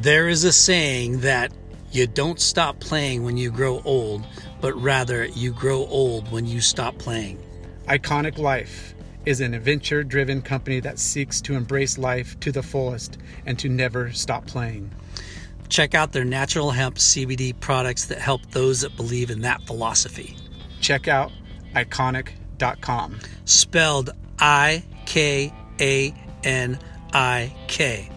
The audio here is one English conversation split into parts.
There is a saying that you don't stop playing when you grow old, but rather you grow old when you stop playing. Ikanik Life is an adventure driven company that seeks to embrace life to the fullest and to never stop playing. Check out their natural hemp CBD products that help those that believe in that philosophy. Check out ikanik.com. Spelled I K A N I K.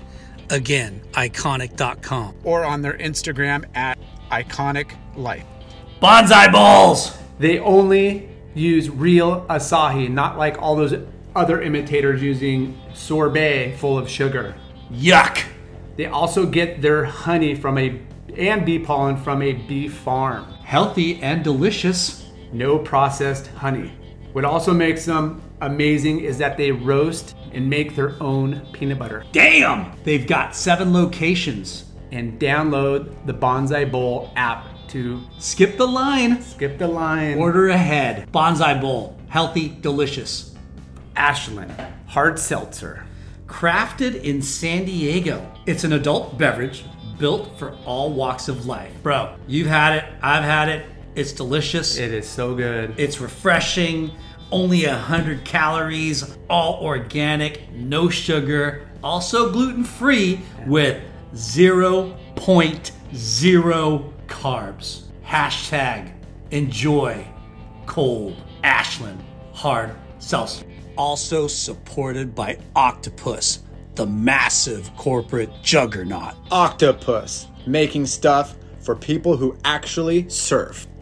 Again, ikanik.com. Or on their Instagram at ikanik life. Banzai Bowls! They only use real acai, not like all those other imitators using sorbet full of sugar. Yuck! They also get their honey from a and bee pollen from a bee farm. Healthy and delicious. No processed honey. What also makes them amazing is that they roast and make their own peanut butter. Damn! They've got seven locations. And download the Banzai Bowl app to Skip the line. skip the line. Order ahead. Banzai Bowl. Healthy, delicious. Ashland hard seltzer. Crafted in San Diego. It's an adult beverage built for all walks of life. Bro, you've had it. I've had it. It's delicious. It is so good. It's refreshing. Only 100 calories, all organic, no sugar, also gluten free with 0.0 carbs. Hashtag enjoy cold Ashland hard seltzer. Also supported by Octopus, the massive corporate juggernaut. Octopus, making stuff for people who actually surf.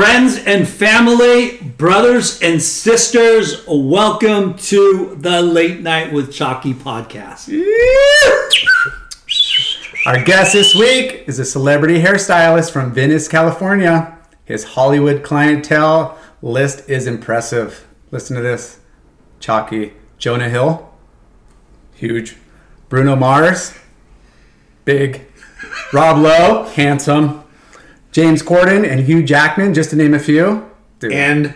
Friends and family, brothers and sisters, welcome to the Late Night with Chalky podcast. Our guest this week is a celebrity hairstylist from Venice, California. His Hollywood clientele list is impressive. Listen to this Chalky, Jonah Hill, huge. Bruno Mars, big. Rob Lowe, handsome. James Corden and Hugh Jackman, just to name a few. Dude. And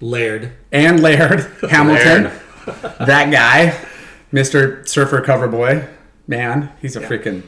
Laird. and Laird Hamilton. that guy, Mr. Surfer Cover Boy. Man, he's a freaking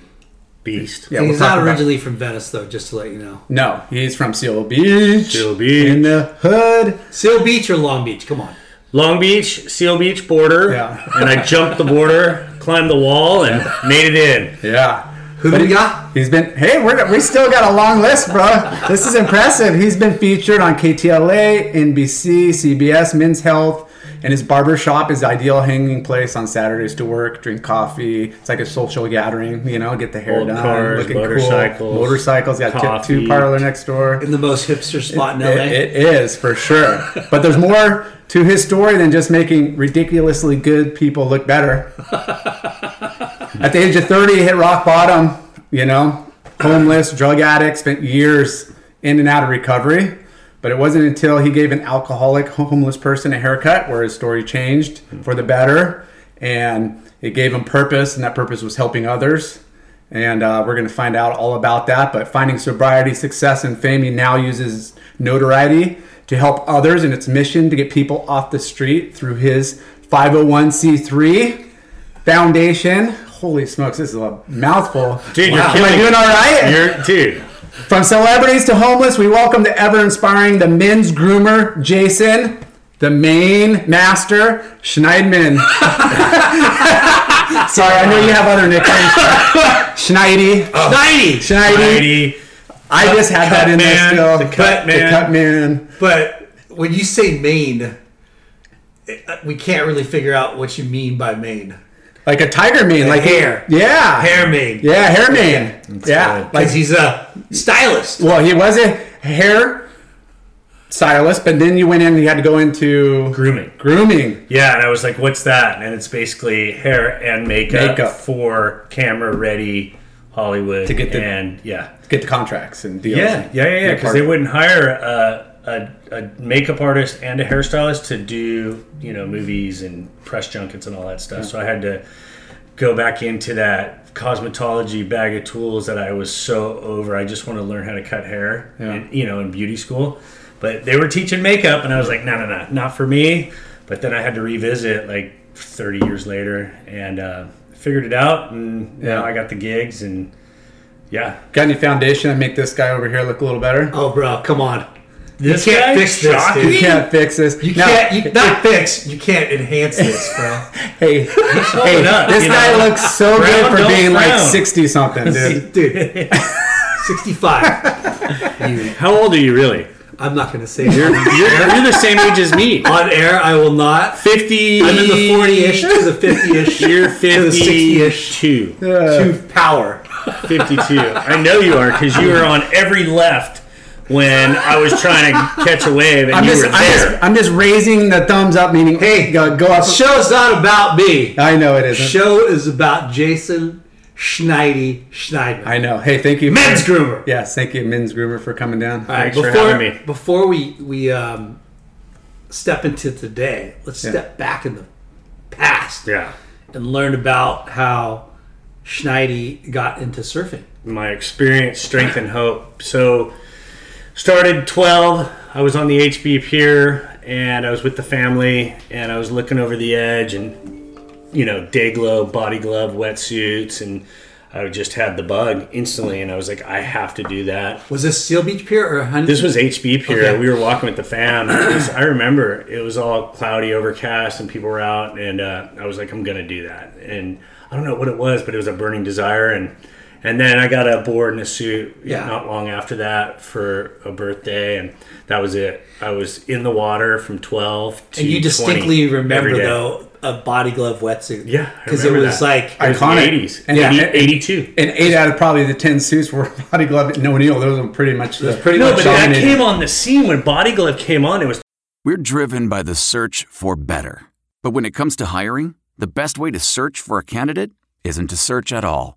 Beast. yeah. we'll He's talk not about- originally from Venice, though, just to let you know. No, he's from Seal Beach. Seal Beach. In the hood. Seal Beach or Long Beach? Come on. Long Beach, Seal Beach border. Yeah. And I jumped the border, climbed the wall, and made it in. Yeah. Who do we got? He's been, hey, we're, we still got a long list, bro. This is impressive. He's been featured on KTLA, NBC, CBS, Men's Health, and his barber shop is ideal hanging place on Saturdays to work, drink coffee. It's like a social gathering, you know, get the hair Old done. cars, looking cool. motorcycles, Motorcycles, got tip coffee. two parlor next door. In the most hipster spot in LA. It, it is for sure. But there's more to his story than just making ridiculously good people look better. At the age of 30, he hit rock bottom, you know, homeless, drug addict, spent years in and out of recovery. But it wasn't until he gave an alcoholic, homeless person a haircut where his story changed for the better. And it gave him purpose, and that purpose was helping others. And uh, we're going to find out all about that. But finding sobriety, success, and fame, he now uses notoriety to help others in its mission to get people off the street through his 501c3 foundation. Holy smokes, this is a mouthful. Dude, you're Am I doing all right? You're, dude. From celebrities to homeless, we welcome the ever inspiring the men's groomer, Jason, the mane master, Schneidman. Sorry, I know you have other nicknames. Schneidy. Schneidy. Mighty. I just had that in there still. the cut The man. cut man. But when you say mane, uh, we can't really figure out what you mean by mane. Like a tiger mane. Like hair. Yeah. Hair mane. Yeah, hair mane. Yeah. good. Like Because he's a stylist. well, he was a hair stylist, but then you went in and you had to go into Grooming. grooming. Yeah, and I was like, "What's that?" And it's basically hair and makeup, Makeup. for camera ready Hollywood To get the- and yeah, Get the contracts and deals. yeah, yeah, yeah, yeah. Because they wouldn't hire a, a, a makeup artist and a hairstylist to do you know movies and press junkets and all that stuff. So I had to go back into that cosmetology bag of tools that I was so over. I just want to learn how to cut hair, Yeah. and, you know, in beauty school. But they were teaching makeup, and I was like, no, no, no, not for me. But then I had to revisit like 30 years later and uh, figured it out, and now Yeah. I got the gigs, and yeah, Got any foundation to make this guy over here look a little better? Oh, bro, come on. This can't guy, fix this, Chalky. dude. You can't fix this. You Now, can't, you, not fix, you can't enhance this, bro. Hey, hey, up, this guy know? looks so Frown, good for don't being like sixty something, dude. Dude, 65. How old are you really? I'm not going to say it. You're, you're the same age as me. On air, I will not. 50. I'm in the 40 ish to the 50 ish. You're to the 60 ish 52. to power. 52. I know you are because you were on every left when I was trying to catch a wave and I'm you just, were I'm just, there. I'm just raising the thumbs up, meaning hey, go, go up. Show's not about me. I know it isn't. Show is about Jason Schneidy Schneidman. I know. Hey, thank you, Men's for, groomer. Yes, thank you, men's groomer, for coming down. All right, Thanks for before, having me. Before we we um, step into today, let's Yeah. step back in the past Yeah. and learn about how Schneidy got into surfing. My experience, strength, and hope. So, started 12. I was on the HB Pier and I was with the family and I was looking over the edge and, you know, day glove, body glove, wetsuits. And I just had the bug instantly. And I was like, I have to do that. Was this Seal Beach Pier or Honey? This was HB Pier. Okay. We were walking with the fam. Was- I remember it was all cloudy, overcast, and people were out. And uh, I was like, I'm gonna do that. And I don't know what it was, but it was a burning desire. And and then I got a board and a suit. Yeah. Not long after that for a birthday, and that was it. I was in the water from 12 to and you distinctly remember though a body glove wetsuit. Yeah, because it was that. like It was Iconic. 80s. And- Yeah, Yeah. 82. And eight out of probably the ten suits were body glove. No O'Neill. Those were pretty much the pretty No, much but that came on the scene when Body Glove came on. It was We're driven by the search for better. But when it comes to hiring, the best way to search for a candidate isn't to search at all.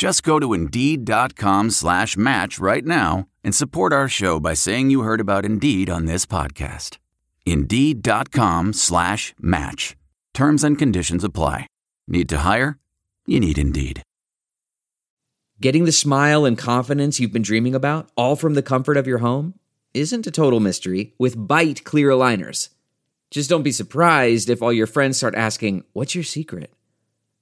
Just go to Indeed.com slash match right now and support our show by saying you heard about Indeed on this podcast. Indeed.com slash match. Terms and conditions apply. Need to hire? You need Indeed. Getting the smile and confidence you've been dreaming about, all from the comfort of your home, isn't a total mystery with Byte Clear Aligners. Just don't be surprised if all your friends start asking, What's your secret?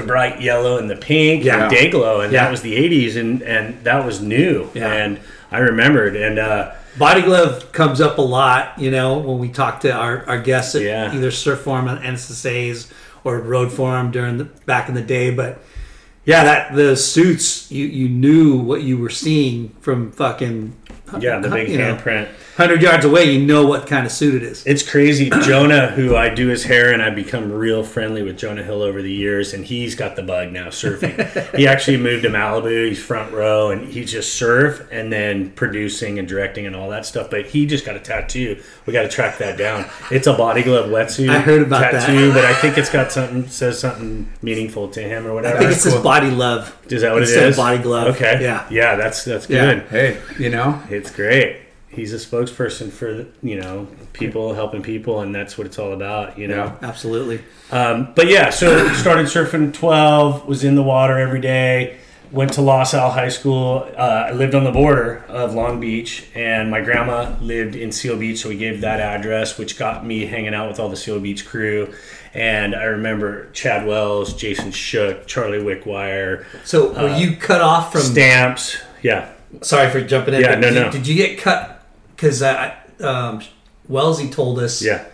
The bright yellow and the pink Yeah. and day glow and Yeah. that was the 80s and and that was new Yeah. and i remembered and uh Body glove comes up a lot, you know, when we talk to our, our guests at Yeah. either surf forum and NSSAs or road forum during the back in the day. But yeah, that the suits you you knew what you were seeing from fucking Yeah, the big you know, handprint. hundred yards away, you know what kind of suit it is. It's crazy. Jonah, who I do his hair, and I've become real friendly with Jonah Hill over the years, and he's got the bug now surfing. he actually moved to Malibu. He's front row, and he just surf and then producing and directing and all that stuff. But he just got a tattoo. We got to track that down. It's a body glove wetsuit. I heard about that. tattoo, but I think it's got something says something meaningful to him or whatever. I think it says cool. body love. Is that what instead it of body glove. Okay. Yeah. Yeah, that's that's Yeah. good. Hey, you know, It's great. He's a spokesperson for you know people helping people, and that's what it's all about. You know. Absolutely. Um, but yeah, so started surfing at 12, was in the water every day, went to Los Al High School. Uh, I lived on the border of Long Beach, and my grandma lived in Seal Beach, so we gave that address, which got me hanging out with all the Seal Beach crew. And I remember Chad Wells, Jason Shook, Charlie Wickwire, So were you cut off from? Stamps. Yeah. Sorry for jumping in. Yeah, no, did, you- no. did you get cut? Because uh, um, Wellesley told us Yeah.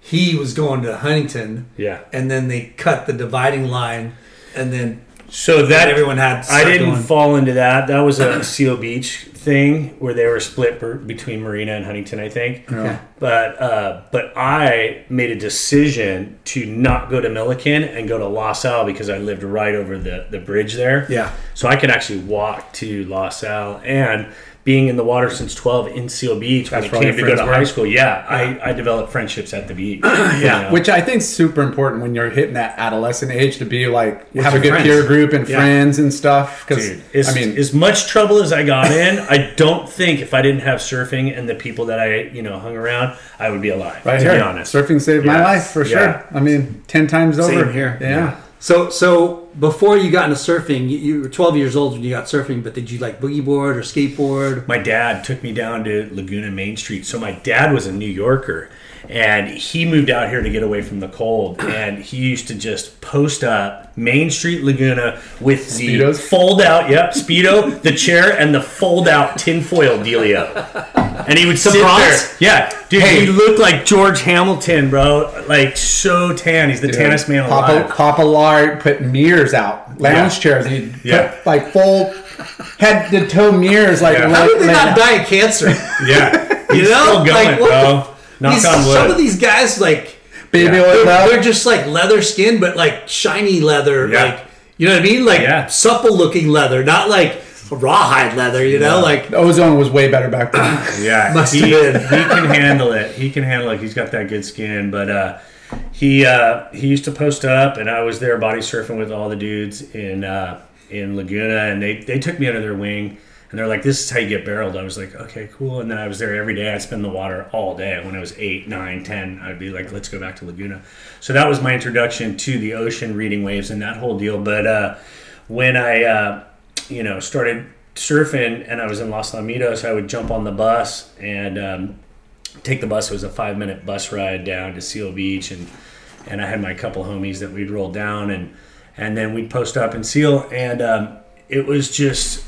he was going to Huntington, Yeah. and then they cut the dividing line, and then So that everyone had. to I didn't going- fall into that. That was a Seal Beach thing where they were split per, between Marina and Huntington, I think. Okay. But uh, but I made a decision to not go to Millikan and go to Los Al because I lived right over the, the bridge there. Yeah. So I could actually walk to Los Al and being in the water since 12 in Seal Beach when That's it came your to go to high school. Yeah, I, I developed friendships at the beach. yeah. which I think is super important when you're hitting that adolescent age to be like have a good friends. peer group and Yeah. friends and stuff. Because as, I mean, as much trouble as I got in, I don't think if I didn't have surfing and the people that I, you know, hung around, I would be alive. right to here, be honest. surfing saved my life for sure. I mean, ten times Same over. here. Yeah. So so before you got into surfing, you, you were 12 years old when you got surfing, but did you like boogie board or skateboard? My dad took me down to Laguna Main Street. So my dad was a New Yorker and he moved out here to get away from the cold. And he used to just post up Main Street Laguna with the Speedos? fold out, yep, Speedo, the chair, and the fold out tinfoil dealio. And he would sit bronze? there. Yeah, dude, he looked like George Hamilton, bro. Like so tan. He's the tannest man Papa, alive. Papa Lard put mirrors out, lounge Yeah. chairs. He'd Yeah. put like full head to toe mirrors, like Yeah. like- How did they like not die of cancer? Yeah, he's You know, still going, like what bro. The, Knock these, on wood. some of these guys like baby Yeah. oil they're, leather. they're just like leather skin, but like shiny leather, Yeah. like you know what I mean, like Yeah. supple looking leather, not like rawhide leather. You know, like The ozone was way better back then. Yeah, Must he, have been. he can handle it. He can handle it. He's got that good skin. But uh, he uh, he used to post up, and I was there body surfing with all the dudes in uh, in Laguna, and they they took me under their wing. And they're like, "This is how you get barreled." I was like, "Okay, cool." And then I was there every day. I'd spend the water all day. When I was eight, nine, ten, I'd be like, "Let's go back to Laguna." So that was my introduction to the ocean, reading waves, and that whole deal. But uh, when I, uh, you know, started surfing and I was in Los Alamitos, I would jump on the bus and um, take the bus. It was a five minute bus ride down to Seal Beach, and and I had my couple homies that we'd roll down and and then we'd post up in Seal, and um, it was just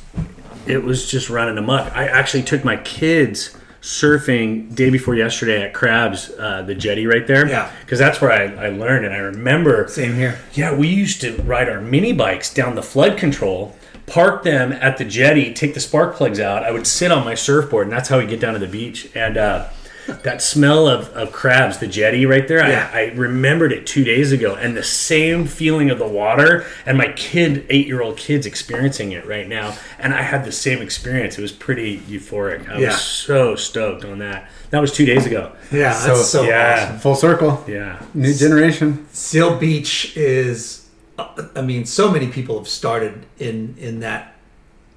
it was just running amok. I actually took my kids surfing day before yesterday at Crabs, uh, the jetty right there. Yeah. because that's where I, I learned, and I remember same here. yeah, we used to ride our mini bikes down the flood control, park them at the jetty, take the spark plugs out. I would sit on my surfboard, and that's how we get down to the beach. And uh, that smell of, of crabs, the jetty right there, Yeah. I, I remembered it two days ago, and the same feeling of the water, and my kid, eight year old kids, experiencing it right now. And I had the same experience. It was pretty euphoric. I Yeah. was so stoked on that. That was two days ago. Yeah, So- that's so yeah. awesome. Full circle. Yeah. New generation. Seal Beach is, uh, I mean, so many people have started in in that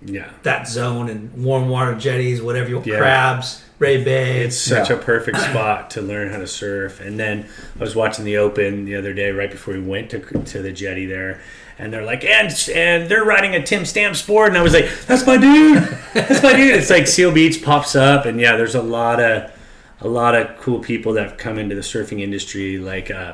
Yeah. that zone and warm water jetties, whatever you Yeah. crabs, Ray Bay. It's such Yeah. a perfect spot to learn how to surf. And then I was watching the Open the other day, right before we went to to the jetty there, and they're like, and and they're riding a Tim Stamps board, and I was like, that's my dude, that's my dude. It's like Seal Beach pops up, and yeah, there's a lot of a lot of cool people that have come into the surfing industry, like. Uh,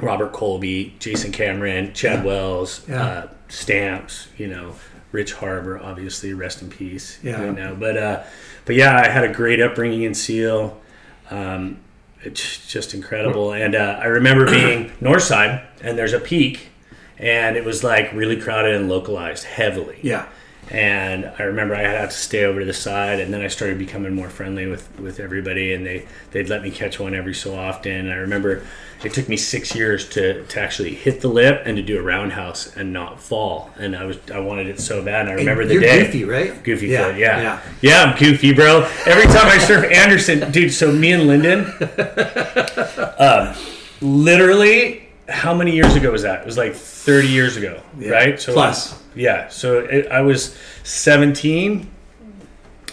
Robert Colby, Jason Cameron, Chad Wells, Yeah. uh, Stamps, you know, Rich Harbour, obviously, rest in peace. Yeah. You know, but uh, but yeah, I had a great upbringing in Seal. Um, it's just incredible, and uh, I remember being north side, and there's a peak, and it was like really crowded and localized heavily. yeah, And I remember I had to stay over to the side, and then I started becoming more friendly with, with everybody, and they they'd let me catch one every so often. And I remember it took me six years to, to actually hit the lip and to do a roundhouse and not fall, and I was I wanted it so bad. And I remember the You're day. goofy, right? Goofy Yeah, foot, yeah. yeah. yeah. I'm goofy, bro. Every time I surf Anderson, dude, so me and Lyndon, um, literally, how many years ago was that? It was like 30 years ago, right? So Plus. Yeah. So it, I was 17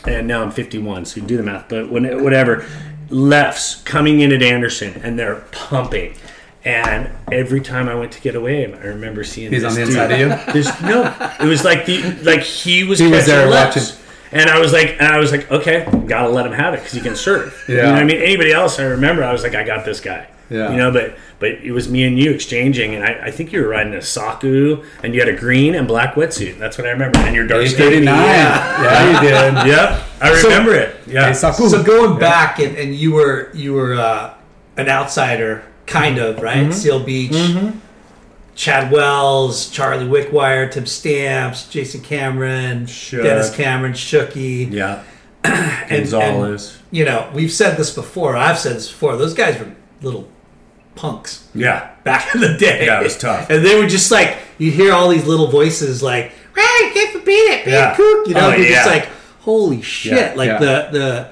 and now I'm 51. So you can do the math, but when, whatever. Lefts coming in at Anderson and they're pumping. And every time I went to get away, I remember seeing He's this on the dude- inside of you? There's no. It was like the like he was He was there lefts. watching. And I was like, and I was like, okay, gotta let him have it because he can serve. You know Yeah. what I mean? Anybody else, I remember, I was like, I got this guy. Yeah. You know, but but it was me and you exchanging, and I, I think you were riding a Saku, and you had a green and black wetsuit. That's what I remember. And your dark skin. 839. Yeah, you did. Yep, I remember it. Yeah. Saku. So going back, and, and you were you were uh, an outsider, kind of, right? Mm-hmm. Seal Beach, Chad Wells, Charlie Wickwire, Tim Stamps, Jason Cameron, Shook. Dennis Cameron, Shooky. yeah. and- Gonzalez. You know, we've said this before. I've said this before. Those guys were little punks yeah. back in the day. Yeah, it was tough. And they were just like you hear all these little voices like, "Hey, get the beat it, beat Yeah. kook," you know. Oh, yeah. like, "Holy shit!" Yeah, like yeah. the the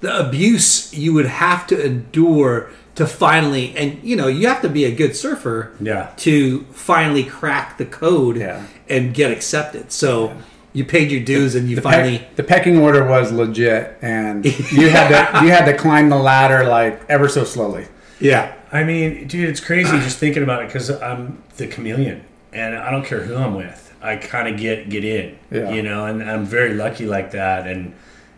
the abuse you would have to endure to finally, and you know, you have to be a good surfer, Yeah. to finally crack the code and get accepted. So you paid your dues and you The, finally. peck, the pecking order was legit, and you had to you had to climb the ladder like ever so slowly. Yeah. I mean, dude, it's crazy just thinking about it because I'm the chameleon, and I don't care who I'm with. I kind of get get in, Yeah. you know, and I'm very lucky like that. And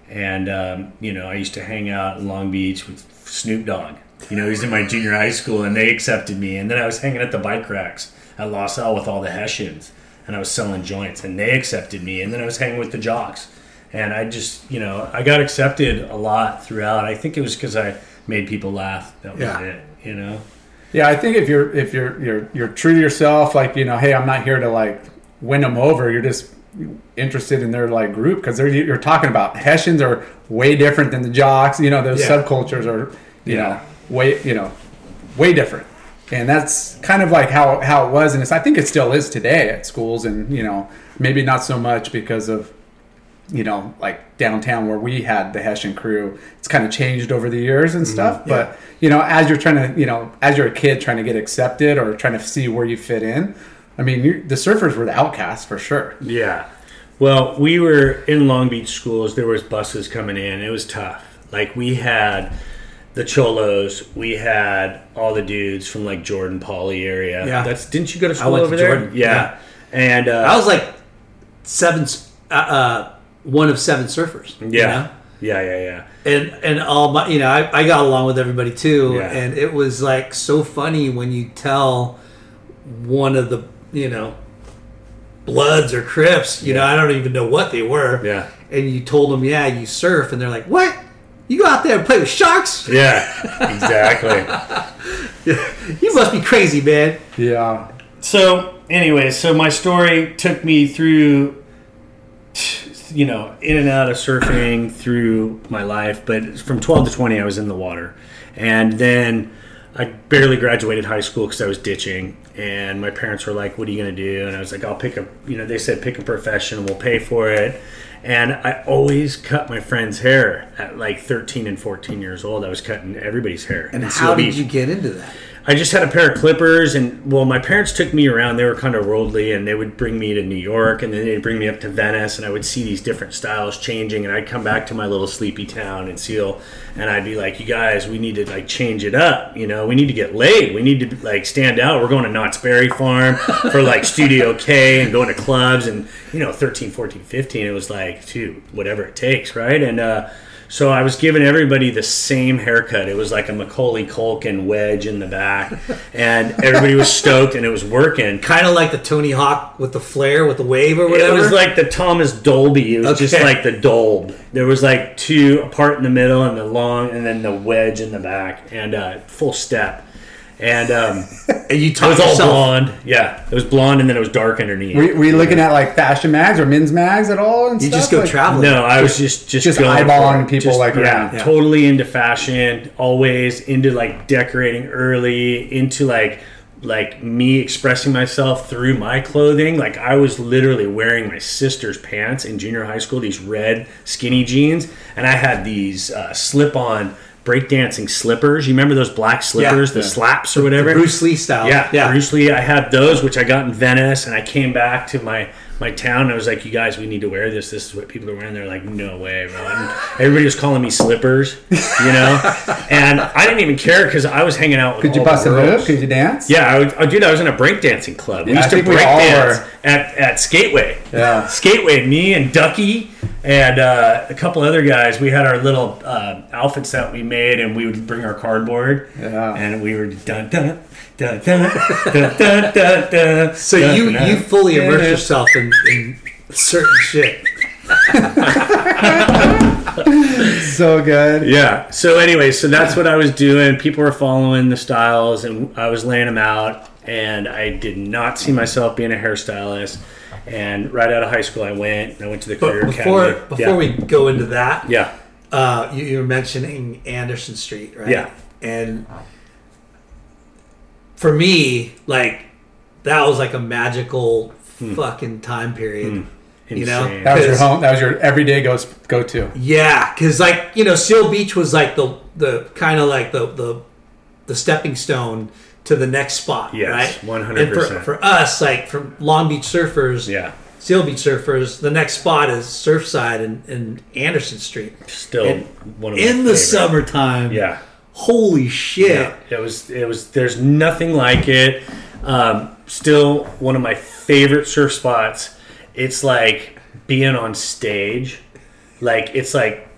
and um, you know, I used to hang out in Long Beach with Snoop Dogg. You know, he's in my junior high school, and they accepted me. And then I was hanging at the bike racks at Los Al with all the Hessians, and I was selling joints, and they accepted me. And then I was hanging with the jocks, and I just, you know, I got accepted a lot throughout. I think it was because I made people laugh. That was Yeah. it, you know. Yeah, I think if you're if you're you're you're true to yourself, like you know, hey, I'm not here to like win them over. You're just interested in their like group because they're you're talking about Hessians are way different than the jocks. You know, those Yeah. subcultures are you Yeah. know way you know way different, and that's kind of like how how it was, and it's, I think it still is today at schools, and you know maybe not so much because of you know, like downtown where we had the Hessian crew. It's kind of changed over the years and stuff. But, you know, as you're trying to, you know, as you're a kid trying to get accepted or trying to see where you fit in, I mean, the surfers were the outcasts for sure. Yeah. Well, we were in Long Beach schools. There was buses coming in. It was tough. Like we had the cholos. We had all the dudes from like Jordan Poly area. Yeah. That's didn't you go to school over to there? Jordan, Yeah. yeah. And uh, I was like seven, uh, uh, one of seven surfers. you yeah. know? Yeah, yeah, yeah. and and all my you know I, I got along with everybody too Yeah. and it was like so funny when you tell one of the you know bloods or crips you know i don't even know what they were Yeah. and you told them yeah you surf and they're like what you go out there and play with sharks Yeah. Exactly. you must be crazy man Yeah. So, anyway, so my story took me through, you know, in and out of surfing through my life. But from 12 to 20, I was in the water. And then I barely graduated high school because I was ditching. And my parents were like, What are you going to do? And I was like, I'll pick a, you know, they said, pick a profession, we'll pay for it. And I always cut my friend's hair at like 13 and 14 years old. I was cutting everybody's hair. and how did you get into that I just had a pair of clippers, and well, my parents took me around. They were kind of worldly, and they would bring me to New York, and then they'd bring me up to Venice, and I would see these different styles changing, and I'd come back to my little sleepy town in Seal, and I'd be like, "You guys, we need to like change it up. You know, we need to get laid. We need to like stand out. We're going to Knott's Berry Farm for like Studio K and going to clubs, and you know, 13, 14, 15, it was like, dude, whatever it takes, right? And uh, so I was giving everybody the same haircut. It was like a Macaulay Culkin wedge in the back, and everybody was stoked, and it was working. kind of like the tony hawk with the flare with the wave or whatever. It was like the Thomas Dolby. It was just like the Dolb. There was like two, a part in the middle and the long, and then the wedge in the back, and uh, full step. And um, And you it was all yourself. blonde. Yeah, it was blonde, and then it was dark underneath. Were, were you looking at like fashion mags or men's mags at all? And You stuff? just go Like- traveling. No, I was just just just going eyeballing for it. people, like, yeah, around. Yeah. totally into fashion. Always into like decorating early. Into like like me expressing myself through my clothing. Like I was literally wearing my sister's pants in junior high school. These red skinny jeans, and I had these uh, slip-on breakdancing slippers. You remember those black slippers, the Yeah. slaps or whatever? Bruce Lee style. Yeah, yeah. Bruce Lee. I had those, which I got in Venice, and I came back to my my town. And I was like, "You guys, we need to wear this. This is what people are wearing." They're like, "No way, bro!" And everybody was calling me slippers, you know. and I didn't even care because I was hanging out with. Could you the bust a move? Could you dance? Yeah, I, would, oh, dude, I was in a breakdancing club. We Yeah, I used to think we all were. at, at Skateway. Yeah. Skateway, me and Ducky and uh, a couple other guys. We had our little uh, outfits that we made, and we would bring our cardboard. Yeah. And we were dun dun dun dun dun dun dun. dun So dun, you dun. you fully immerse yourself in, in certain shit. So good. Yeah. So anyway, so that's what I was doing. People were following the styles, and I was laying them out. And I did not see myself being a hairstylist. And right out of high school, I went. And I went to the career But before academy. before we go into that, yeah. uh, you, you were mentioning Anderson Street, right? Yeah. And for me, like that was like a magical fucking time period. You know, That was your home. That was your everyday go go to. Yeah, because like you know, Seal Beach was like the the kind of like the the the stepping stone to the next spot, Yes, right? 100%. And for, for us, like from Long Beach surfers, Yeah. Seal Beach surfers, the next spot is Surfside and, and Anderson Street. Still And one of my In the favorite. summertime, Yeah. holy shit! Yeah, it was. It was. There's nothing like it. Um, still one of my favorite surf spots. It's like being on stage. Like it's like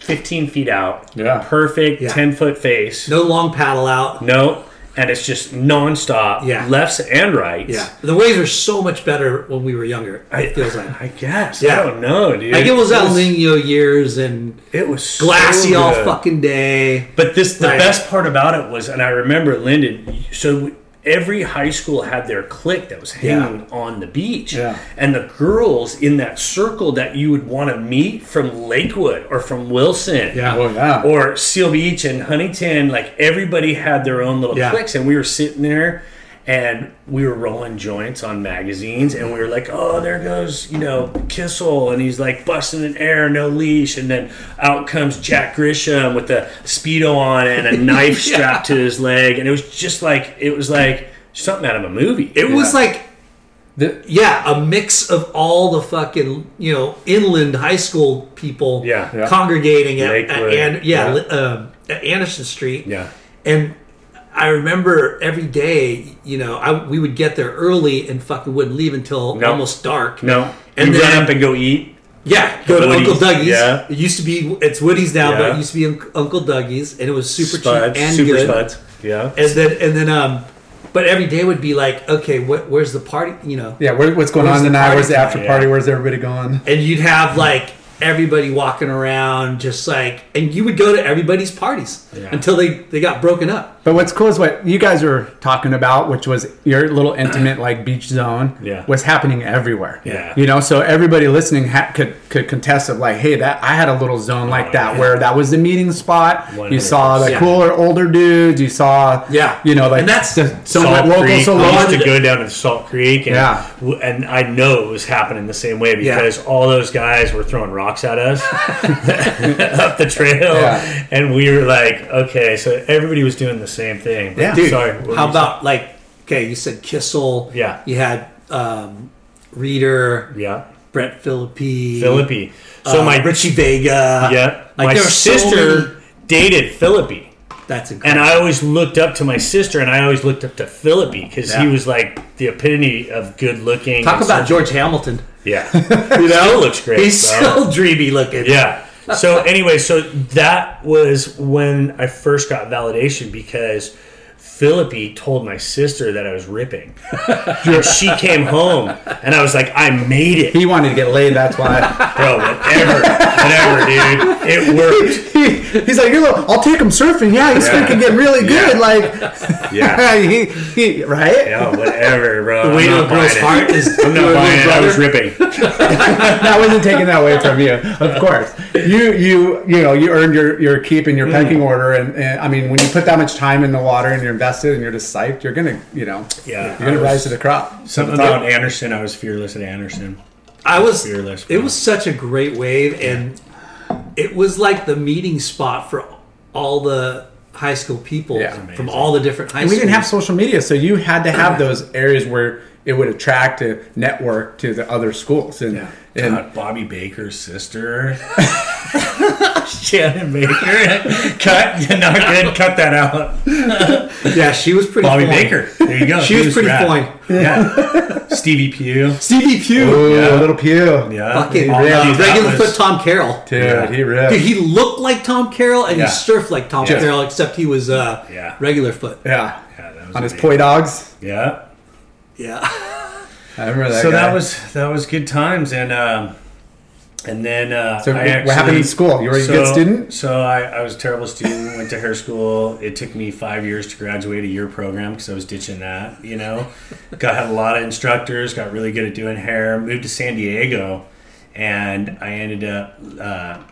15 feet out. Yeah. Perfect Yeah. 10 foot face. No long paddle out. No. And it's just nonstop. Yeah. Lefts and rights. Yeah, the waves are so much better when we were younger. It feels like. I guess. Yeah. I don't know, dude. Like it was El Nino years and It was so glassy all fucking day. But this, the Right. best part about it was, and I remember Lyndon. So every high school had their clique that was hanging on the beach, Yeah. and the girls in that circle that you would want to meet from Lakewood or from Wilson, Yeah. Oh yeah. or Seal Beach and Huntington. Like everybody had their own little Yeah. cliques, and we were sitting there. And we were rolling joints on magazines, and we were like, "Oh, there goes, you know, Kissel," and he's like busting in air, no leash, and then out comes Jack Grisham with a speedo on and a knife Yeah. strapped to his leg, and it was just like it was like something out of a movie. It was like The- yeah, a mix of all the fucking you know inland high school people Yeah. Yeah. congregating at, at and yeah, Yeah. um, at Anderson Street. yeah, and I remember every day, you know, I we would get there early and fucking wouldn't leave until No. almost dark. no, And and you then- run up and go eat. Yeah, go to Woody's, Uncle Dougie's. yeah. It used to be it's Woody's now, but it used to be Uncle Dougie's, and it was super Spuds, cheap and super good. spuds. Yeah, And then and then um, but every day would be like, okay, what, where's the party? You know, yeah. Where, what's going on tonight? party Where's the after tonight? party? Yeah. Where's everybody going? and you'd have like everybody walking around just like and you would go to everybody's parties Yeah. until they they got broken up But what's cool is what you guys were talking about, which was your little intimate like beach zone, Yeah. was happening everywhere. Yeah. you know, so everybody listening ha- could could contest of like, hey, that I had a little zone like oh, that yeah. where that was the meeting spot. You saw the 100%. cooler older dudes. You saw, Yeah. you know, like And that's- the, so Salt local Creek. so we used long. to go down to Salt Creek, and, Yeah. and I know it was happening the same way Yeah. because all those guys were throwing rocks at us up the trail, Yeah. and we were like, okay, so everybody was doing the same thing. Yeah. Dude, sorry. how you about like okay you said kissel Yeah. you had um reader yeah, brett philippi Philippi? So uh, my richie vega yeah, like my there were so sister dated Philippi. that's And I always looked up to my sister, and I always looked up to Philippi because he was like the epitome of good looking. talk about george hamilton yeah, you know, still looks great. he's bro. still dreamy looking Yeah. So anyway, so that was when I first got validation because Philippi told my sister that I was ripping. she came home, and I was like, I made it. He wanted to get laid. That's why. Bro, whatever. whatever, dude. It worked. he, he's like, "Look, I'll take him surfing. Yeah, he's Yeah. freaking getting really good. Yeah. Like, Yeah. he, he, right? Yeah, whatever, bro. The way I'm to a girl's heart is. I'm not buying it. I was ripping. that wasn't taken that away from you, of course. You, you, you know, you earned your your keep and your hmm. pecking order, and, and I mean, when you put that much time in the water and you're invested and you're just psyched, you're gonna, you know, Yeah, you're gonna was- rise to the crop. Something about Anderson. I was fearless at Anderson. I was. Fearless, It was such a great wave, and it was like the meeting spot for all the high school people Yeah. from all the different high And we schools. didn't have social media, so you had to have those areas where it would attract a network to the other schools, and, and God, Bobby Baker's sister. Shannon Baker. Cut. Not good. Cut that out. yeah, she was pretty. Bobby fun. Baker. There you go. She was pretty rad. fine. Yeah. Stevie Pugh. Stevie Pugh, Ooh, Yeah. little Pugh, Yeah. fucking All regular was- foot Tom Carroll. dude, Yeah. he ripped. Dude, he looked like Tom Carroll and Yeah. he surfed like Tom Yeah. Carroll, except he was uh, Yeah. regular foot. yeah, Yeah, that was on his poi dogs. Yeah. Yeah. I remember that. so guy. that was that was good times and um and then uh So I what actually, happened in school? You were a good student? So I, I was a terrible student. Went to hair school. It took me five years to graduate a year program because I was ditching that. You know, got had a lot of instructors. Got really good at doing hair. Moved to San Diego, and I ended up. Uh,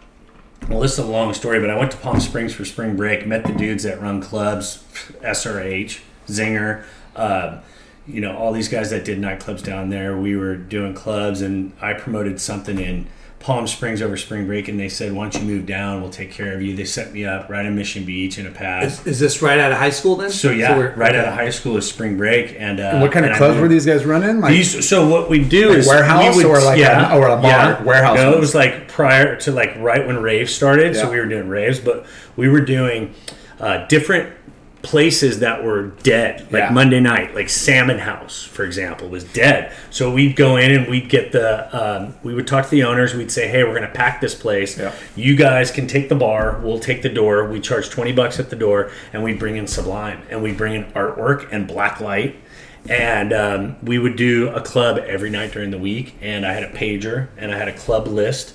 well, this is a long story, but I went to Palm Springs for spring break. Met the dudes that run clubs, SRH, Zinger. Uh, you know, all these guys that did nightclubs down there. We were doing clubs, and I promoted something in Palm Springs over spring break, and they said, "Why don't you move down? We'll take care of you." They set me up right in Mission Beach in a pad. Is, is this right out of high school then? So yeah, we're- right okay. out of high school is spring break, and, uh, And what kind of and I clubs were these guys running? Like, these, so what we do is warehouse we or like a- or a bar? Warehouse No, it was like prior to like right when raves started. So we were doing raves, but we were doing uh, different places that were dead. Like Yeah. Monday night, like Salmon House, for example, was dead. So we'd go in and we'd get the um, we would talk to the owners. We'd say, hey, we're going to pack this place. Yeah. You guys can take the bar. We'll take the door. We charge twenty bucks at the door, and we'd bring in Sublime, and we'd bring in artwork and black light and um, we would do a club every night during the week and i had a pager and i had a club list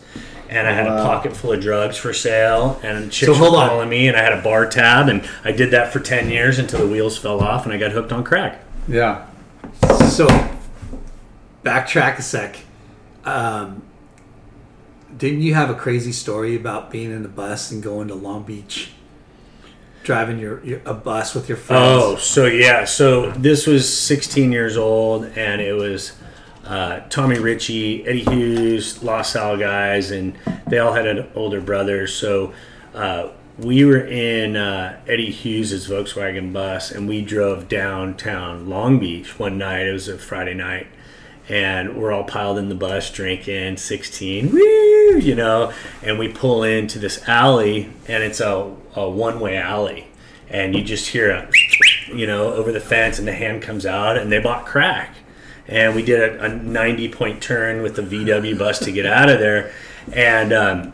and i had a pocket full of drugs for sale and chicks So were on. calling me and i had a bar tab and i did that for 10 years until the wheels fell off and i got hooked on crack yeah, So, backtrack a sec. Um, didn't you have a crazy story about being in a bus and going to Long Beach, driving your, your a bus with your friends? Oh, so yeah. So this was 16 years old, and it was uh, Tommy Ritchie, Eddie Hughes, Los Al guys, and they all had an older brother. So uh, we were in uh, Eddie Hughes' Volkswagen bus, and we drove downtown Long Beach one night. It was a Friday night. And we're all piled in the bus drinking 16, woo, you know, and we pull into this alley, and it's a, a one way alley and you just hear a you know over the fence and the hand comes out and they bought crack and we did a, a 90 point turn with the vw bus to get out of there and um,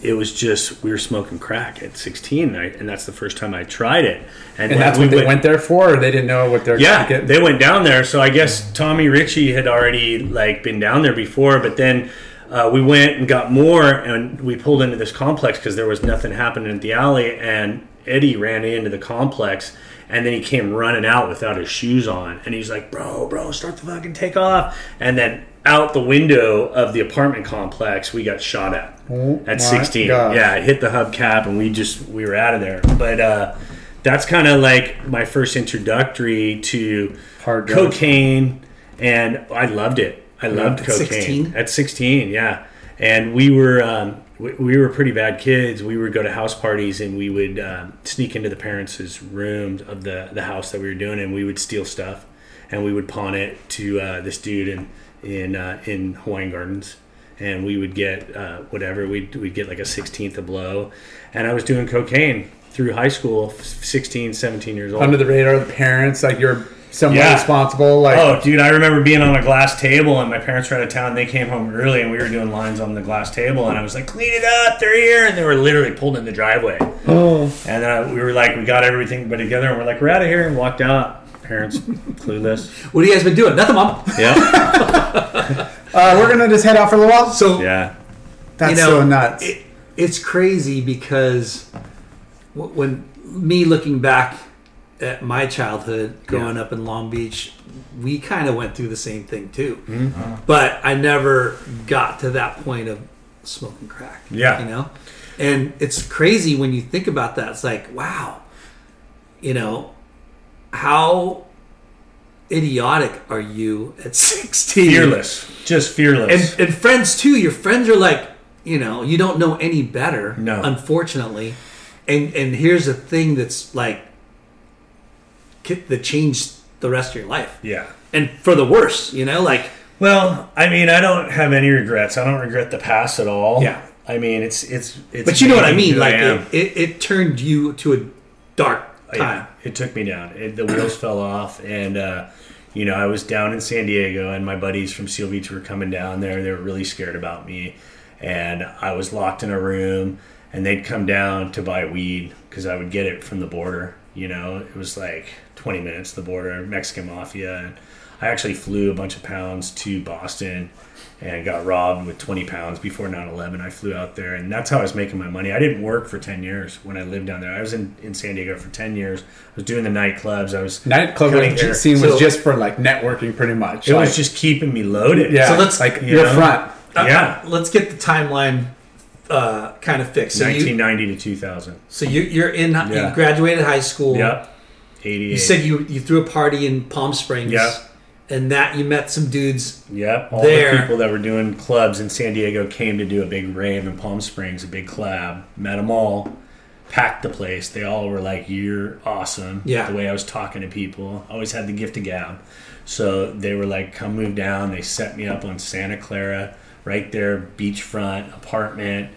it was just we were smoking crack at 16 and, I, and that's the first time i tried it and when that's we what they went there for, or they didn't know what they're yeah, getting. they went down there. So I guess Tommy Ritchie had already like been down there before, but then uh, we went and got more, and we pulled into this complex because there was nothing happening at the alley, and Eddie ran into the complex. And then he came running out without his shoes on, and he's like, "Bro, bro, start the fucking take off!" And then out the window of the apartment complex, we got shot at Oh at 16. gosh. Yeah, it hit the hubcap, and we just we were out of there. But uh, that's kind of like my first introductory to Hard drugs. cocaine, and I loved it. I loved At cocaine 16? at 16. Yeah, and we were um, we, we were pretty bad kids. We would go to house parties and we would um, sneak into the parents' rooms of the the house that we were doing, and we would steal stuff, and we would pawn it to uh, this dude in in uh, in Hawaiian Gardens. And we would get uh, whatever we'd, we'd get like a sixteenth a blow, and I was doing cocaine through high school, 16, 17 years old. under the radar of the parents, like you're somewhat Yeah. responsible. Like, Oh, dude, I remember being on a glass table and my parents were out of town. They came home early and we were doing lines on the glass table. And I was like, clean it up, they're here. And they were literally pulled in the driveway. oh, And uh, we were like, we got everything but together and we're like, we're out of here and walked out. Parents clueless. What have you guys been doing? Nothing, mom. Yeah. uh, we're gonna just head out for a little while. So Yeah. That's you know, so nuts. It, it's crazy because when me looking back at my childhood growing up in Long Beach, we kind of went through the same thing too. Mm-hmm. But I never got to that point of smoking crack. Yeah. You know? And it's crazy when you think about that. It's like, wow, you know, how idiotic are you at 16? Fearless. Just fearless. and, and friends too. Your friends are like, you know, you don't know any better. No. unfortunately. And and here's a thing that's like ki- that changed the rest of your life, yeah. and for the worse. You know, like Well, I mean, I don't have any regrets. I don't regret the past at all. Yeah. I mean, it's it's it's. but you know what I mean. Like am. it, it, it turned you to a dark time. Yeah, it took me down. It, the wheels fell off, and uh, you know I was down in San Diego, and my buddies from Seal Beach were coming down there. They were really scared about me, and I was locked in a room, and they'd come down to buy weed because I would get it from the border. You know, it was like 20 minutes to the border, Mexican mafia, and I actually flew a bunch of pounds to Boston. And got robbed with 20 pounds before 9 11. I flew out there, and that's how I was making my money. I didn't work for 10 years when I lived down there. I was in, in San Diego for 10 years. I was doing the nightclubs. I was Nightclub cutting hair. scene was So- just for like networking, pretty much. It like, was just keeping me loaded. yeah. So let's- like you your know? front. Uh, yeah. Let's get the timeline uh, kind of fixed. So you, 1990 to 2000. so you, you're in. Yeah. You graduated high school. Yep. 88. You said you you threw a party in Palm Springs. Yep. And that you met some dudes. Yep. All There. the people that were doing clubs in San Diego came to do a big rave in Palm Springs, a big collab. Met them all, packed the place. They all were like, "You're awesome." Yeah. The way I was talking to people, I always had the gift of gab. So they were like, "Come move down." They set me up on Santa Clara, right there, beachfront apartment.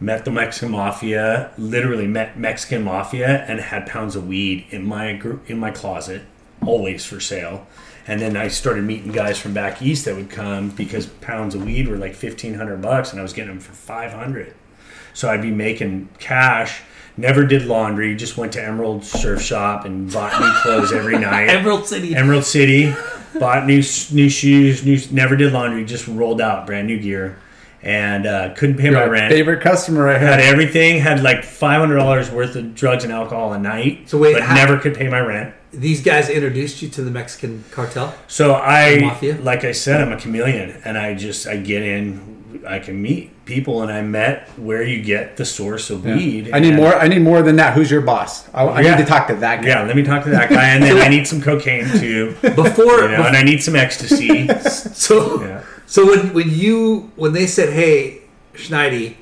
Met the Mexican mafia. Literally met Mexican mafia and had pounds of weed in my gr- in my closet, always for sale. And then I started meeting guys from back east that would come because pounds of weed were like fifteen hundred bucks, and I was getting them for five hundred. So I'd be making cash. Never did laundry. Just went to Emerald Surf Shop and bought new clothes every night. Emerald City. Emerald City, bought new new shoes. New never did laundry. Just rolled out brand new gear, and uh, couldn't pay my rent. favorite customer I Had here. everything. Had like five hundred dollars worth of drugs and alcohol a night. So wait, but how- never could pay my rent. These guys introduced you to the Mexican cartel. So I, Mafia? like I said, I'm a chameleon, and I just I get in, I can meet people, and I met where you get the source of weed. I need more. I need more than that. Who's your boss? I, I Yeah. need to talk to that guy. Yeah, let me talk to that guy, and then I need some cocaine too, you Before, and I need some ecstasy. so Yeah. so when when you when they said, "Hey, Schneidy,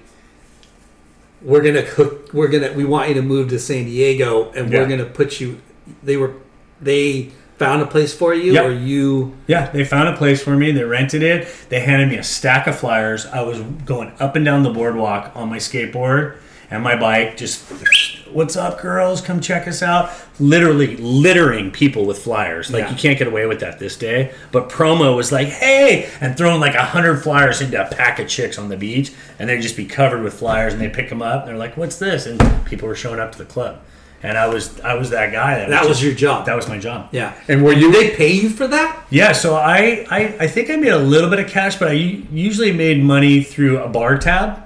we're gonna cook, we're gonna we want you to move to San Diego, and we're gonna put you," they were they found a place for you, Yep. or you Yeah, they found a place for me. They rented it. They handed me a stack of flyers. I was going up and down the boardwalk on my skateboard and my bike, just, what's up, girls? Come check us out. Literally littering people with flyers. Like, Yeah. you can't get away with that this day. But promo was like, hey, and throwing like a hundred flyers into a pack of chicks on the beach. And they'd just be covered with flyers and they pick them up. And they're like, what's this? And people were showing up to the club. And I was I was that guy. That, that was just- your job. That was my job. yeah. And were you? Did they pay you for that? Yeah, so I, I, I think I made a little bit of cash, but I usually made money through a bar tab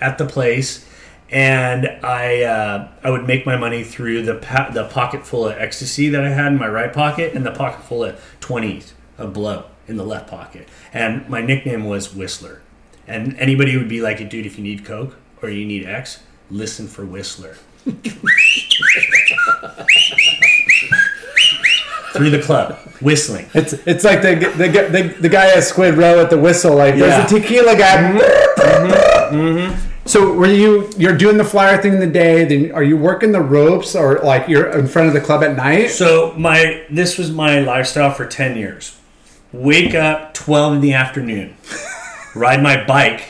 at the place, and I uh, I would make my money through the pa- the pocket full of ecstasy that I had in my right pocket and the pocket full of twenties of blow in the left pocket, and my nickname was Whistler, and anybody would be like, "Dude, if you need coke or you need X, listen for Whistler." Through the club, whistling. It's it's like the the, the, the guy at Squid Row at the whistle. Like Yeah. there's a tequila guy. Mm-hmm. Mm-hmm. So were you you're doing the flyer thing in the day? Then are you working the ropes or like you're in front of the club at night? So my this was my lifestyle for ten years. Wake up twelve in the afternoon, ride my bike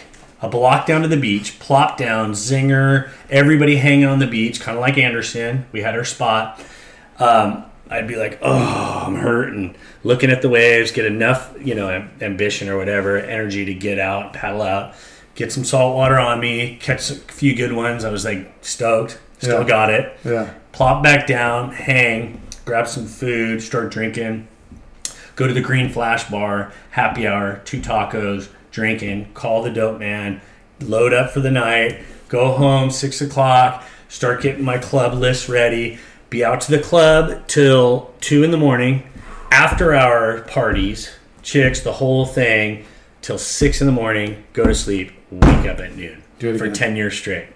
a block down to the beach, plop down, zinger, everybody hanging on the beach, kind of like Anderson. We had our spot. Um, I'd be like, oh, I'm hurting. Looking at the waves, get enough, you know, ambition or whatever, energy to get out, paddle out, get some salt water on me, catch a few good ones. I was like stoked, still Yeah. got it. Yeah. Plop back down, hang, grab some food, start drinking. Go to the Green Flash Bar, happy hour, two tacos, drinking, call the dope man, load up for the night, go home, six o'clock, start getting my club list ready, be out to the club till two in the morning, after hour parties, chicks, the whole thing, till six in the morning, go to sleep, wake up at noon Do it for again. 10 years straight,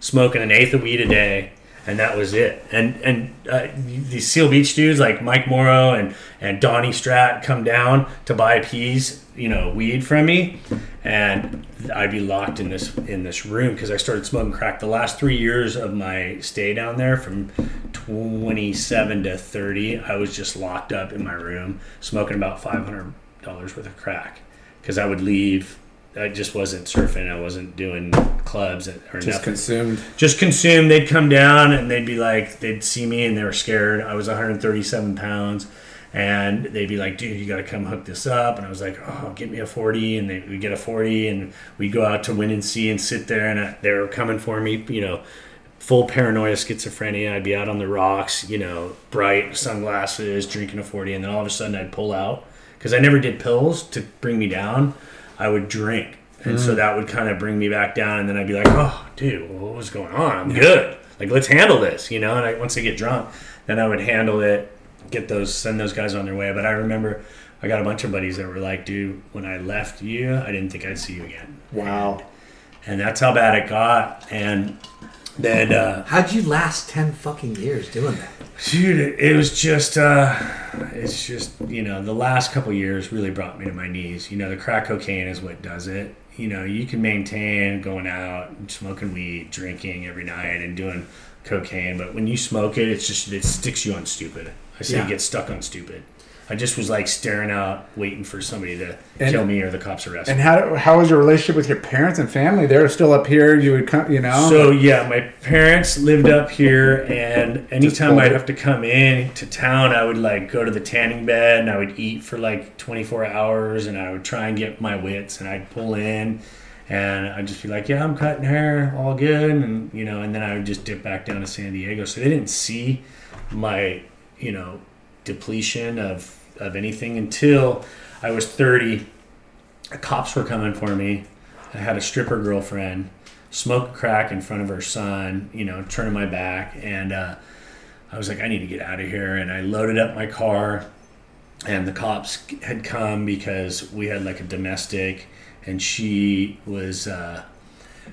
smoking an eighth of weed a day. And that was it. And and uh, these Seal Beach dudes like Mike Morrow and and Donnie Strat come down to buy peas, you know, weed from me, and I'd be locked in this in this room because I started smoking crack. The last three years of my stay down there, from 27 to 30, I was just locked up in my room smoking about 500 dollars worth of crack because I would leave. I just wasn't surfing. I wasn't doing clubs or Just nothing consumed. just consumed. They'd come down and they'd be like, they'd see me and they were scared. I was 137 pounds, and they'd be like, "Dude, you got to come hook this up." And I was like, "Oh, get me a 40," and they would get a 40, and we'd go out to Windansea and sit there, and I, they were coming for me, you know. Full paranoia, schizophrenia. I'd be out on the rocks, you know, bright sunglasses, drinking a 40, and then all of a sudden I'd pull out because I never did pills to bring me down. I would drink. And so mm. that would kind of bring me back down. And then I'd be like, oh, dude, what was going on? I'm good. Like, let's handle this, you know? And I, once I get drunk, then I would handle it, get those, send those guys on their way. But I remember I got a bunch of buddies that were like, dude, when I left you, I didn't think I'd see you again. Wow. And that's how bad it got. And then, uh, How'd you last ten fucking years doing that? Dude, it, it was just, uh, it's just, you know, the last couple years really brought me to my knees. You know, the crack cocaine is what does it. You know, you can maintain going out smoking weed, drinking every night, and doing cocaine, but when you smoke it, it's just, it sticks you on stupid. I say Yeah. get stuck on stupid. I just was like staring out, waiting for somebody to And- kill me or the cops arrest me. And how how was your relationship with your parents and family? They're still up here. You would come, you know. So yeah, my parents lived up here, and anytime I'd have to come in to town, I would like go to the tanning bed and I would eat for like 24 hours, and I would try and get my wits, and I'd pull in, and I'd just be like, "Yeah, I'm cutting hair, all good," and you know, and then I would just dip back down to San Diego. So they didn't see my, you know, depletion of of anything until I was 30. The cops were coming for me. I had a stripper girlfriend, smoked crack in front of her son, you know, turning my back. And uh, I was like, I need to get out of here. And I loaded up my car, and the cops had come because we had like a domestic, and she was. Uh,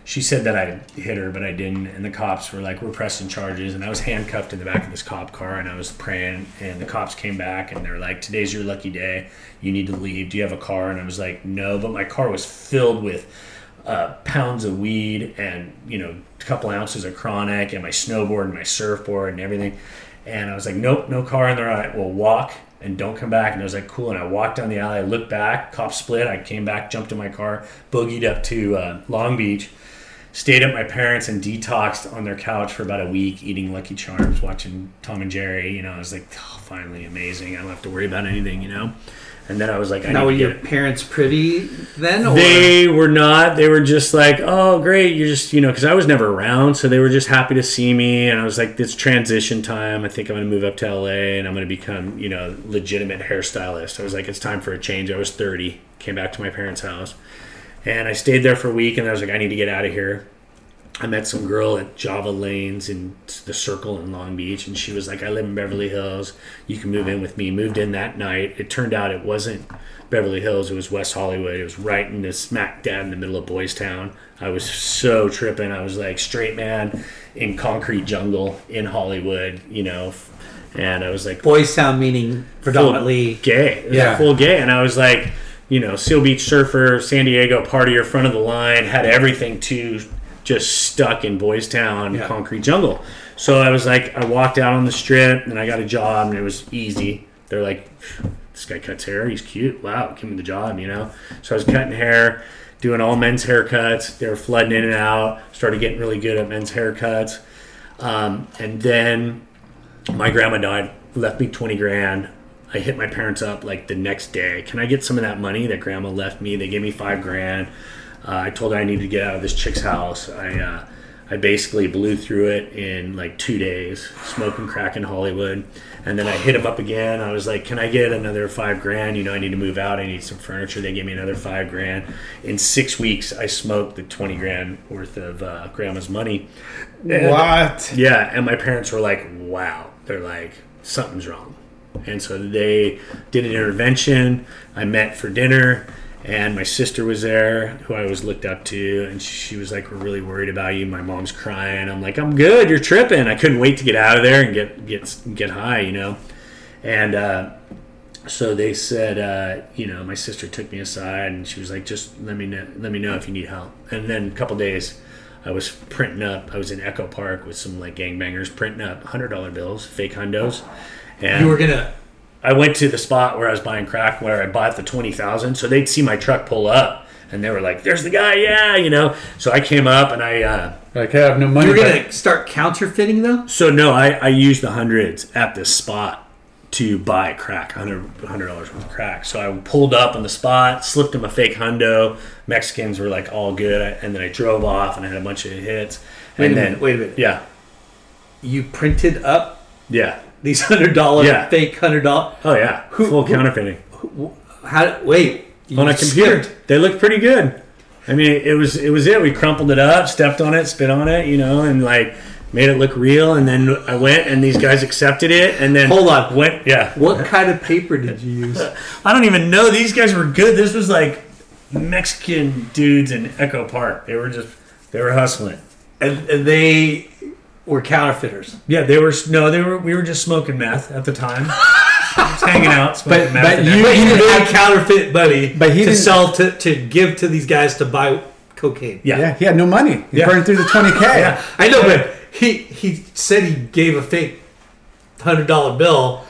she said that I hit her, but I didn't. And the cops were like, "We're pressing charges." And I was handcuffed in the back of this cop car, and I was praying. And the cops came back, and they were like, "Today's your lucky day. You need to leave. Do you have a car?" And I was like, "No," but my car was filled with uh, pounds of weed and you know a couple ounces of chronic, and my snowboard and my surfboard and everything. And I was like, "Nope, no car." And they're like, "Well, walk." And don't come back. And I was like, cool. And I walked down the alley. I looked back. Cops split. I came back, jumped in my car, boogied up to uh, Long Beach stayed at my parents and detoxed on their couch for about a week eating lucky charms watching tom and jerry you know i was like oh, finally amazing. I don't have to worry about anything you know? And then i was like I Now, were your parents privy then, or? They were not. They were just like oh great you're just you know because i was never around so they were just happy to see me and i was like this transition time. I think i'm going to move up to la and i'm going to become you know legitimate hairstylist. I was like it's time for a change. I was 30 came back to my parents house and I stayed there for a week, and I was like, I need to get out of here. I met some girl at Java Lanes in the Circle in Long Beach, and she was like, I live in Beverly Hills. You can move in with me. Moved in that night. It turned out it wasn't Beverly Hills, it was West Hollywood. It was right in the smack dab in the middle of Boys Town. I was so tripping. I was like, straight man in concrete jungle in Hollywood, you know. And I was like, Boys Town meaning predominantly gay. Yeah. full gay. And I was like, you know, Seal Beach surfer, San Diego partier, front of the line, had everything to just stuck in Boys Town, Yeah. concrete jungle. So I was like, I walked out on the strip and I got a job and it was easy. They're like, this guy cuts hair. He's cute. Wow, give me the job, you know? So I was cutting hair, doing all men's haircuts. They were flooding in and out. Started getting really good at men's haircuts. Um, and then my grandma died left me 20 grand. I hit my parents up like the next day. Can I get some of that money that grandma left me? They gave me five grand. Uh, I told her I needed to get out of this chick's house. I, uh, I basically blew through it in like two days, smoking crack in Hollywood. And then I hit them up again. I was like, "Can I get another five grand? You know, I need to move out. I need some furniture." They gave me another five grand. In six weeks, I smoked the twenty grand worth of uh, grandma's money. And- What? yeah, and my parents were like, "Wow." They're like, "Something's wrong," and so they did an intervention. I met for dinner, and my sister was there, who I was looked up to, and she was like, "We're really worried about you." My mom's crying. I'm like, "I'm good. You're tripping." I couldn't wait to get out of there and get get get high, you know, and. uh so they said, uh, you know, my sister took me aside and she was like, just let me know, let me know if you need help. And then a couple days, I was printing up. I was in Echo Park with some like gangbangers printing up hundred dollar bills, fake hundos. And You were gonna. I went to the spot where I was buying crack, where I bought the twenty thousand. So they'd see my truck pull up, and they were like, "There's the guy, yeah," you know. So I came up and I. Uh, Like, I have no money. You were but- gonna start counterfeiting though. so no, I, I used the hundreds at this spot to buy crack, hundred hundred dollars worth of crack. So I pulled up on the spot, slipped him a fake hundo. Mexicans were like all good, and then I drove off and I had a bunch of hits. Wait and a then minute. Wait a minute. yeah, You printed up yeah, these hundred dollar Yeah. fake hundred dollar. oh yeah, full who- counterfeiting How? Wait. On a computer. scared- They look pretty good. I mean, it was it was it. We crumpled it up, stepped on it, spit on it, you know, and like made it look real. And then I went, and these guys accepted it, and then Hold on. went yeah. What kind of paper did you use? I don't even know. These guys were good. This was like Mexican dudes in Echo Park. They were just they were hustling. and, and they were counterfeiters. Yeah, they were no, they were. We were just smoking meth at the time. just hanging out, smoking But- meth. but and you- But everything. you had counterfeit money But he to didn't- sell to, to give to these guys to buy cocaine. yeah. Yeah, he had no money. He Yeah. burned through the 20K. Yeah. I know, but he he said he gave a fake hundred dollar bill.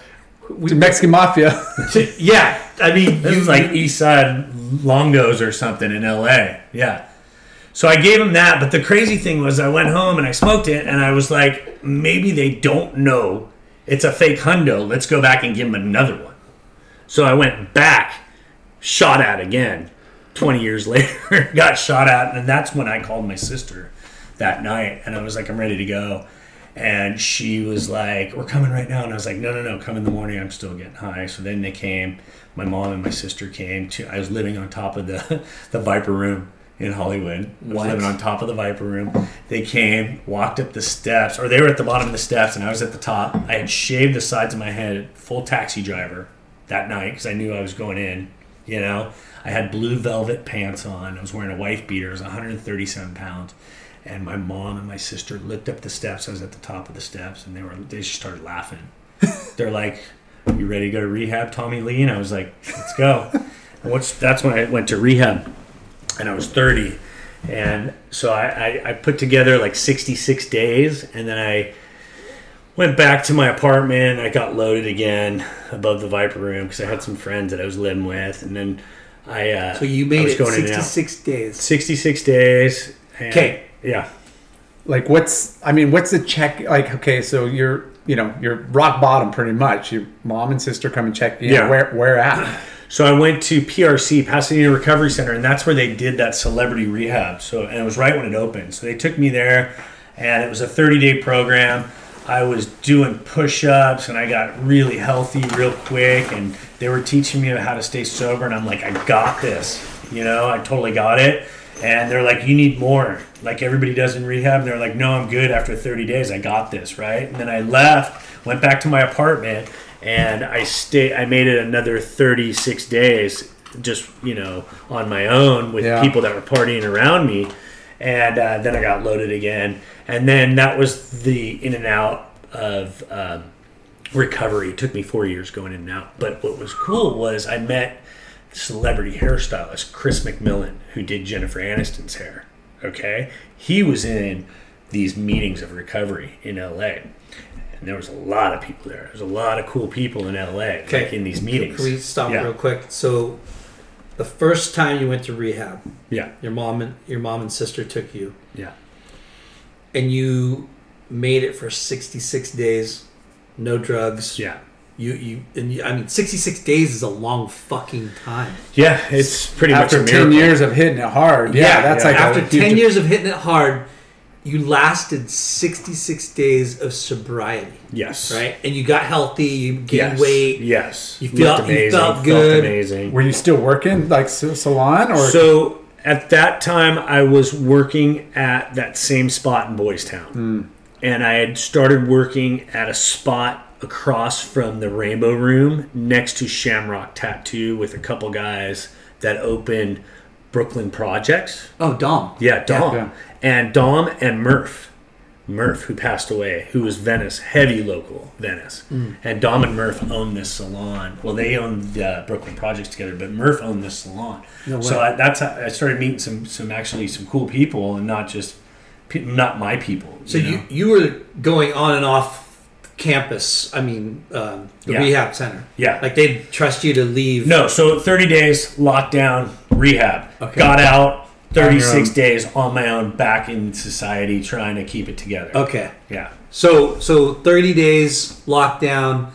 To Mexican Mafia. To, yeah, I mean, This you is like East Side Longos or something in LA. Yeah. So I gave him that, but the crazy thing was I went home and I smoked it and I was like, maybe they don't know it's a fake hundo. Let's go back and give him another one. So I went back, shot at again. 20 years later, got shot at, and that's when I called my sister that night and I was like, I'm ready to go. And she was like, We're coming right now. And I was like, No, no, no, come in the morning. I'm still getting high. So then they came. My mom and my sister came to. I was living on top of the, the Viper Room in Hollywood. I was What? living on top of the Viper Room. They came, walked up the steps, or they were at the bottom of the steps, and I was at the top. I had shaved the sides of my head, full taxi driver that night because I knew I was going in. You know, I had blue velvet pants on. I was wearing a wife beater. I was 137 pounds. And my mom and my sister looked up the steps. I was at the top of the steps, and they were they just started laughing. They're like, "You ready to go to rehab, Tommy Lee?" And I was like, "Let's go." And what's that's when I went to rehab, and I was 30, and so I, I, I put together like 66 days, and then I went back to my apartment. I got loaded again above the Viper room because I had some friends that I was living with, and then I. Uh, so you made it going in and sixty out. six days. 66 days. Okay. Yeah. like, what's, I mean, what's the check? Like, okay, so you're, you know, you're rock bottom pretty much. Your mom and sister come and check you. Yeah. Yeah. Where, where at? So I went to PRC, Pasadena Recovery Center, and that's where they did that celebrity rehab. So and it was right when it opened. So they took me there, and it was a 30 day program. I was doing push ups, and I got really healthy real quick. And they were teaching me how to stay sober, and I'm like, I got this. You know, I totally got it. And they're like, you need more, like everybody does in rehab. And They're like, no, I'm good after 30 days. I got this, right? And then I left, went back to my apartment, and I stay. I made it another 36 days, just you know, on my own with Yeah. people that were partying around me. And uh, then I got loaded again, and then that was the in and out of. Um, recovery. It took me four years going in and out. But what was cool was I met celebrity hairstylist Chris McMillan, who did Jennifer Aniston's hair. Okay, he was in these meetings of recovery in LA, and there was a lot of people there. There's a lot of cool people in LA, like in these meetings. Can we stop Yeah. real quick? So, the first time you went to rehab, Yeah, your mom and your mom and sister took you, yeah, and you made it for sixty six days, no drugs, yeah, You you and you, I mean, sixty six days is a long fucking time. Yeah, it's pretty After much a 10 years of hitting it hard. Yeah, that's yeah. like after huge- ten years of hitting it hard, you lasted sixty six days of sobriety, Yes. right? And you got healthy. You gained Yes. weight. Yes. You felt- Looked you felt good. amazing. Were you still working like s- salon or? So at that time, I was working at that same spot in Boys Town. Hmm. And I had started working at a spot across from the Rainbow Room next to Shamrock Tattoo with a couple guys that opened Brooklyn Projects. Oh, Dom. Yeah, Dom. Yeah. And Dom and Murph. Murph, who passed away, who was Venice, heavy local Venice. And Dom and Murph owned this salon. Well, they owned the Brooklyn Projects together, but Murph owned this salon. so I, that's how I started meeting some, some actually some cool people, and not just not my people. So you, you know? you were going on and off campus. I mean, um, the Yeah. rehab center. Yeah. like they trust you to leave. no, so 30 days lockdown rehab. Okay. Got out. On your 36 own. days on my own, back in society, trying to keep it together. Okay. Yeah. So so 30 days lockdown,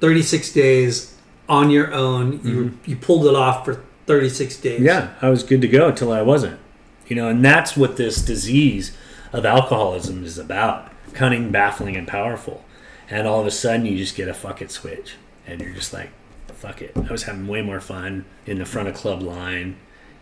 36 days on your own. You you pulled it off for 36 days. Mm-hmm. Yeah, I was good to go until I wasn't. You know, and that's what this disease of alcoholism is about cunning, baffling, and powerful. And all of a sudden, you just get a fuck it switch. And you're just like, fuck it. I was having way more fun in the front of club line,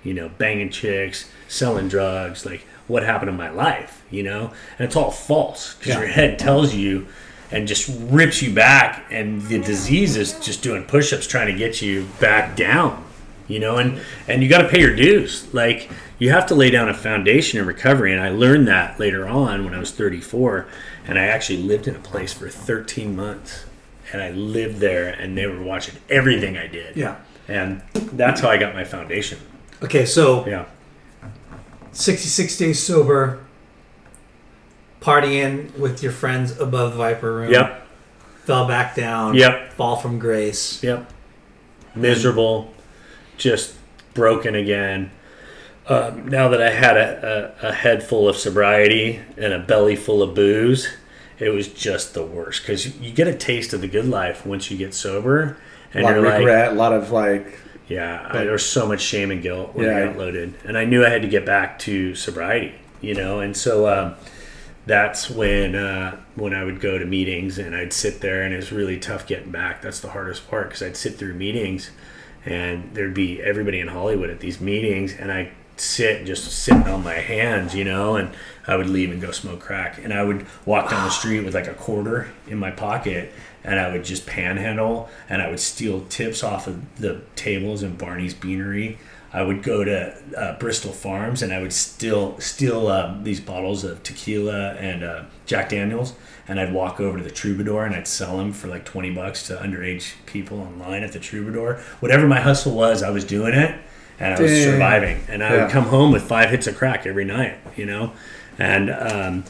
you know, banging chicks, selling drugs. Like, what happened in my life, you know? And it's all false because Yeah. your head tells you and just rips you back. And the disease is just doing push ups trying to get you back down you know and and you got to pay your dues like you have to lay down a foundation in recovery and i learned that later on when i was 34 and i actually lived in a place for 13 months and i lived there and they were watching everything i did Yeah. and that's how i got my foundation Okay, so yeah 66 days sober, partying with your friends above the Viper Room. yep Fell back down. Yep. Fall from grace. Yep. Miserable, just broken again. Um, now that I had a, a, a head full of sobriety and a belly full of booze, it was just the worst because you get a taste of the good life once you get sober, a and lot you're of like, a lot of like, yeah, I, there was so much shame and guilt when I Yeah. got loaded, and I knew I had to get back to sobriety, you know, and so um, that's when uh, when I would go to meetings and I'd sit there, and it was really tough getting back. That's the hardest part because I'd sit through meetings, and there'd be everybody in Hollywood at these meetings, and I sit just sitting on my hands, you know, and I would leave and go smoke crack, and I would walk down the street with like a quarter in my pocket, and I would just panhandle, and I would steal tips off of the tables in Barney's Beanery. I would go to uh, Bristol Farms, and I would still steal uh, these bottles of tequila and uh, Jack Daniels, and I'd walk over to the Troubadour and I'd sell them for like twenty bucks to underage people online at the Troubadour. Whatever my hustle was, I was doing it, and I was Dang. surviving. And I Yeah. would come home with five hits of crack every night, you know, and um,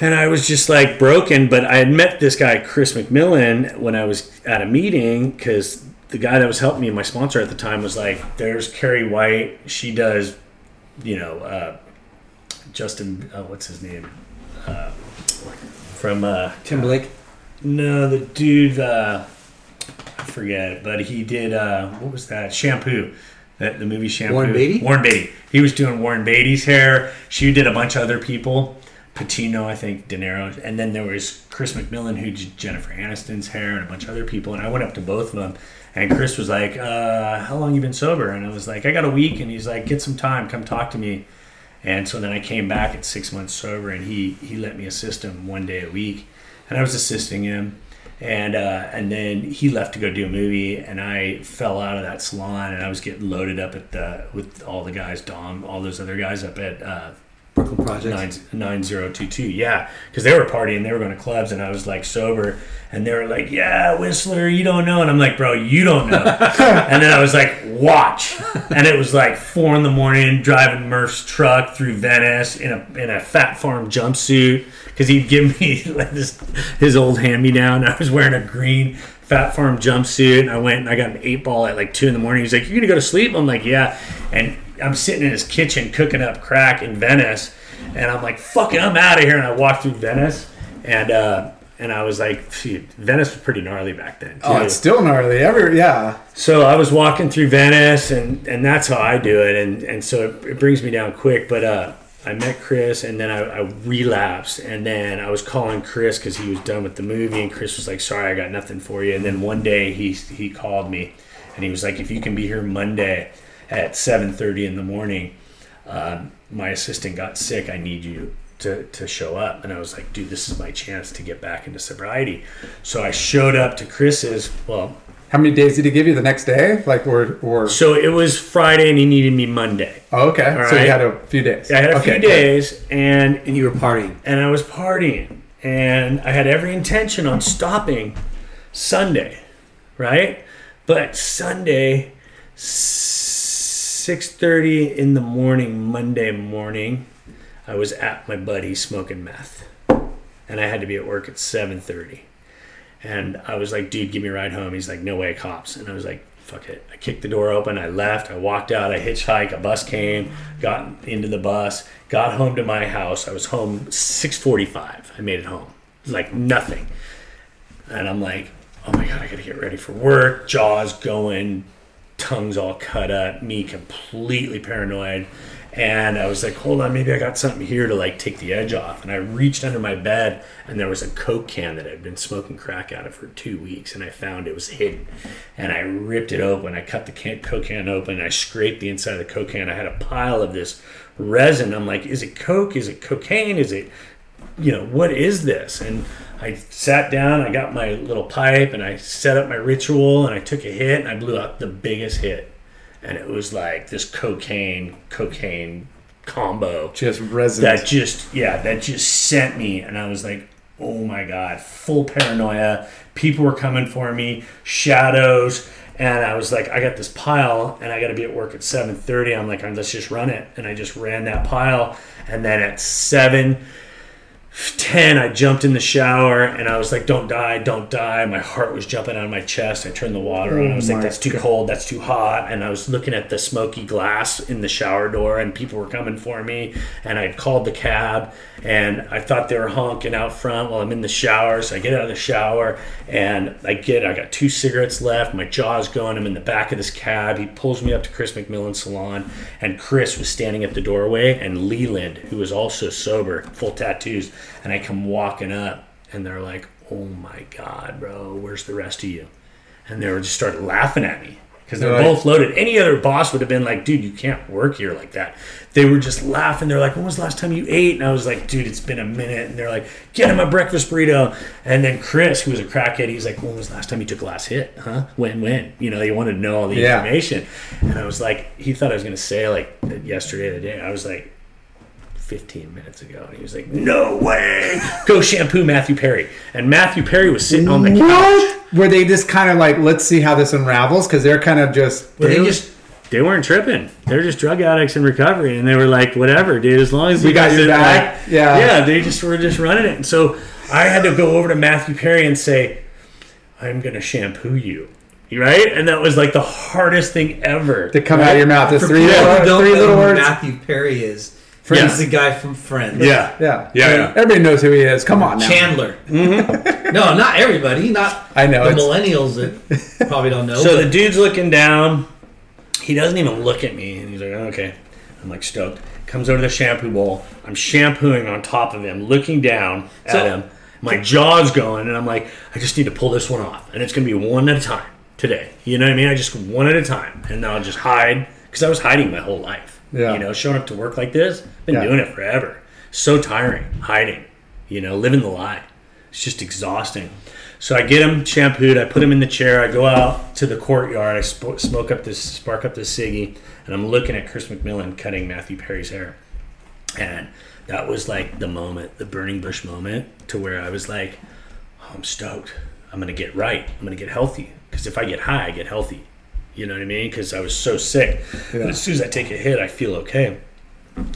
and I was just like broken. But I had met this guy Chris McMillan when I was at a meeting because the guy that was helping me, my sponsor at the time, was like, "There's Carrie White. She does, you know, uh, Justin. Uh, what's his name? Uh, from uh, Timberlake. no, the dude, uh, I forget, but he did, uh, what was that? Shampoo. That, the movie Shampoo. Warren Beatty? Warren Beatty. He was doing Warren Beatty's hair. She did a bunch of other people. Pacino, I think, De Niro. And then there was Chris McMillan, who did Jennifer Aniston's hair, and a bunch of other people. And I went up to both of them. And Chris was like, uh, how long you been sober? And I was like, I got a week. And he's like, get some time. Come talk to me. And so then I came back at six months sober, and he he let me assist him one day a week, and I was assisting him, and uh, and then he left to go do a movie, and I fell out of that salon, and I was getting loaded up at the with all the guys, Dom, all those other guys up at uh, Brooklyn Project. nine nine zero two two. Yeah, because they were partying, they were going to clubs, and I was like sober, and they were like, "Yeah, Whistler, you don't know," and I'm like, "Bro, you don't know." and then I was like, "Watch," and it was like four in the morning, driving Murph's truck through Venice in a in a Phat Farm jumpsuit because he'd give me like this his old hand me down. I was wearing a green. Phat Farm jumpsuit, and I went and I got an eight ball at like two in the morning. He's like, "You're gonna go to sleep?" I'm like, "Yeah," and I'm sitting in his kitchen cooking up crack in Venice, and I'm like, "Fuck it, I'm out of here." And I walked through Venice, and uh, and I was like, Venice was pretty gnarly back then. Oh, it's still gnarly. Every yeah. So I was walking through Venice, and, and that's how I do it, and and so it, it brings me down quick. But uh, I met Chris, and then I, I relapsed, and then I was calling Chris because he was done with the movie, and Chris was like, "Sorry, I got nothing for you." And then one day he he called me, and he was like, "If you can be here Monday at seven thirty in the morning, um, my assistant got sick. I need you." To, to show up and I was like, dude, this is my chance to get back into sobriety. So I showed up to Chris's. Well, How many days did he give you the next day? Like or or so it was Friday and he needed me Monday. oh, okay. All So you had a few days. I had a okay, few good. days and And you were partying. and I was partying and I had every intention on stopping Sunday, right? But Sunday, six thirty in the morning, Monday morning, I was at my buddy smoking meth, and I had to be at work at seven thirty. And I was like, dude, give me a ride home. He's like, no way, cops. And I was like, fuck it. I kicked the door open. I left. I walked out. I hitchhiked. A bus came. Got into the bus. Got home to my house. I was home 6:45. I made it home. Like nothing. And I'm like, oh my god, I gotta get ready for work. Jaws going, tongues all cut up. Me completely paranoid. And I was like, hold on, maybe I got something here to like take the edge off. And I reached under my bed and there was a Coke can that I'd been smoking crack out of for two weeks. And I found it was hidden. And I ripped it open. I cut the can- Coke can open. I scraped the inside of the Coke can. I had a pile of this resin. I'm like, is it Coke? Is it cocaine? Is it, you know, what is this? And I sat down, I got my little pipe and I set up my ritual and I took a hit and I blew out the biggest hit. And it was like this cocaine, cocaine combo Just resin. that just yeah that just sent me and i was like oh my god full paranoia people were coming for me shadows and i was like i got this pile and i got to be at work at 7.30 i'm like let's just run it and i just ran that pile and then at 7 10 i jumped in the shower and i was like don't die don't die. My heart was jumping out of my chest. I turned the water on. I was like oh that's too cold that's too hot. And i was looking at the smoky glass in the shower door and people were coming for me. And i'd called the cab and i thought they were honking out front while i'm in the shower. So i get out of the shower and i get i got two cigarettes left. My jaw's going. I'm in the back of this cab. He pulls me up to chris mcmillan salon and chris was standing at the doorway and leland who was also sober full tattoos and i come walking up and they're like oh my god bro where's the rest of you and they were just started laughing at me because they're Right. both loaded. Any other boss would have been like, "Dude, you can't work here like that." They were just laughing. They're like, "When was the last time you ate?" And I was like, "Dude, it's been a minute." And they're like, "Get him a breakfast burrito." And then Chris, who was a crackhead, he's like, "When was the last time you took a last hit? Huh? When? When?" You know, they wanted to know all the Yeah. information. And I was like, he thought I was going to say like yesterday, the day. I was like, 15 minutes ago. And he was like, no way. Go shampoo Matthew Perry. And Matthew Perry was sitting on the couch. What? Were they just kind of like, let's see how this unravels? Because they're kind of just. They just they weren't tripping. They're just drug addicts in recovery, and they were like, "Whatever, dude. As long as We you got guys your back." like- Yeah. yeah." They just were just running it, and so I had to go over to Matthew Perry and say, "I'm gonna shampoo you." Right, and that was like the hardest thing ever. to come out of your mouth. The three, people little, three little words. Matthew Perry is. Yeah. He's the guy from Friends. Yeah, Yeah. Yeah, yeah. Everybody knows who he is. Come on now. Chandler. Mm-hmm. no, not everybody. Not I know, the it's- millennials that probably don't know. So but the dude's looking down. He doesn't even look at me, and he's like, "Okay." I'm like stoked. Comes over to the shampoo bowl. I'm shampooing on top of him, looking down at So- him. My jaw's going, and I'm like, I just need to pull this one off, and it's gonna be one at a time today. You know what I mean? I just one at a time, and then I'll just hide because I was hiding my whole life. Yeah. You know, showing up to work like this, been Yeah. doing it forever. So tiring, hiding. You know, living the lie. It's just exhausting. So I get him shampooed. I put him in the chair. I go out to the courtyard. I sp- smoke up this, spark up this ciggy, and I'm looking at Chris McMillan cutting Matthew Perry's hair. And that was like the moment, the burning bush moment, to where I was like, oh, I'm stoked. I'm gonna get right. I'm gonna get healthy. Because if I get high, I get healthy. You know what I mean? Because I was so sick. But as soon as I take a hit, I feel okay.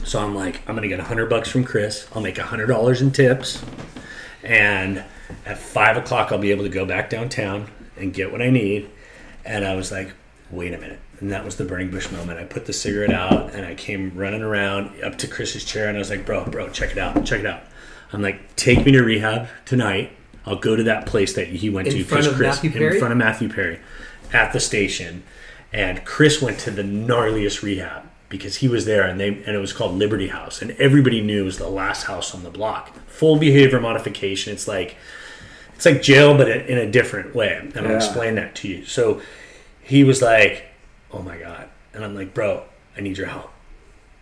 So I'm like, I'm gonna get a hundred bucks from Chris. I'll make a hundred dollars in tips, and at five o'clock I'll be able to go back downtown and get what I need. And I was like, wait a minute. And that was the burning bush moment. I put the cigarette out and I came running around up to Chris's chair and I was like, bro, bro, check it out, check it out. I'm like, take me to rehab tonight. I'll go to that place that he went In to. front Chris? In front of Matthew Perry, at the station, and Chris went to the gnarliest rehab because he was there, and they and it was called Liberty House, and everybody knew it was the last house on the block. Full behavior modification. It's like it's like jail, but in a different way. And I'll Yeah. explain that to you. So he was like, "Oh my god," and I'm like, "Bro, I need your help."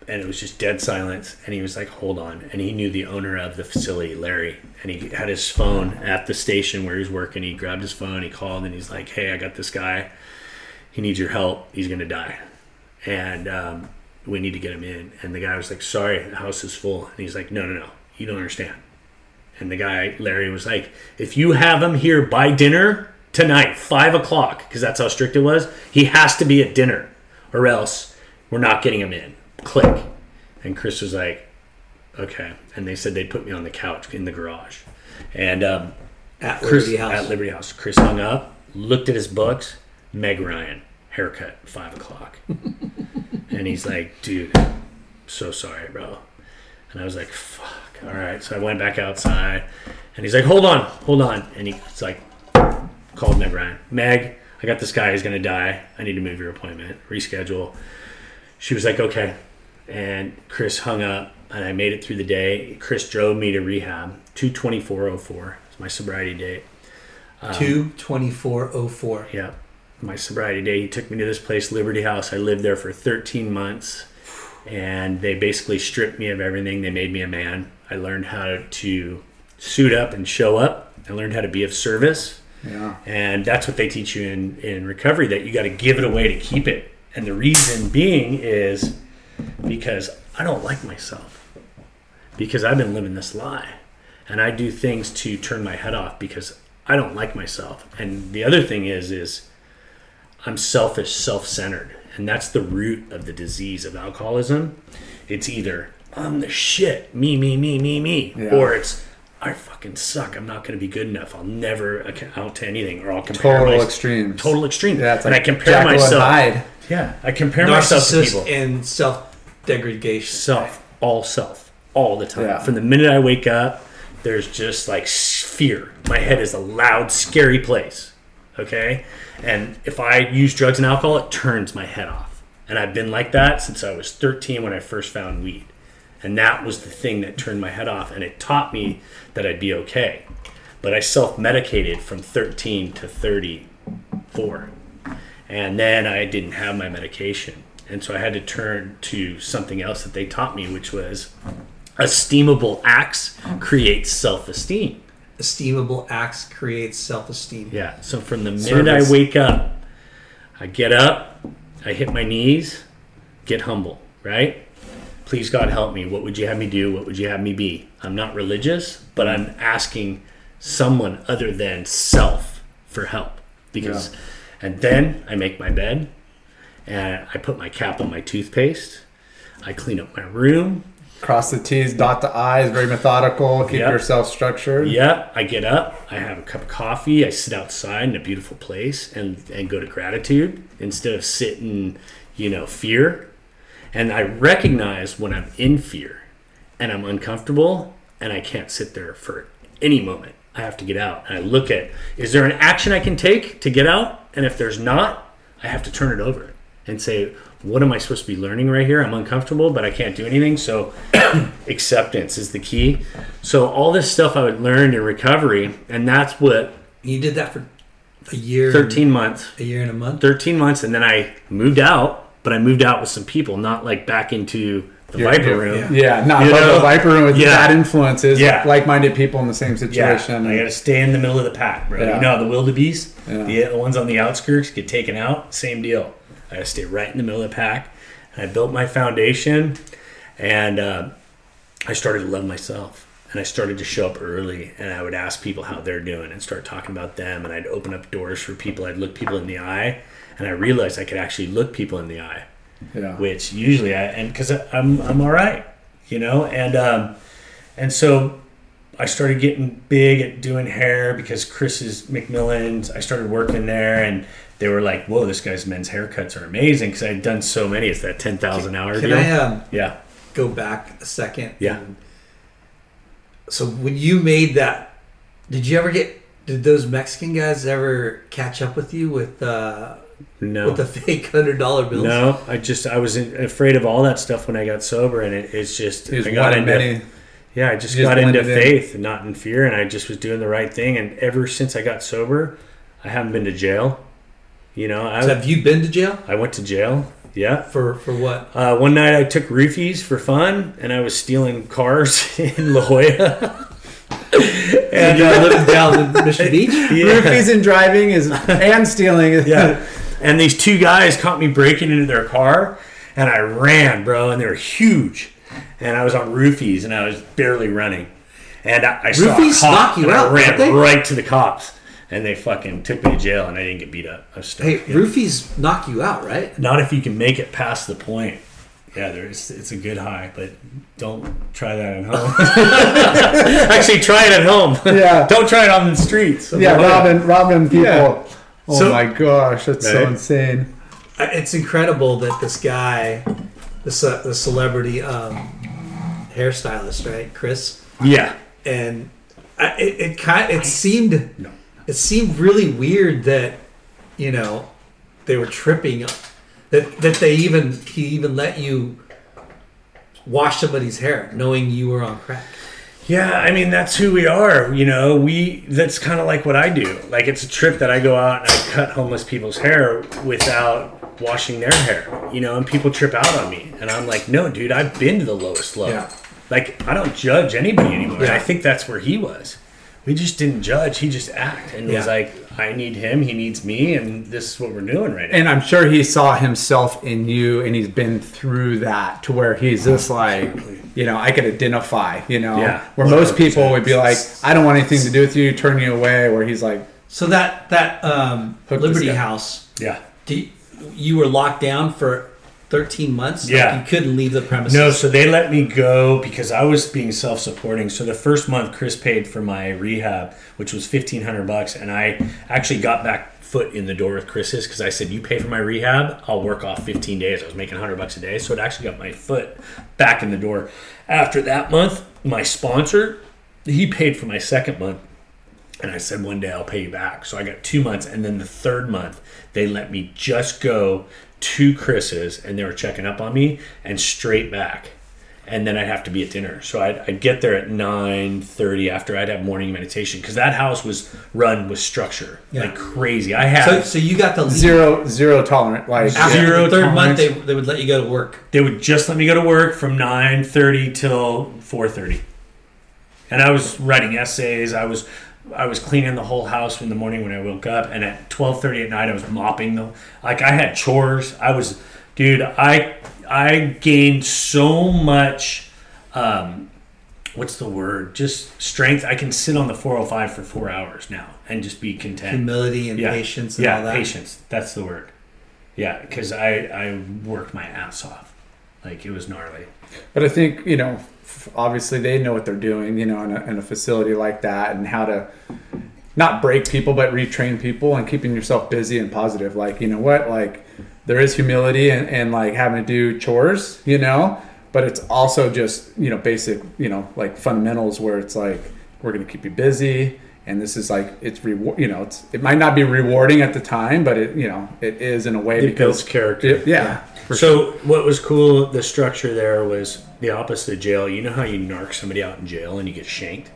And it was just dead silence. And he was like, "Hold on." And he knew the owner of the facility, Larry, and he had his phone at the station where he was working. He grabbed his phone, he called, and he's like, "Hey, I got this guy. He needs your help. He's gonna die, and um, we need to get him in." And the guy was like, "Sorry, the house is full." And he's like, "No, no, no, you don't understand." And the guy, Larry, was like, if you have him here by dinner tonight, five o'clock, because that's how strict it was, he has to be at dinner, or else we're not getting him in. Click. And Chris was like, okay. And they said they'd put me on the couch in the garage. And um, At Chris, Liberty House. at Liberty House, Chris hung up, looked at his books, Meg Ryan, haircut, five o'clock. and he's like, dude, I'm so sorry, bro. And I was like, fuck. All right. So I went back outside and he's like, hold on, hold on. And he's like, called Meg Ryan. Meg, I got this guy. He's going to die. I need to move your appointment, reschedule. She was like, okay. And Chris hung up and I made it through the day. Chris drove me to rehab, 22404. It's my sobriety date. Um, two twenty four oh four. Yeah. My sobriety day, he took me to this place, Liberty House. I lived there for 13 months, and they basically stripped me of everything. They made me a man. I learned how to suit up and show up. I learned how to be of service, Yeah. and that's what they teach you in in recovery. That you got to give it away to keep it. And the reason being is because I don't like myself, because I've been living this lie, and I do things to turn my head off because I don't like myself. And the other thing is is I'm selfish, self-centered, and that's the root of the disease of alcoholism. It's either I'm the shit, me, me, me, me, me, Yeah. or it's I fucking suck. I'm not going to be good enough. I'll never account to anything, or I'll compare Total my- extremes. Total extreme. Yeah, it's and I compare Jekyll and myself. Hyde. Yeah, I compare myself to people. Narcissist and self degradation. Self, all self, all the time. Yeah. From the minute I wake up, there's just like fear. My head is a loud, scary place. Okay, and if I use drugs and alcohol, it turns my head off. And I've been like that since I was 13 when I first found weed. And that was the thing that turned my head off, and it taught me that I'd be okay. But I self medicated from 13 to 34. And then I didn't have my medication. And so I had to turn to something else that they taught me, which was esteemable acts create self esteem. Esteemable acts create self esteem. Yeah. So from the minute I wake up, I get up, I hit my knees, get humble, right? Please God help me. What would you have me do? What would you have me be? I'm not religious, but I'm asking someone other than self for help. Because and then I make my bed and I put my cap on my toothpaste. I clean up my room. Cross the T's, dot the I's, very methodical, keep Yep. yourself structured. Yeah, I get up, I have a cup of coffee, I sit outside in a beautiful place and, and go to gratitude instead of sit in, you know, fear. And I recognize when I'm in fear and I'm uncomfortable and I can't sit there for any moment. I have to get out. And I look at is there an action I can take to get out? And if there's not, I have to turn it over and say, what am I supposed to be learning right here? I'm uncomfortable, but I can't do anything. So acceptance is the key. So all this stuff I would learn in recovery, and that's what You did that for a year. 13 months, A year and a month. 13 months, and then I moved out, but I moved out with some people, not like back into the You're- Viper you're- room. Yeah, not You know? the Viper room with Yeah. bad influences, Yeah. like-minded people in the same Yeah, situation. I got to stay in the middle of the pack, bro. Yeah. You know the wildebeest, Yeah. the, the ones on the outskirts get taken out. Same deal. I to stay right in the middle of the pack. And I built my foundation, and uh, I started to love myself. And I started to show up early, and I would ask people how they're doing, and start talking about them. And I'd open up doors for people. I'd look people in the eye, and I realized I could actually look people in the eye yeah. which usually I and because I'm I'm all right, you know, and um, and so I started getting big at doing hair because Chris's McMillan's. I started working there, and they were like, "Whoa, this guy's men's haircuts are amazing!" Because I had done so many. It's that ten thousand hour Can deal. I um, yeah, go back a second? Yeah. And- so when you made that Did you ever get? Did those Mexican guys ever catch up with you with uh, No. with the fake hundred dollar bills? No, I just I was in, afraid of all that stuff when I got sober, and it, it's just He was I got into many. yeah, I just just got into blended in. faith and not in fear, and I just was doing the right thing. And ever since I got sober, I haven't been to jail. You know, I So have you been to jail I went to jail. Yeah. for for what? Uh, one night I took roofies for fun, and I was stealing cars in La Jolla. And you were living down in Mission Beach. Yeah. Roofies and driving is and stealing. is- Yeah. And these two guys caught me breaking into their car, and I ran, bro, and they were huge. And I was on roofies, and I was barely running. And I, I saw Roofies a cop, knock you and out, I ran right to the cops, and they fucking took me to jail, and I didn't get beat up. I was stoked. Hey, yeah. roofies knock you out, right? Not if you can make it past the point. Yeah, there's it's a good high, but don't try that at home. Actually, try it at home. Yeah. don't try it on the streets. Yeah, robbing, robbing people. Yeah. Oh So- my gosh, that's so insane. It's incredible that this guy, the ce- the celebrity um, hairstylist, right, Chris, Yeah, and I, it, it kind it seemed No. It seemed really weird that you know they were tripping that that they even he even let you wash somebody's hair knowing you were on crack. Yeah, I mean that's who we are. You know, we that's kind of like what I do. Like it's a trip that I go out and I cut homeless people's hair without washing their hair. You know, and people trip out on me, and I'm like, no, dude, I've been to the lowest low. Yeah. Like I don't judge anybody anymore. Yeah. I think that's where he was. We just didn't judge. He just act and was Yeah. like, I need him, he needs me, and this is what we're doing right now. And I'm sure he saw himself in you, and he's been through that to where he's just like, you know, I could identify. You know, Yeah. where most people would be like, I don't want anything to do with you, turn you away. Where he's like, So that that um, Liberty. House, yeah. do you, you were locked down for thirteen months. Like, Yeah. you couldn't leave the premises. No, so they let me go because I was being self-supporting. So the first month, Chris paid for my rehab, which was fifteen hundred bucks, and I actually got back foot in the door with Chris's because I said, "You pay for my rehab, I'll work off fifteen days." I was making hundred bucks a day, so it actually got my foot back in the door. After that month, my sponsor, he paid for my second month. And I said, one day I'll pay you back. So I got two months. And then the third month, they let me just go to Chris's and they were checking up on me and straight back. And then I'd have to be at dinner. So I'd, I'd get there at 9.30 after I'd have morning meditation. Because that house was run with structure. Yeah. Like crazy. I had... So, so you got the... leave. zero, zero tolerant. Like, After Zero the third month, they, they would let you go to work. they would just let me go to work from 9.30 till 4.30 and i was writing essays i was i was cleaning the whole house in the morning when i woke up and at 12.30 at night i was mopping the like i had chores i was dude i i gained so much um what's the word just strength i can sit on the 405 for four hours now and just be content Humility and yeah. patience and yeah, all that. patience. That's the word. Yeah, because I I worked my ass off. Like it was gnarly. But I think you know, obviously they know what they're doing. You know, in a, in a facility like that, and how to not break people, but retrain people, and keeping yourself busy and positive. Like you know what, like there is humility and, and like having to do chores. You know, but it's also just you know basic you know like fundamentals where it's like we're gonna keep you busy. And this is like it's reward. You know, it's it might not be rewarding at the time, but it you know it is in a way It because builds character. it- yeah, for So what was cool? The structure there was the opposite of jail. You know how you narc somebody out in jail and you get shanked.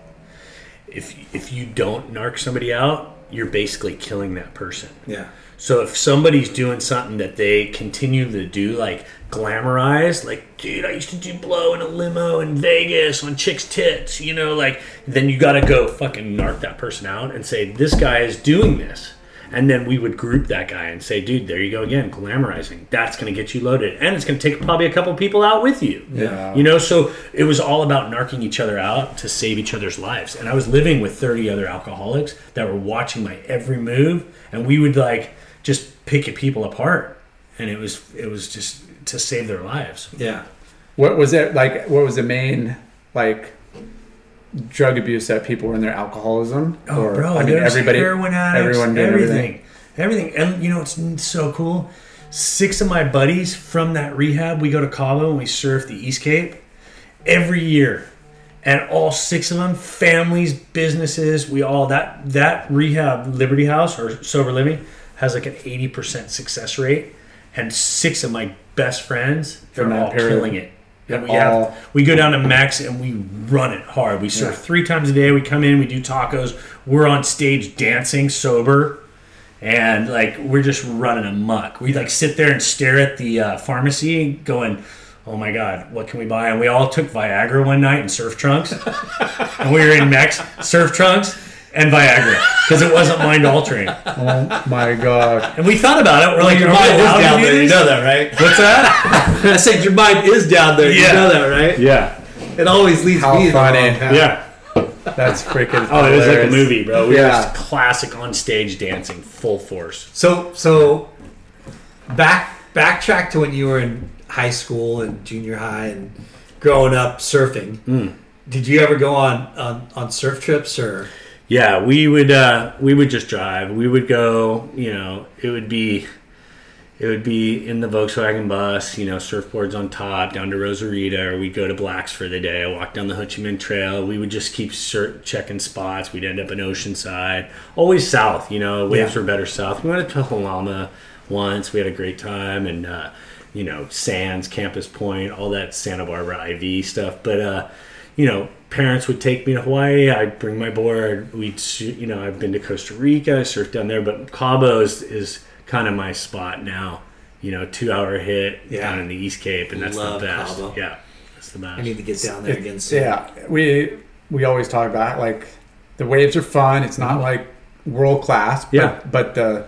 If if you don't narc somebody out, you're basically killing that person. Yeah. So if somebody's doing something that they continue to do, like glamorize, like, dude, I used to do blow in a limo in Vegas on chicks' tits, you know, like, then you got to go fucking narc that person out and say, this guy is doing this. And then we would group that guy and say, dude, there you go again, glamorizing. That's going to get you loaded. And it's going to take probably a couple people out with you. Yeah. You know, so it was all about narking each other out to save each other's lives. And I was living with 30 other alcoholics that were watching my every move. And we would like just pick people apart. And it was, it was just to save their lives. Yeah. What was it like? What was the main like drug abuse that people were in their alcoholism? Oh, bro, I mean, everybody, heroin addicts, everyone did everything, everything, And you know, it's so cool. Six of my buddies from that rehab, we go to Cabo and we surf the East Cape every year. and all six of them, families, businesses, we all that that rehab Liberty House or sober living has like an eighty percent success rate, and six of my best friends they're all period. killing it. And we have we go down to Max and we run it hard. We surf Yeah. three times a day. We come in, we do tacos. We're on stage dancing sober, and like we're just running amok. We like sit there and stare at the uh, pharmacy, going, "Oh my god, what can we buy?" And we all took Viagra one night in surf trunks, and we were in Mex surf trunks and Viagra because it wasn't mind altering. Oh my god. And we thought about it. We're like, your mind is down there. You know that, right? What's that? I said your mind is down there. You know that, right? yeah, It always leads How me to the funny. wrong path. yeah. That's freaking. Oh, it was like a movie, bro. We Yeah. were just classic on stage dancing, full force. So so back backtrack to when you were in high school and junior high and growing up surfing. Hmm. Did you ever go on, on on surf trips or Yeah, we would uh, we would just drive. We would go. You know, it would be it would be in the Volkswagen bus. You know, surfboards on top down to Rosarito, or we'd go to Blacks for the day. Walk down the Ho Chi Minh Trail. We would just keep sur- checking spots. We'd end up in Oceanside, always south. You know, waves Yeah. were better south. We went to Tulalama once. We had a great time, and uh, you know, Sands, Campus Point, all that Santa Barbara IV stuff. But uh, you know, parents would take me to Hawaii. I'd bring my board. We'd, you know, I've been to Costa Rica, I surfed down there, but Cabo is, is kind of my spot now. You know, two hour hit Yeah. down in the East Cape, and that's Love the best. Cabo. Yeah, that's the best. I need to get down there again soon. Yeah, we we always talk about like the waves are fun. It's not like world class. But, Yeah. but the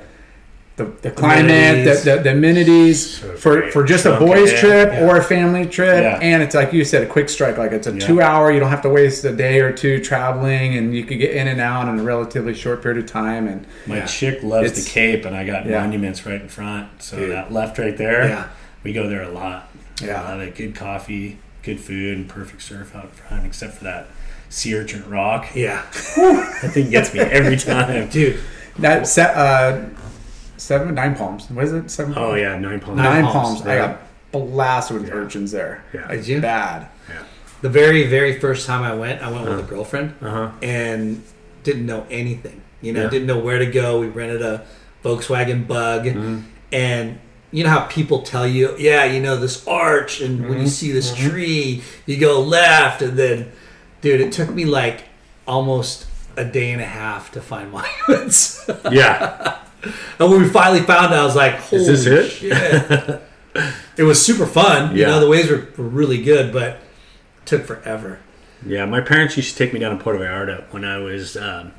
the, the climate, the, the, the amenities So for, for just a boys in. trip Yeah. or a family trip, Yeah. and it's like you said, a quick strike. Like it's a Yeah. two hour. You don't have to waste a day or two traveling, and you could get in and out in a relatively short period of time. And My chick loves the Cape, and I got monuments right in front. So Dude. that left right there, Yeah. we go there a lot. Yeah. I love it. Good coffee, good food, and perfect surf out front, except for that sea urchin rock. Yeah. That thing gets me every time. Dude, that uh, seven nine palms. What is it? Seven. Oh yeah, nine palms. Nine Nine palms. palms, I got blasted with urchins there. Yeah. did you? Bad. The very, very first time I went, I went with a girlfriend Uh-huh. and didn't know anything. You know, Yeah. didn't know where to go. We rented a Volkswagen Bug, Mm-hmm. and you know how people tell you, yeah, you know this arch, and when Mm-hmm. you see this tree, you go left, and then, dude, it took me like almost a day and a half to find my monuments. Yeah. And when we finally found it, I was like, Holy this it? shit. it was super fun. You know, the waves were, were really good, but it took forever. Yeah, my parents used to take me down to Puerto Vallarta when I was um,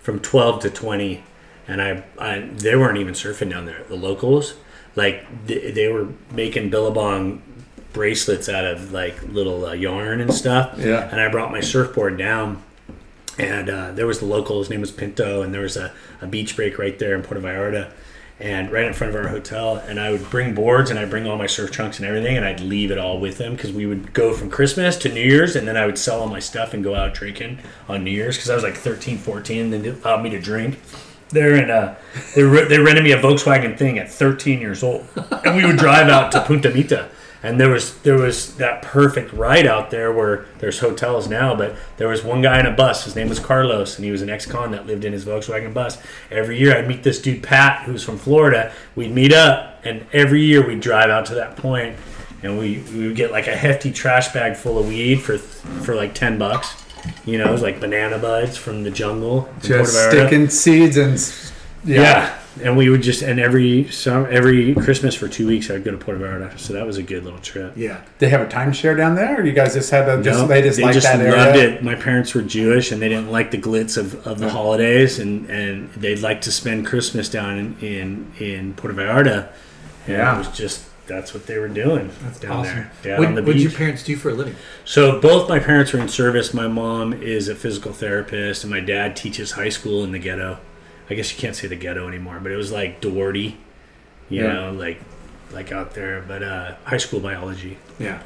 from 12 to 20, and I, I they weren't even surfing down there. The locals, like they, they were making billabong bracelets out of like little uh, yarn and stuff. Yeah. And I brought my surfboard down, and uh, there was the local. His name was Pinto, and there was a, a beach break right there in Puerto Vallarta. And right in front of our hotel, and I would bring boards and I'd bring all my surf trunks and everything, and I'd leave it all with them because we would go from Christmas to New Year's, and then I would sell all my stuff and go out drinking on New Year's because I was like 13, 14, and they allowed me to drink there. And uh, they, re- they rented me a Volkswagen thing at 13 years old, and we would drive out to Punta Mita. And there was there was that perfect ride out there where there's hotels now, but there was one guy in a bus. His name was Carlos, and he was an ex-con that lived in his Volkswagen bus. Every year, I'd meet this dude Pat, who's from Florida. We'd meet up, and every year we'd drive out to that point, and we we would get like a hefty trash bag full of weed for for like ten bucks. You know, it was like banana buds from the jungle. Just sticking seeds and s- Yeah. And we would just and every some every Christmas for two weeks I'd go to Puerto Vallarta, so that was a good little trip. Yeah. They have a timeshare down there, or you guys just had a just No, they just like that area. loved it. My parents were Jewish, and they didn't like the glitz of, of the holidays, and, and they'd like to spend Christmas down in in, in Puerto Vallarta. And Yeah. it was just that's what they were doing that's down there, down What on the did your parents do for a living? So both my parents were in service. My mom is a physical therapist, and my dad teaches high school in the ghetto. I guess you can't say the ghetto anymore, but it was like Doherty, you Yeah. know, like like out there. But uh, high school biology. Yeah.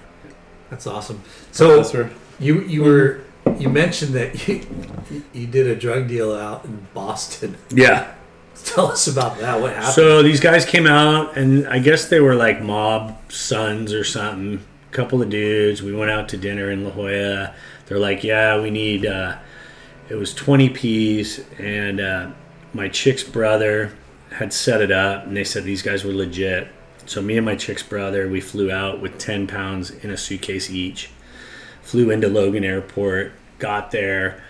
That's awesome. So Professor. you you were you mentioned that you, you did a drug deal out in Boston. Yeah. Tell us about that. What happened? So these guys came out, and I guess they were like mob sons or something. couple of dudes. We went out to dinner in La Jolla. they're like, yeah, we need. Uh, it was 20 P's, and uh, my chick's brother had set it up, and they said these guys were legit. So me and my chick's brother, we flew out with 10 pounds in a suitcase each. Flew into Logan Airport, got there.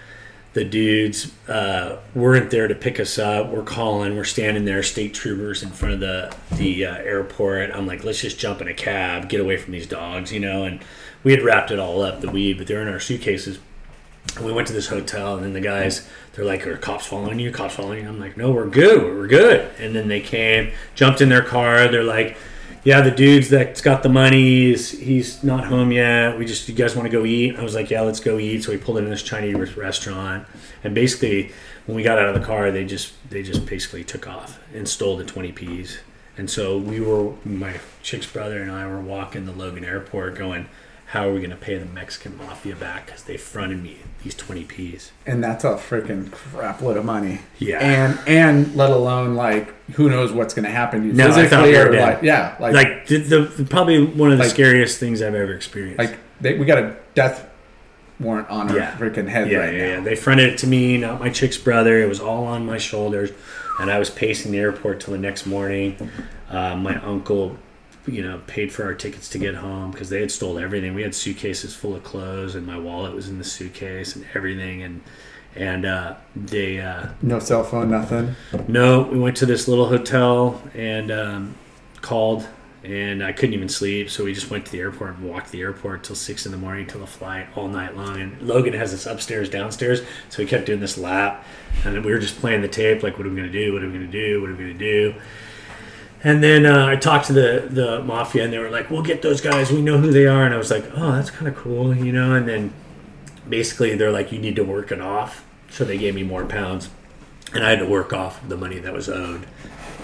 The dudes uh, weren't there to pick us up. We're calling. We're standing there, state troopers in front of the the uh, airport. I'm like, let's just jump in a cab, get away from these dogs, you know. And we had wrapped it all up, the weed, but they're in our suitcases. We went to this hotel, and then the guys, they're like, "Are cops following you? Cops following you?" I'm like, "No, we're good. We're good." And then they came, jumped in their car. They're like, "Yeah, the dude's that's got the money. He's, he's not home yet. We just, you guys want to go eat?" I was like, "Yeah, let's go eat." So we pulled in this Chinese restaurant, and basically, when we got out of the car, they just, they just basically took off and stole the 20 P's. And so we were, my chick's brother and I were walking the Logan Airport, going, "How are we going to pay the Mexican mafia back? Because they fronted me these 20 P's." and that's a freaking crap load of money. Yeah. and and let alone like who knows what's going to happen to you No, physically or dead. like yeah, like like, the, the probably one of the Like- scariest things I've ever experienced. Like they, we got a death warrant on our Yeah. freaking head yeah, right yeah, now. yeah. They fronted it to me, not my chick's brother. It was all on my shoulders, and I was pacing the airport till the next morning. Uh, my uncle, you know, paid for our tickets to get home because they had stole everything. We had suitcases full of clothes, and my wallet was in the suitcase and everything, and and uh, they. Uh, No cell phone, nothing. No, we went to this little hotel and um, called, and I couldn't even sleep. So we just went to the airport and walked the airport till six in the morning till the flight all night long. And Logan has this upstairs, downstairs, so we kept doing this lap, and we were just playing the tape, like, what are we gonna do? What are we gonna do? What are we gonna do? And then uh, I talked to the the mafia, and they were like, "We'll get those guys. We know who they are." And I was like, "Oh, that's kind of cool," you know. And then basically, they're like, "You need to work it off." So they gave me more pounds, and I had to work off the money that was owed,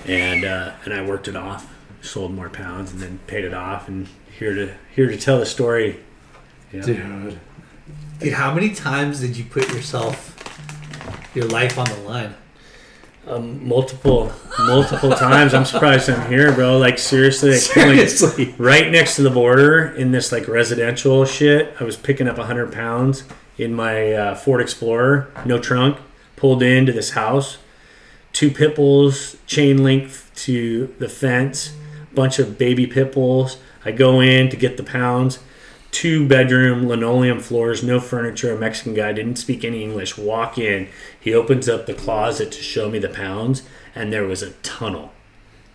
and uh, and I worked it off, sold more pounds, and then paid it off. And here to here to tell the story. Dude, Dude, how many times did you put yourself, your life on the line? Um, multiple multiple times. I'm surprised I'm here, bro. Like seriously, like, Seriously. right next to the border in this like residential shit. I was picking up 100 pounds in my uh, Ford Explorer, no trunk, pulled into this house. Two pit bulls, chain link to the fence, bunch of baby pit bulls. I go in to get the pounds. Two bedroom linoleum floors, no furniture. A Mexican guy didn't speak any English. Walk in. He opens up the closet to show me the pounds, and there was a tunnel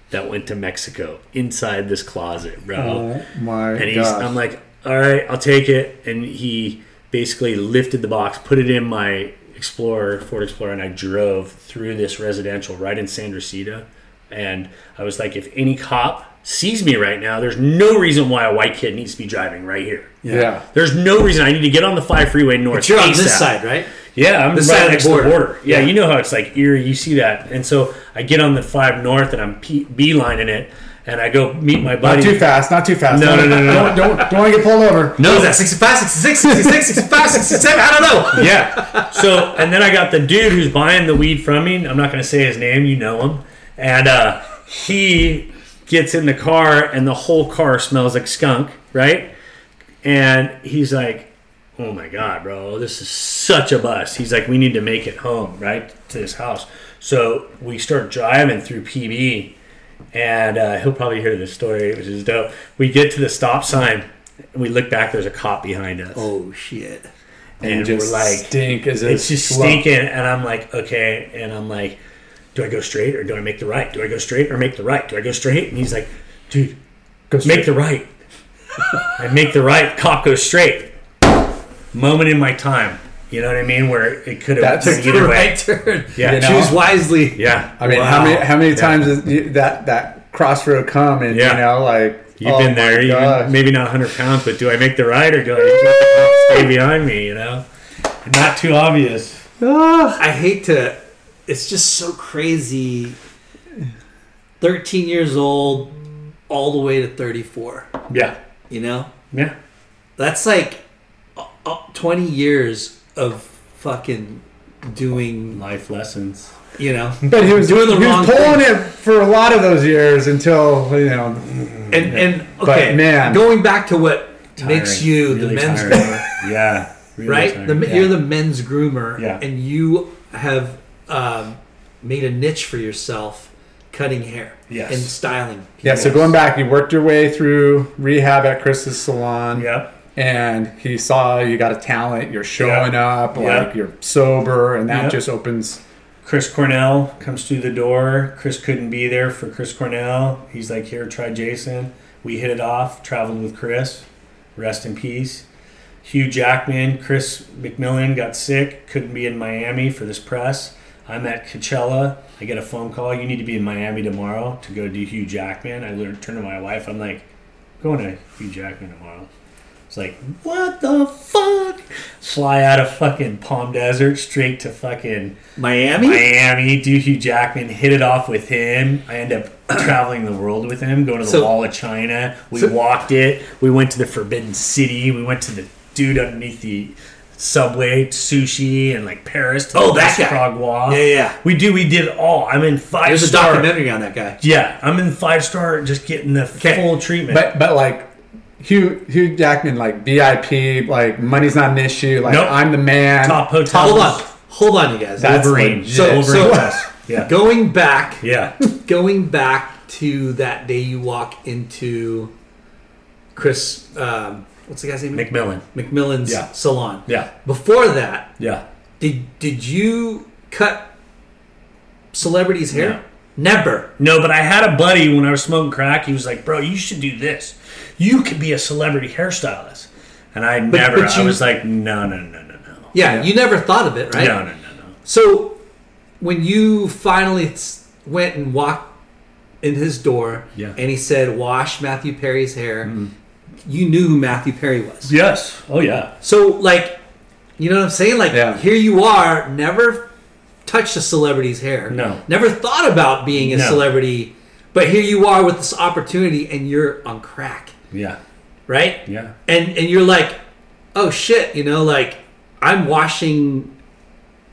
that went to Mexico inside this closet, bro. oh my And he's, god! I'm like, all right, I'll take it. And he basically lifted the box, put it in my Explorer, Ford Explorer, and I drove through this residential right in San Rosita. And I was like, if any cop sees me right now, there's no reason why a white kid needs to be driving right here. yeah. There's no reason I need to get on the five freeway north. But you're on this side, right? Yeah, I'm This right side next to the border. border. Yeah, Yeah. you know how it's like eerie. You see that, and so I get on the five north, and I'm P- beelining it, and I go meet my buddy. Not too fast. Not too fast. No, don't, no, no, no, Don't don't, don't want to get pulled over. No, is that 65, 66, 66, 65, 67? I don't know. Yeah. So, and then I got the dude who's buying the weed from me. I'm not going to say his name. You know him. And uh, he gets in the car, and the whole car smells like skunk, right? And he's like, "Oh my god, bro, this is such a bust." He's like, "We need to make it home, right, to this house." So we start driving through PB, and uh, he'll probably hear this story, which is dope. We get to the stop sign. And we look back. There's a cop behind us, Oh, shit. and just we're like, stink as a it's just slow- stinking and i'm like okay and i'm like do i go straight or do i make the right do i go straight or make the right do i go straight and he's like dude Go straight. make the right i make the right cop goes straight moment in my time you know what i mean where it could have That's been the either way right turn. Yeah. You know? Choose wisely. yeah I mean, Wow. how many how many Yeah. times is you- that that crossroad come and Yeah. you know like you've oh been there even, gosh. maybe not 100 pounds but do i make the right or do i let stay behind me you know not too obvious ah. I hate to. It's just so crazy. 13 years old, all the way to 34. yeah You know? yeah That's like uh, uh, 20 years of fucking doing, life lessons you know? But he was doing the he wrong was pulling it for a lot of those years until you know. And, and But, okay, man. going back to what makes you Really the men's groomer, yeah Really right? The, Yeah. You're the men's groomer, Yeah. and you have um, made a niche for yourself cutting hair Yes. and styling. Yeah, so going back, you worked your way through rehab at Chris's salon. Yeah. And he saw you got a talent, you're showing Yeah. up, like you're sober, and that Yep. just opens. Chris Cornell comes through the door. Chris couldn't be there for Chris Cornell. He's like, here, try Jason. We hit it off, traveled with Chris. Rest in peace. Hugh Jackman, Chris McMillan got sick, couldn't be in Miami for this press. I'm at Coachella. I get a phone call. You need to be in Miami tomorrow to go do Hugh Jackman. I literally turn to my wife. I'm like, going to Hugh Jackman tomorrow. It's like, what the fuck? Fly out of fucking Palm Desert straight to fucking Miami. Miami, do Hugh Jackman, hit it off with him. I end up traveling the world with him, going to the So- Wall of China. We so- walked it. We went to the Forbidden City. We went to the dude underneath the subway, sushi, and like Paris. To Oh, the that guy. Frogwa. Yeah, yeah. We do. We did all. I'm in five There's a documentary on that guy. Yeah, I'm in five star, just getting the full treatment. But but like Hugh Hugh Jackman, like VIP, like money's not an issue. Like Nope. I'm the man. top hotels. Hold on, hold on, you guys. That's Wolverine. legit. So- Wolverine so- Yeah. going back, Yeah. going back to that day you walk into Chris. Um, what's the guy's name? McMillan. McMillan's Yeah. salon. Yeah. Before that, Yeah. did did you cut celebrities' hair? No. Never. No, but I had a buddy when I was smoking crack. He was like, "Bro, you should do this. You could be a celebrity hairstylist." And I never. but I was like, "No, no, no, no, no, Yeah, you never thought of it, right? no, no, no, no." So when you finally went and walked in his door, Yeah. Mm-hmm. and he said, "Wash Matthew Perry's hair," you knew who Matthew Perry was. Yes. Oh yeah. So like, you know what I'm saying? Like, Yeah. here you are, never touched a celebrity's hair. No. Never thought about being a No. celebrity, but here you are with this opportunity, and you're on crack, Yeah. right? Yeah. And and you're like, oh shit, you know, like I'm washing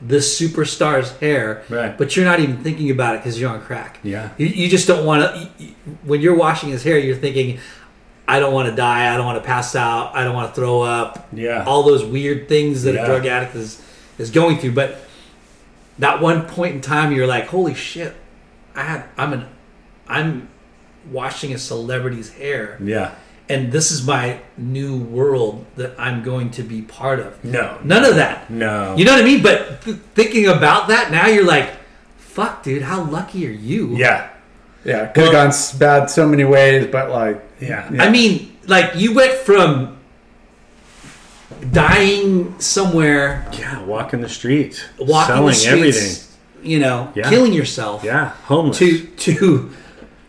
this superstar's hair, Right. But you're not even thinking about it because you're on crack. Yeah. You, you just don't want to. When you're washing his hair, you're thinking, I don't want to die. I don't want to pass out. I don't want to throw up. Yeah. All those weird things that Yeah. a drug addict is is going through. But that one point in time, you're like, holy shit, I had I'm an I'm washing a celebrity's hair Yeah. and this is my new world that I'm going to be part of. No. None of that. No. You know what I mean? But th- thinking about that now, you're like, fuck, dude, how lucky are you? Yeah. Yeah, could have gone bad so many ways, but like Yeah. I mean, like, you went from dying somewhere, Yeah. Walking the streets, walking selling the streets, everything. you know, Yeah. killing yourself, Yeah. Homeless. to to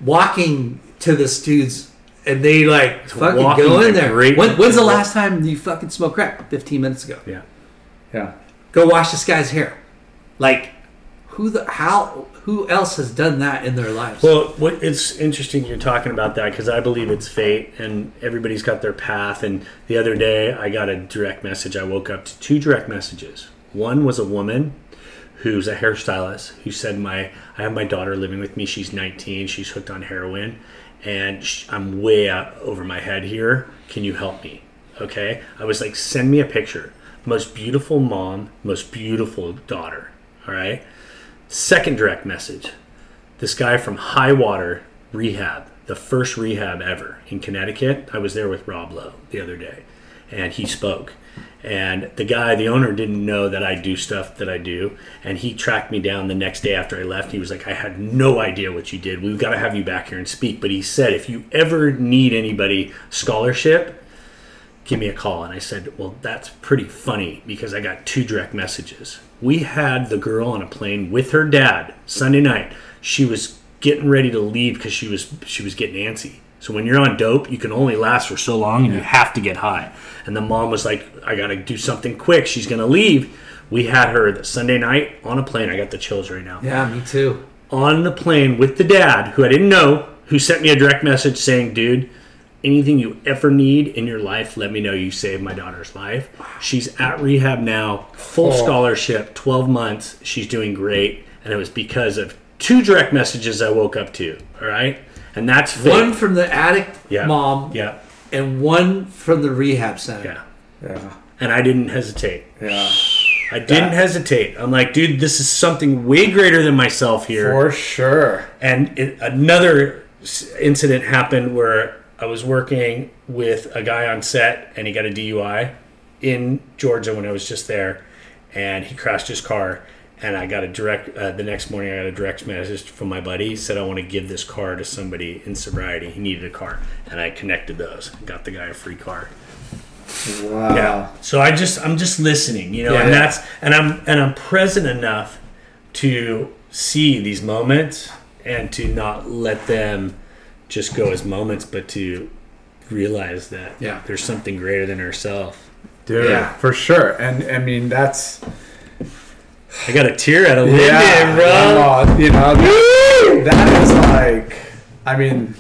walking to this dude's. And they like fucking walking go in there. When, when's the last time you fucking smoked crack? Fifteen minutes ago. yeah. yeah. go wash this guy's hair. Like, who the how? Who else has done that in their lives? Well, what it's interesting you're talking about that because I believe it's fate, and everybody's got their path. And the other day, I got a direct message. I woke up to two direct messages. One was a woman who's a hairstylist who said, "My I have my daughter living with me. She's 19. She's hooked on heroin, and sh- I'm way out over my head here. Can you help me?" Okay. I was like, "Send me a picture." Most beautiful mom, most beautiful daughter. All right. Second direct message this guy from High Watch Rehab, the first rehab ever in Connecticut. I was there with Rob Lowe the other day, and he spoke. And the guy, the owner, didn't know that I do stuff that I do, and he tracked me down the next day after I left. He was like, "I had no idea what you did. We've got to have you back here and speak." But he said, "If you ever need anybody scholarship, give me a call. And I said, Well, that's pretty funny because I got two direct messages. We had the girl on a plane with her dad Sunday night. She was getting ready to leave because she was she was getting antsy. So when you're on dope, you can only last for so long and you have to get high. And the mom was like, I gotta do something quick. She's gonna leave. We had her Sunday night on a plane. I got the chills right now yeah, me too. on the plane with the dad, who I didn't know, who sent me a direct message saying, dude, anything you ever need in your life, let me know. You saved my daughter's life. She's at rehab now, full scholarship, 12 months. She's doing great. And it was because of two direct messages I woke up to. All right. And that's. One from the addict yeah. mom, Yeah. and one from the rehab center. Yeah. Yeah. and I didn't hesitate. Yeah. I didn't hesitate. I'm like, dude, this is something way greater than myself here. For sure. And it, another incident happened where I was working with a guy on set, and he got a DUI in Georgia when I was just there, and he crashed his car. And I got a direct uh, the next morning. I got a direct message from my buddy. He said I want to give this car to somebody in sobriety. He needed a car, and I connected those. Got the guy a free car. Wow. Yeah. So I just I'm just listening, you know, Yeah, and that's and I'm and I'm present enough to see these moments and to not let them just go as moments, but to realize that Yeah. there's something greater than ourselves. Dude, Yeah. for sure. And I mean, that's I got a tear out of Linden, yeah, bro. well, you know, that, that is like, I mean,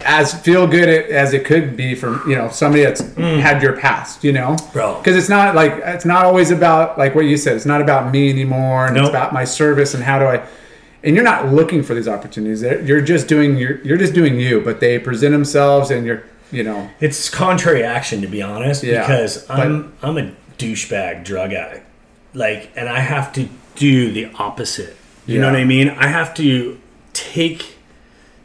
as feel good as it could be from you know somebody that's had your past, you know, Mm. Bro. Because it's not like it's not always about like what you said. It's not about me anymore, and it's about my service and how do I. And you're not looking for these opportunities. You're just doing you're, you're just doing you, but they present themselves, and you're you know It's contrary action, to be honest, Yeah, because I'm I'm a douchebag drug addict, like, and I have to do the opposite. You know what I mean? I have to take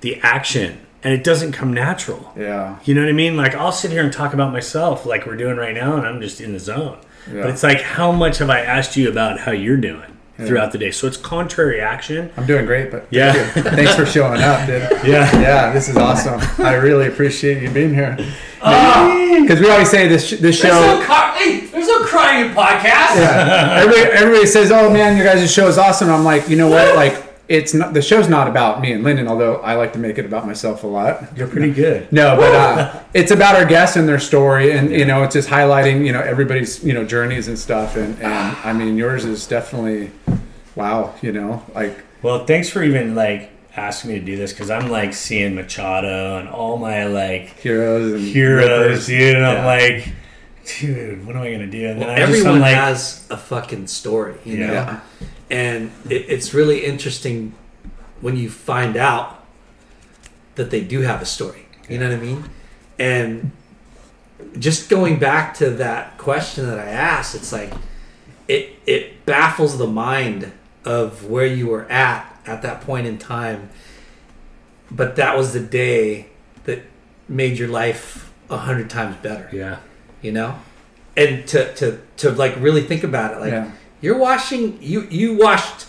the action, and it doesn't come natural. yeah You know what I mean? Like I'll sit here and talk about myself, like we're doing right now, and I'm just in the zone. Yeah. But it's like, how much have I asked you about how you're doing throughout the day? So it's contrary action. I'm doing great, but Yeah. thank you. thanks for showing up, dude. Yeah. Yeah, this is awesome. I really appreciate you being here. Ah! Because we always say this this There's no, show. car- hey, there's no crying in podcast. Yeah, everybody, everybody says, "Oh man, your guys' show is awesome." I'm like, you know what? Like, it's not the show's not about me and Lyndon, although I like to make it about myself a lot. You're pretty good. No, but uh, it's about our guests and their story, and you know, it's just highlighting you know everybody's you know journeys and stuff. And, and I mean, yours is definitely wow. You know, like Well, thanks for even like asking me to do this because I'm like seeing Machado and all my like heroes and heroes, rippers. dude. And I'm Yeah. like, dude, what am I gonna do? And then Well, I just, everyone like, has a fucking story, you know, Yeah. And it, it's really interesting when you find out that they do have a story. You know what I mean? And just going back to that question that I asked, it's like it it baffles the mind of where you were at at that point in time. But that was the day that made your life a hundred times better yeah, you know and to to to like really think about it like Yeah. You're washing you you washed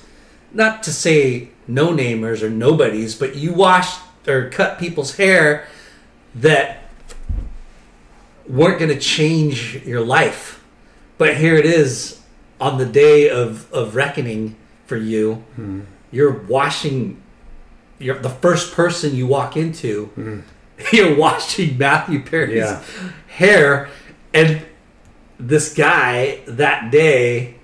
not to say no namers or nobodies but you washed or cut people's hair that weren't going to change your life. But here it is on the day of of reckoning for you. Hmm. You're washing you're the first person you walk into hmm. you're washing Matthew Perry's Yeah. hair, and this guy that day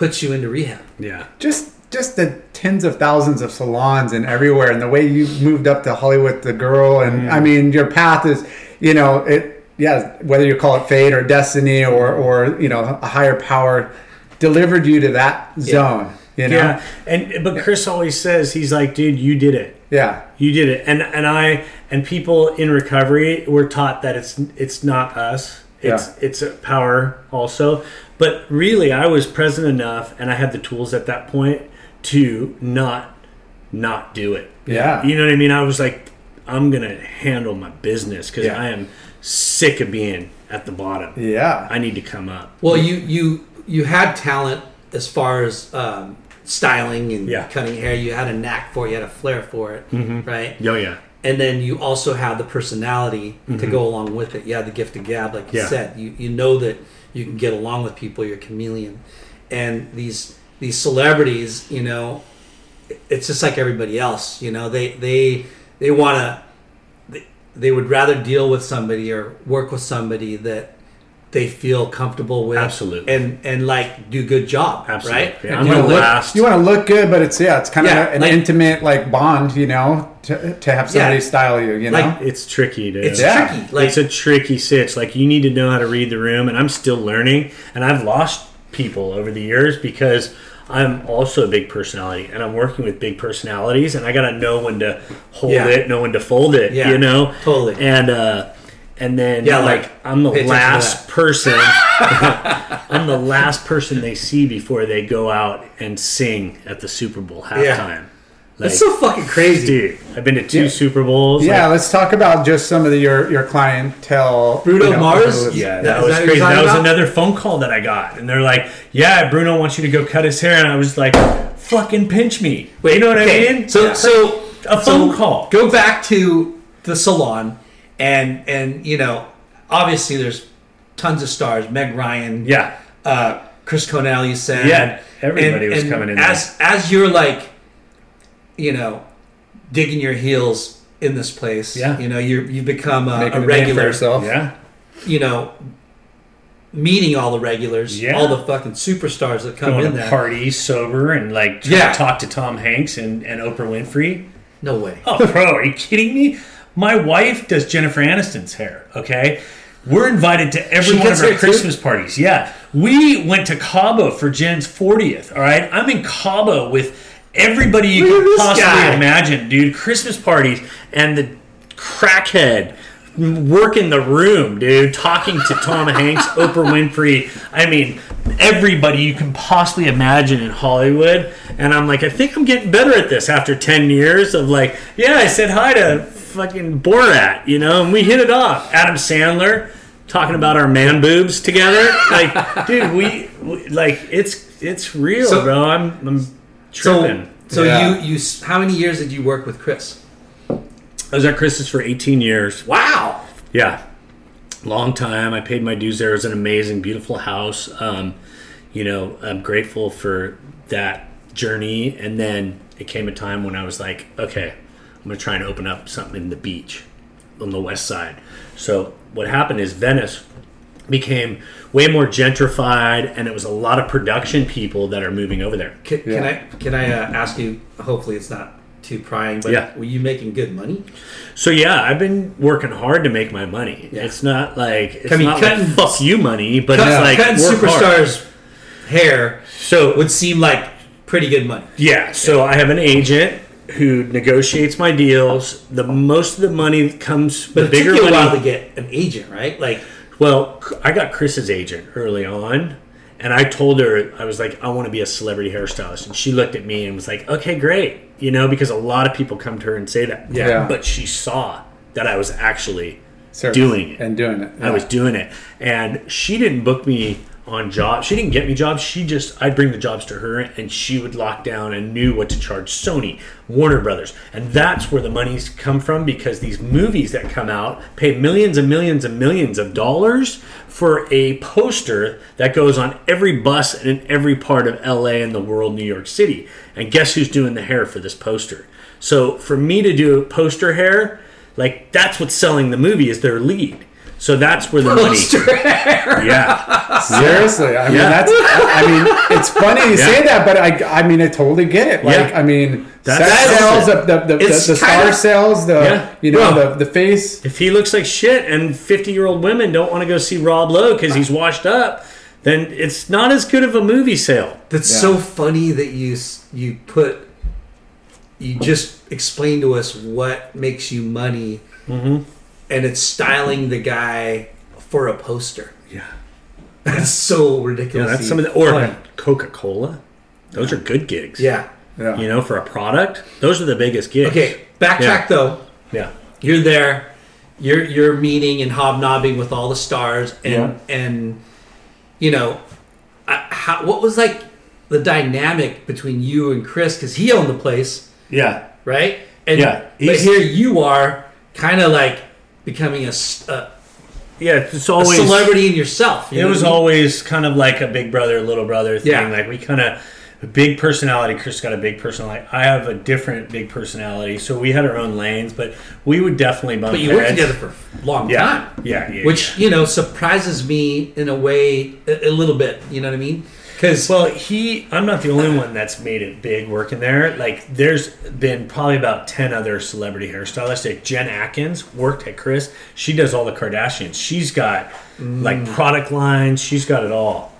puts you into rehab. yeah. just just the tens of thousands of salons and everywhere and the way you moved up to hollywood the girl and Mm. i mean your path is you know it yeah whether you call it fate or destiny or or you know a higher power delivered you to that zone you know Yeah, and but Chris always says he's like, dude, you did it. yeah You did it, and and I and people in recovery were taught that it's it's not us. It's Yeah. it's a power also. But really, I was present enough, and I had the tools at that point to not not do it. Yeah. you know what I mean. I was like, I'm gonna handle my business because Yeah. I am sick of being at the bottom. yeah I need to come up. Well, you you you had talent as far as um, styling and Yeah. cutting hair. You had a knack for it. You had a flair for it, right? Oh yeah, And then you also had the personality to go along with it. You had the gift of gab, like you Yeah. said. You you know that you can get along with people. You're a chameleon, and these these celebrities, you know, it's just like everybody else. You know, they they they want to. They, they would rather deal with somebody or work with somebody that they feel comfortable with, Absolutely. and and like do good job, absolutely. right? Yeah, I'm you the want to look, last. you want to look good but it's yeah it's kind Yeah, of an like- intimate like bond you know to, to have somebody Yeah. style you you know Like- it's tricky to. It's Yeah. tricky. Like it's a tricky sitch. Like you need to know how to read the room, and I'm still learning. And I've lost people over the years because I'm also a big personality, and I'm working with big personalities, and I gotta know when to hold Yeah. it, know when to fold it. Yeah, you know, totally. And uh, and then Yeah, like, like, I'm the pay attention to last person. I'm the last person they see before they go out and sing at the Super Bowl halftime. That's so fucking crazy. dude. I've been to two Yeah. Super Bowls. Yeah, like, let's talk about just some of the, your your clientele. Bruno you know, Mars? who- Yeah, that that was what you're crazy. That was about? another phone call that I got, and they're like, "Yeah, Bruno wants you to go cut his hair," and I was like, "Fucking pinch me." Wait, you know what okay, I mean? So, Yeah. so a phone call. Go back to the salon, and and you know, obviously there's tons of stars. Meg Ryan, Yeah, uh, Chris Cornell, you said, Yeah, everybody was coming in there. As as you're like, you know, digging your heels in this place. Yeah. you know, you're you become a, making a a for regular. yourself. yeah, You know. Meeting all the regulars, Yeah. all the fucking superstars that come going in to there. Party sober and like Yeah. to talk to Tom Hanks and, and Oprah Winfrey. No way. Oh, bro, are you kidding me? My wife does Jennifer Aniston's hair. Okay, we're invited to every She one of our hair too? Christmas parties. Yeah, we went to Cabo for Jen's fortieth. All right, I'm in Cabo with everybody you Look can possibly guy. imagine, dude. Christmas parties and the crackhead working the room, dude, talking to Tom Hanks, Oprah Winfrey. I mean, everybody you can possibly imagine in Hollywood. And I'm like, I think I'm getting better at this after 10 years of like, yeah, I said hi to fucking Borat, you know, and we hit it off. Adam Sandler talking about our man boobs together. Like, dude, we, we like, it's, it's real, So- bro. I'm, I'm tripping. so Yeah. you you how many years did you work with Chris? I was at Chris's for 18 years. Wow. Yeah, long time. I paid my dues there. It was an amazing, beautiful house. Um, you know, I'm grateful for that journey. And then it came a time when I was like, okay, I'm gonna try and open up something in the beach on the west side. So what happened is Venice became way more gentrified, and it was a lot of production people that are moving over there. Can, can Yeah. I can I uh, ask you? Hopefully, it's not too prying. But Yeah. were you making good money? So yeah, I've been working hard to make my money. Yeah. It's not like it's I mean, not cutting- like fuck you money, but Cut- it's like cutting work hard. superstars' hair So would seem like pretty good money. Yeah, so I have an agent who negotiates my deals. The most of the money comes, But the it bigger took you a money. while to get an agent, right? Like, well, I got Chris's agent early on, and I told her I was like, I want to be a celebrity hairstylist, and she looked at me and was like, Okay, great, you know, because a lot of people come to her and say that. Yeah. but she saw that I was actually Service doing it. and doing it. I was doing it, and she didn't book me on jobs. She didn't get me jobs. She just I'd bring the jobs to her, and she would lock down and knew what to charge Sony, Warner Brothers, and that's where the money's come from because these movies that come out pay millions and millions and millions of dollars for a poster that goes on every bus and in every part of LA and the world, New York City. And guess who's doing the hair for this poster? So for me to do poster hair, like that's what's selling the movie is their lead. So that's where the money. Yeah, Seriously, I mean Yeah. that's. I mean, it's funny you say that, but I, I mean, I totally get it. Like, Yeah. I mean, That's- set that's sales, it. the the, the, the, the kinda- star sales, the Yeah. you know Bro. the the face. if he looks like shit and fifty-year-old women don't want to go see Rob Lowe because he's washed up, then it's not as good of a movie sale. that's Yeah. so funny that you you put you just explained to us what makes you money, Mm-hmm. And it's styling the guy for a poster. Yeah, That's so ridiculous. yeah, ridiculous. that's some of the or Coca-Cola. Those are good gigs. yeah. Yeah. you know, for a product, those are the biggest gigs. Okay, backtrack Yeah. though. Yeah. You're there. You're you're meeting and hobnobbing with all the stars, and and you know, I, how, what was like the dynamic between you and Chris because he owned the place, Yeah. right? And Yeah, but here you are, kind of like becoming a Yeah. It's a always celebrity in yourself. you It was I mean? always kind of like a big brother, little brother thing. Yeah. Like we kind of big personality. Chris got a big personality. I have a different big personality. So we had our own lanes, but we would definitely bump But you worked together for a long Yeah. time. Yeah. yeah Which yeah. you know surprises me in a way a, a little bit. You know what I mean? Because Well, he. I'm not the only one that's made it big working there. Like, there's been probably about ten other celebrity hairstylists. Like Jen Atkins worked at Chris. She does all the Kardashians. She's got Mm. like product lines. She's got it all.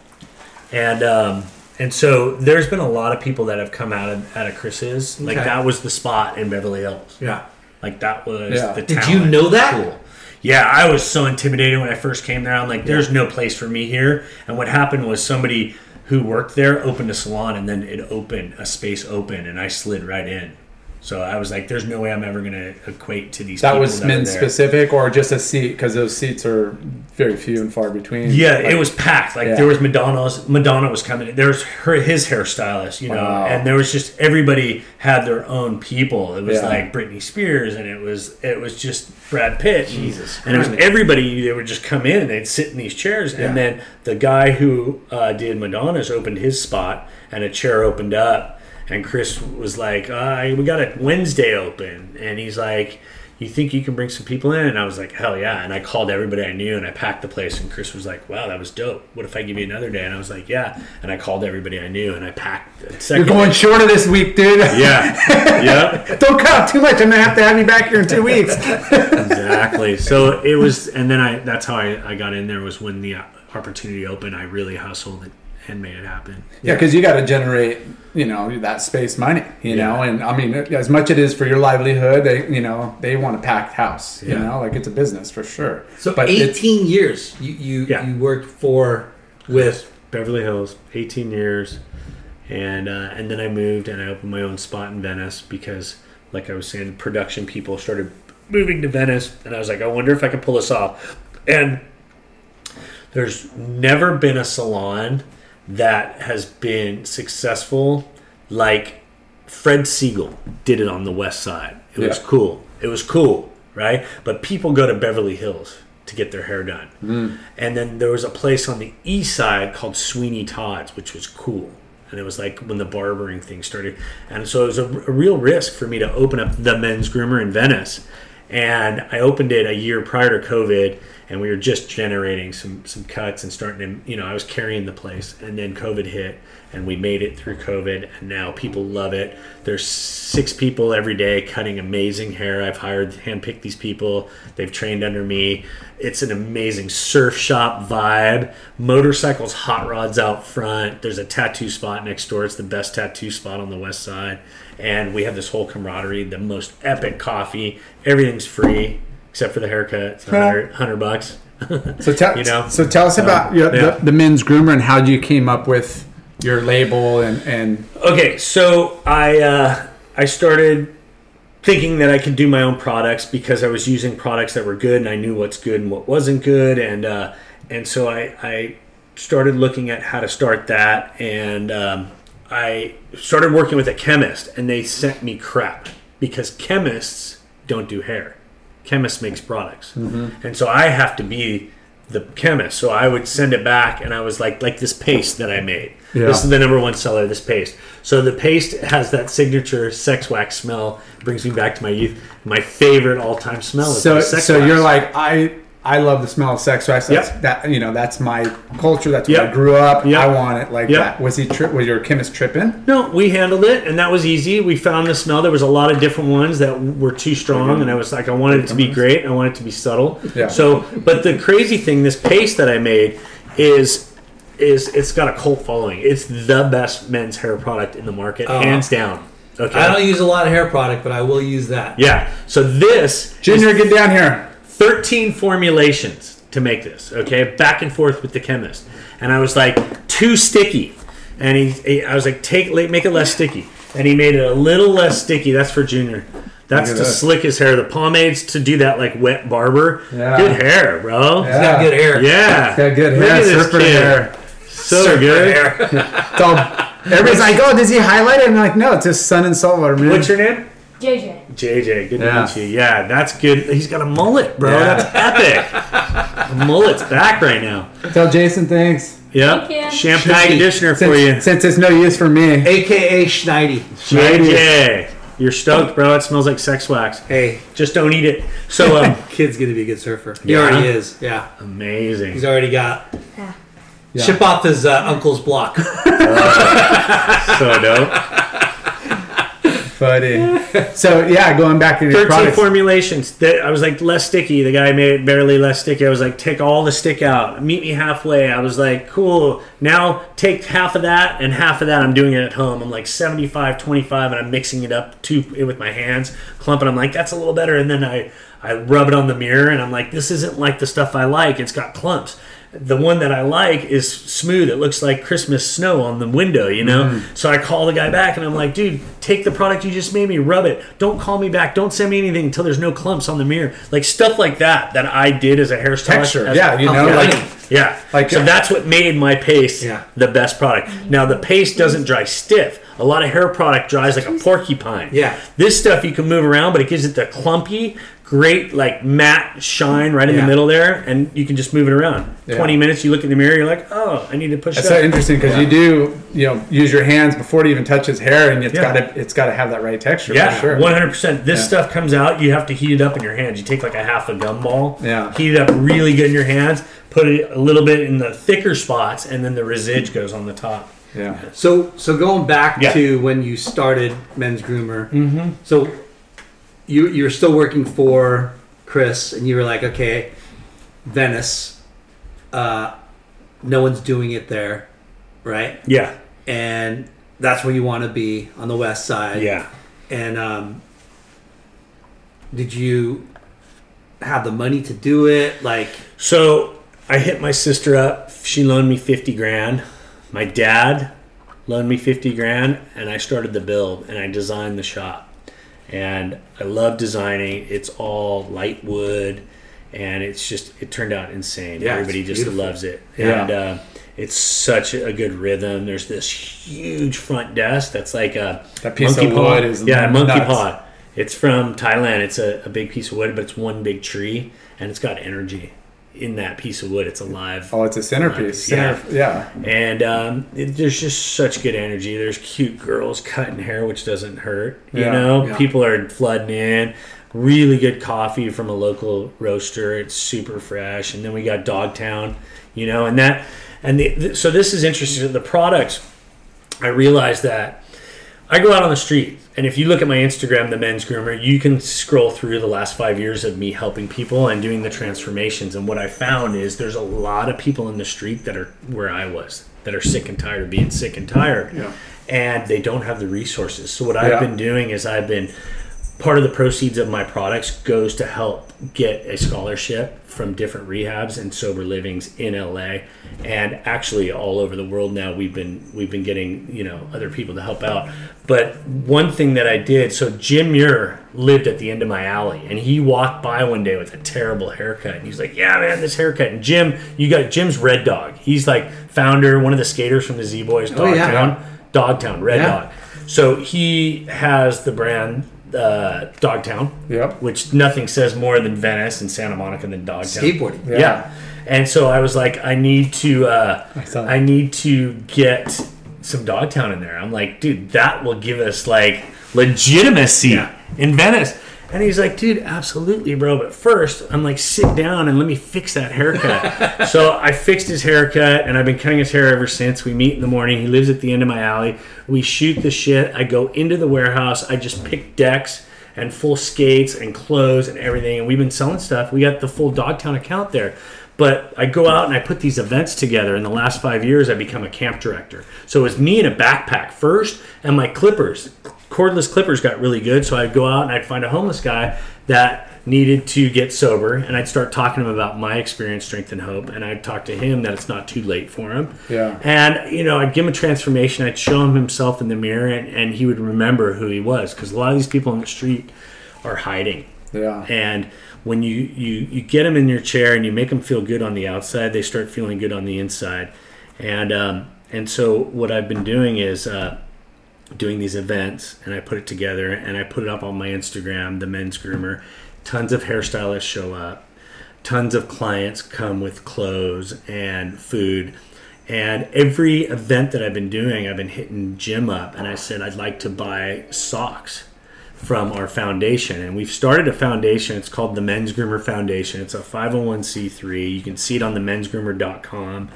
And um, and so there's been a lot of people that have come out of out of Chris's. Like Okay. that was the spot in Beverly Hills. yeah. Like that was Yeah. the. Did you know that? pool. Yeah, I was so intimidated when I first came there. I'm like, there's no place for me here. And what happened was somebody who worked there opened a salon and then it opened, a space open, and I slid right in. So I was like, there's no way I'm ever going to equate to these That was that are specific or just a seat because those seats are very few and far between. Yeah, Like, it was packed. Like Yeah. there was Madonna's. Madonna was coming. There was her his hairstylist, you know, Wow. and there was just everybody had their own people. It was Yeah. like Britney Spears, and it was it was just Brad Pitt. Jesus, and it was everybody. They would just come in and they'd sit in these chairs, Yeah. and then the guy who uh, did Madonna's opened his spot, and a chair opened up, and Chris was like, uh, "We got a Wednesday open," and he's like. You think you can bring some people in? And I was like, hell yeah. And I called everybody I knew and I packed the place. And Chris was like, wow, that was dope. What if I give you another day? And I was like, yeah. And I called everybody I knew and I packed a You're going shorter this week, dude. yeah. yeah. Don't cut out too much. I'm gonna have to have you back here in two weeks. Exactly. So it was, and then I, that's how I, I got in there was when the opportunity opened. I really hustled it and made it happen. Yeah, because you got to generate, you know, that space money, you Yeah. know, and I mean, as much it is for your livelihood, they, you know, they want a packed house, you Yeah. know, like it's a business for sure. So But 18 years you you, Yeah. you worked for with Beverly Hills, 18 years, and uh, and then I moved and I opened my own spot in Venice because, like I was saying, production people started moving to Venice, and I was like, I wonder if I can pull this off. And there's never been a salon that has been successful like Fred Segal did it on the West Side. It was cool. It was cool, right? But people go to Beverly Hills to get their hair done. Mm. And then there was a place on the east side called Sweeney Todd's, which was cool. And it was like when the barbering thing started. And so it was a, a real risk for me to open up the men's groomer in Venice. And I opened it a year prior to COVID, and we were just generating some some cuts and starting to, you know, I was carrying the place. And then COVID hit, and we made it through COVID, and now people love it. There's six people every day cutting amazing hair. I've hired, handpicked these people. They've trained under me. It's an amazing surf shop vibe. Motorcycles, hot rods out front. There's a tattoo spot next door. It's the best tattoo spot on the west side. And we have this whole camaraderie, the most epic coffee. Everything's free except for the haircut. It's 100, 100 bucks. so tell, you know, so tell us about your, yeah. the, the men's groomer and how you came up with your label and, and Okay, so I uh, I started thinking that I could do my own products because I was using products that were good and I knew what's good and what wasn't good and uh, and so I, I started looking at how to start that and um, I started working with a chemist and they sent me crap because chemists don't do hair. Chemist makes products, mm-hmm. and so I have to be the chemist. So I would send it back, and I was like, like this paste that I made. Yeah. This is the number one seller. This paste. So the paste has that signature sex wax smell. Brings me back to my youth. My favorite all time smell is so so wax. you're like I I love the smell of sex wax. That's, Yep. That you know that's my culture. That's where I grew up. Yep. I want it like Yep. that. Was he tri- was your chemist tripping? No, we handled it, and that was easy. We found the smell. There was a lot of different ones that were too strong, and I was like, I wanted it to be great. I wanted it to be subtle. Yeah. So, but the crazy thing, this paste that I made is is it's got a cult following. It's the best men's hair product in the market, Oh. hands down. Okay. I don't use a lot of hair product, but I will use that. yeah. So this Junior, is get down here. 13 formulations to make this okay back and forth with the chemist and i was like too sticky and he, he- i was like take make it less sticky and he made it a little less sticky that's for junior that's to at this. slick his hair the pomades to do that like wet barber Yeah. good hair bro Yeah. He's got good hair. yeah He's Got good hair. Look hair, at this surfer kid. hair. so Surfer good hair. It's all, everybody's like, oh, does he highlight it? I'm like, no, it's just sun and saltwater, man. what's your name JJ. JJ, good Yeah. to meet you. Yeah, that's good. He's got a mullet, bro. Yeah. That's epic. the mullet's back right now. Tell Jason thanks. Yep. Thank you. Shampoo Schneidy. conditioner for Since, you. since it's no use for me. AKA Schneidy. JJ. You're stoked, bro. It smells like sex wax. Hey, Just don't eat it. So um, kid's gonna be a good surfer. He Yeah. already is. Yeah, Amazing. he's already got. Yeah. Ship off his uh, uncle's block. So dope. Funny. So yeah, going back to your 13 products. formulations that I was like less sticky. The guy made it barely less sticky. I was like, take all the stick out. Meet me halfway. I was like, cool. Now take half of that and half of that. I'm doing it at home. I'm like 75, 25, and I'm mixing it up to with my hands, clumping. I'm like, that's a little better. And then I I rub it on the mirror, and I'm like, this isn't like the stuff I like. It's got clumps. The one that I like is smooth. It looks like Christmas snow on the window, you know? Mm-hmm. So I call the guy back and I'm like, dude, take the product you just made me, rub it. Don't call me back. Don't send me anything until there's no clumps on the mirror. Like stuff like that, that I did as a hairstylist. Texture, as- yeah, you know, yeah, like- like, yeah. like- so uh, that's what made my paste Yeah. the best product. Now the paste doesn't dry stiff. A lot of hair product dries like a porcupine. Yeah. This stuff you can move around, but it gives it the clumpy, great like matte shine right in Yeah. the middle there, and you can just move it around. Yeah. Twenty minutes, you look in the mirror, you're like, oh, I need to push That's up. so interesting because you do, you know, use your hands before it even touches hair, and it's Yeah. got to, it's got to have that right texture. Yeah, for sure. one hundred percent. This Yeah. stuff comes out. You have to heat it up in your hands. You take like a half a gumball. Yeah. Heat it up really good in your hands. Put it a little bit in the thicker spots, and then the residue goes on the top. Yeah. So so going back Yeah. to when you started Men's Groomer. Mm-hmm. So you you're still working for Chris, and you were like, okay, Venice. Uh, no one's doing it there, right? Yeah, And that's where you want to be on the west side. yeah. And um, did you have the money to do it? Like, So I hit my sister up. She loaned me fifty grand. My dad loaned me fifty grand, and I started the build and I designed the shop. And I love designing. It's all light wood, and it's just it turned out insane. Yeah, Everybody just beautiful. loves it, Yeah. and uh, it's such a good rhythm. There's this huge front desk that's like a That piece monkey of paw. wood is yeah, monkey nuts. paw. It's from Thailand. It's a, a big piece of wood, but it's one big tree, and it's got energy in that piece of wood. It's alive. Oh, it's a centerpiece. Yeah. Center, yeah. And um, it, there's just such good energy. There's cute girls cutting hair, which doesn't hurt. You Yeah, know, yeah. people are flooding in. Really good coffee from a local roaster. It's super fresh. And then we got Dogtown, you know, and that, and the, th- so this is interesting. The products, I realized that I go out on the street, and if you look at my Instagram, the men's groomer, you can scroll through the last five years of me helping people and doing the transformations. And what I found is there's a lot of people in the street that are where I was, that are sick and tired of being sick and tired, Yeah. and they don't have the resources. So what I've Yeah. been doing is I've been part of the proceeds of my products goes to help get a scholarship from different rehabs and sober livings in LA and actually all over the world now we've been we've been getting you know other people to help out. But one thing that I did so Jim Muir lived at the end of my alley and he walked by one day with a terrible haircut and he's like yeah man this haircut. And Jim you got Jim's Red Dog. He's like founder one of the skaters from the Z Boys Oh, yeah. Dogtown Dogtown Red Yeah. Dog. So he has the brand uh, Dogtown, Yep. which nothing says more than Venice and Santa Monica than Dogtown. skateboarding. Yeah. And so I was like, I need to, uh, saw that. I need to get some Dogtown in there. I'm like, dude, that will give us like legitimacy Yeah. in Venice. And he's like, dude, absolutely, bro. But first, I'm like, sit down and let me fix that haircut. so I fixed his haircut, and I've been cutting his hair ever since. We meet in the morning. He lives at the end of my alley. We shoot the shit. I go into the warehouse. I just pick decks and full skates and clothes and everything. And we've been selling stuff. We got the full Dogtown account there. But I go out and I put these events together. In the last five years, I become a camp director. So it was me in a backpack first, and my clippers, cordless clippers, got really good. So I'd go out and I'd find a homeless guy that needed to get sober, and I'd start talking to him about my experience, strength, and hope. And I'd talk to him that it's not too late for him. Yeah. And you know, I'd give him a transformation. I'd show him himself in the mirror, and, and he would remember who he was because a lot of these people on the street are hiding. Yeah. And when you, you, you get them in your chair and you make them feel good on the outside, they start feeling good on the inside. And um, and so what I've been doing is uh, doing these events, and I put it together and I put it up on my Instagram, the Men's Groomer. Tons of hairstylists show up. Tons of clients come with clothes and food. And every event that I've been doing, I've been hitting Jim up, and I said I'd like to buy socks from our foundation. And we've started a foundation. It's called the Men's Groomer Foundation. It's a 501c3. You can see it on the mensgroomer.com.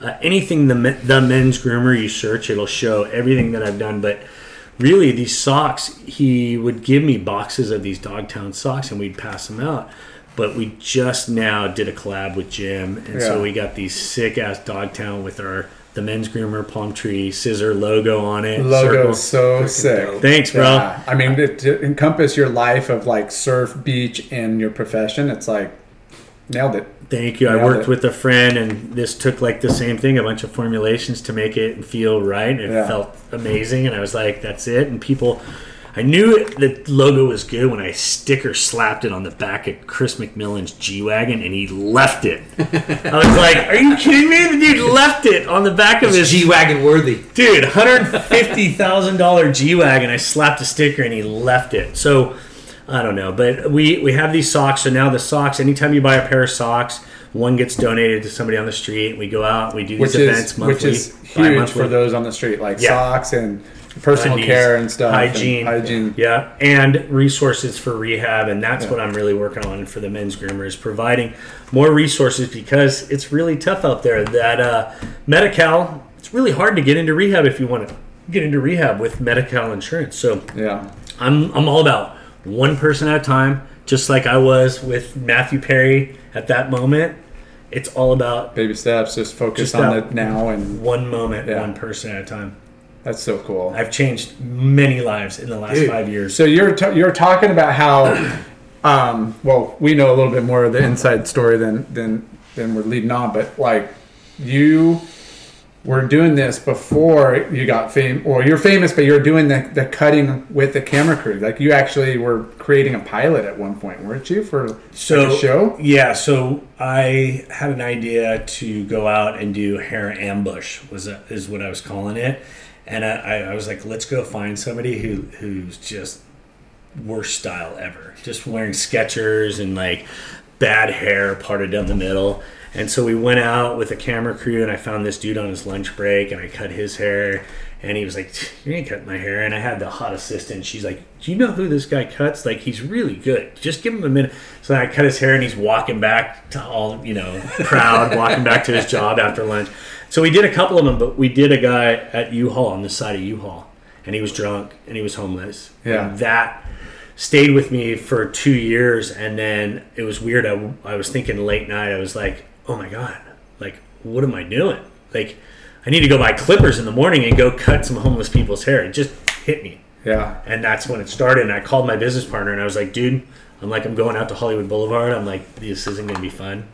Uh, anything the, the Men's Groomer you search, it'll show everything that I've done. But really these socks he would give me boxes of these dogtown socks and we'd pass them out but we just now did a collab with jim and Yeah. so we got these sick ass dogtown with our the men's groomer palm tree scissor logo on it Logo circle. so sick. thanks bro Yeah. I mean, to, to encompass your life of like surf, beach, and your profession, it's like nailed it. Thank you. I worked it. with a friend, and this took like the same thing, a bunch of formulations to make it feel right. It Yeah. felt amazing, and I was like, "That's it." And people, I knew it, the logo was good when I sticker slapped it on the back of Chris McMillan's G wagon, and he left it. I was like, "Are you kidding me?" The dude left it on the back of his G wagon worthy. dude, hundred fifty thousand dollar G wagon. I slapped a sticker and he left it. So I don't know, but we we have these socks. So now the socks. Anytime you buy a pair of socks, one gets donated to somebody on the street. We go out. We do these Which events is monthly, which is huge for those on the street, like Yeah. socks and personal Undies, care and stuff, and hygiene, hygiene. yeah, and resources for rehab, and that's what I'm really working on for the men's groomers, providing more resources because it's really tough out there. That uh, Medi-Cal, it's really hard to get into rehab if you want to get into rehab with Medi-Cal insurance. So Yeah, I'm I'm all about one person at a time, just like I was with Matthew Perry at that moment. It's all about baby steps. Just focus Just on it now, and one moment, Yeah. one person at a time. that's so cool. I've changed many lives in the last Dude. five years. So you're t- you're talking about how, um, well, we know a little bit more of the inside story than than than we're leading on, but like you were doing this before you got fame, or you're famous, but you're doing the, the cutting with the camera crew. Like you actually were creating a pilot at one point, weren't you, for so like show? Yeah, so I had an idea to go out and do hair ambush was a, is what I was calling it, and I, I, was like, let's go find somebody who who's just worst style ever, just wearing Skechers and like bad hair parted down the middle. And so we went out with a camera crew, and I found this dude on his lunch break, and I cut his hair. And he was like, "You ain't cut my hair." And I had the hot assistant. She's like, "Do you know who this guy cuts? Like, he's really good. Just give him a minute." So I cut his hair, and he's walking back to all you know, proud, walking back to his job after lunch. So we did a couple of them, but we did a guy at U-Haul on the side of U-Haul, and he was drunk and he was homeless. Yeah. And that stayed with me for two years and then it was weird I, I was thinking late night i was like oh my god like what am i doing? Like i need to go buy clippers in the morning and go cut some homeless people's hair. It just hit me. Yeah, and that's when it started and i called my business partner and i was like dude i'm like i'm going out to hollywood boulevard. I'm like this isn't going to be fun.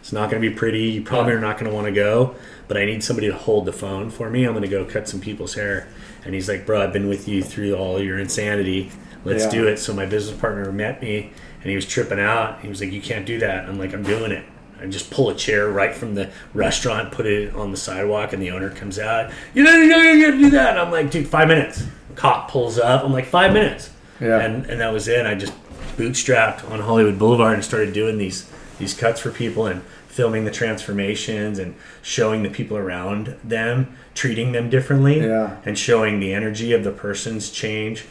It's not going to be pretty. You probably are not going to want to go but i need somebody to hold the phone for me. I'm going to go cut some people's hair. And he's like bro i've been with you through all your insanity. Let's Yeah. do it. So my business partner met me and he was tripping out. He was like you can't do that. I'm like i'm doing it I just pull a chair right from the restaurant, put it on the sidewalk, and the owner comes out. You know, you know, you gotta do that. And I'm like, dude, five minutes. Cop pulls up. I'm like, five minutes. Yeah. And and that was it. I just bootstrapped on Hollywood Boulevard and started doing these these cuts for people and filming the transformations and showing the people around them, treating them differently, Yeah. and showing the energy of the person's change.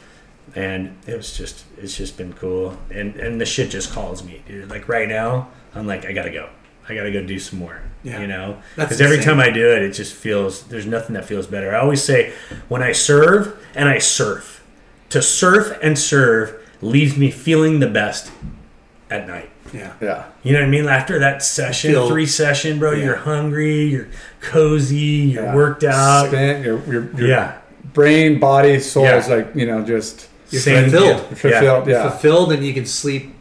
And it was just it's just been cool. And and the shit just calls me, dude. Like right now, I'm like, I gotta go. I gotta go do some more. Yeah. You know, because every time I do it, it just feels there's nothing that feels better. I always say when I serve and I surf, to surf and serve leaves me feeling the best at night. Yeah. yeah, You know what I mean? After that session, Feel- three session, bro, you're hungry, you're cozy, you're yeah. worked out. Spent your your, your Yeah, brain, body, soul Yeah. is like you know just You're Same- fulfilled. fulfilled. Yeah. Fulfilled, and you can sleep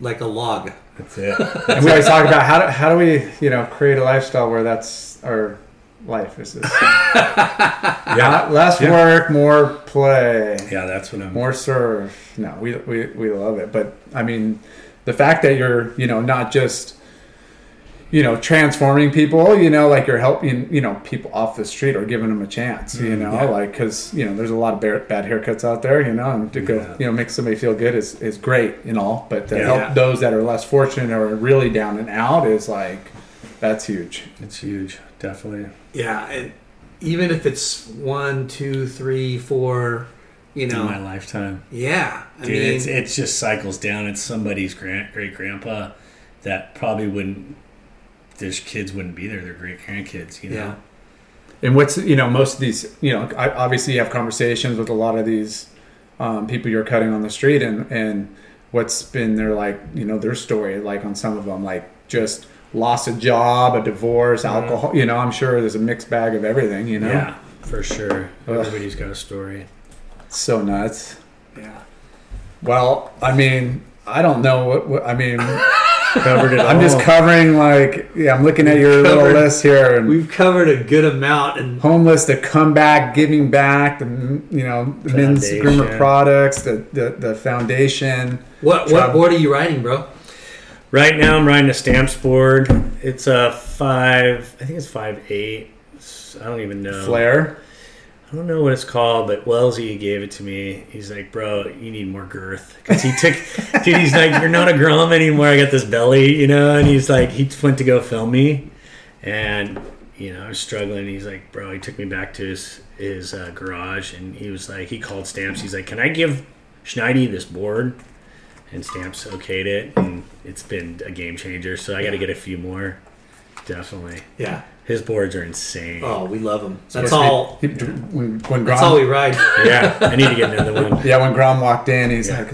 like a log. That's it. And we always talk about how do, how do we, you know, create a lifestyle where that's our life. Is this yeah, less Yeah. work, more play, yeah, that's what I'm. more surf? No, we, we we love it. But I mean, the fact that you're, you know, not just, you know, transforming people, you know, like you're helping, you know, people off the street or giving them a chance, you Mm, know, like because you know, there's a lot of bar- bad haircuts out there, you know, and to go, Yeah. you know, make somebody feel good is is great and all, but to Yeah. help those that are less fortunate or really down and out is like. That's huge. It's huge, definitely. Yeah, and even if it's one, two, three, four, you know, In my lifetime, yeah. I dude, mean, it's it's just cycles down. It's somebody's grand, great grandpa that probably wouldn't. There's kids wouldn't be there. They're great grandkids, you know. Yeah. and what's you know most of these you know I, obviously you have conversations with a lot of these um, people you're cutting on the street and and what's been their like you know their story like on some of them like just lost a job a divorce alcohol you know i'm sure there's a mixed bag of everything you know Yeah, for sure. Everybody's got a story. so nuts Yeah. well i mean i don't know what, what i mean Covered it i'm just covering like yeah i'm looking at your little list here and We've covered a good amount, and homeless the comeback giving back the you know the men's Foundation. groomer products the, the the foundation what what Travel. board are you riding, bro? Right now, I'm riding a stamps board. It's a five. I think it's five eight. I don't even know. flare I don't know what it's called, but Wellesley gave it to me. He's like, "Bro, you need more girth." Because he took, dude. He's like, "You're not a grom anymore. I got this belly, you know." And he's like, he went to go film me, and you know, I was struggling. He's like, "Bro," he took me back to his his uh, garage, and he was like, he called Stamps. He's like, "Can I give Schneidy this board?" And Stamps okayed it, and it's been a game changer. So I got to get a few more. Definitely, Yeah. his boards are insane. Oh, we love them. That's Supposed all. he- when, when That's all we ride. Yeah, I need to get another one. yeah when Grom walked in he's Yeah. like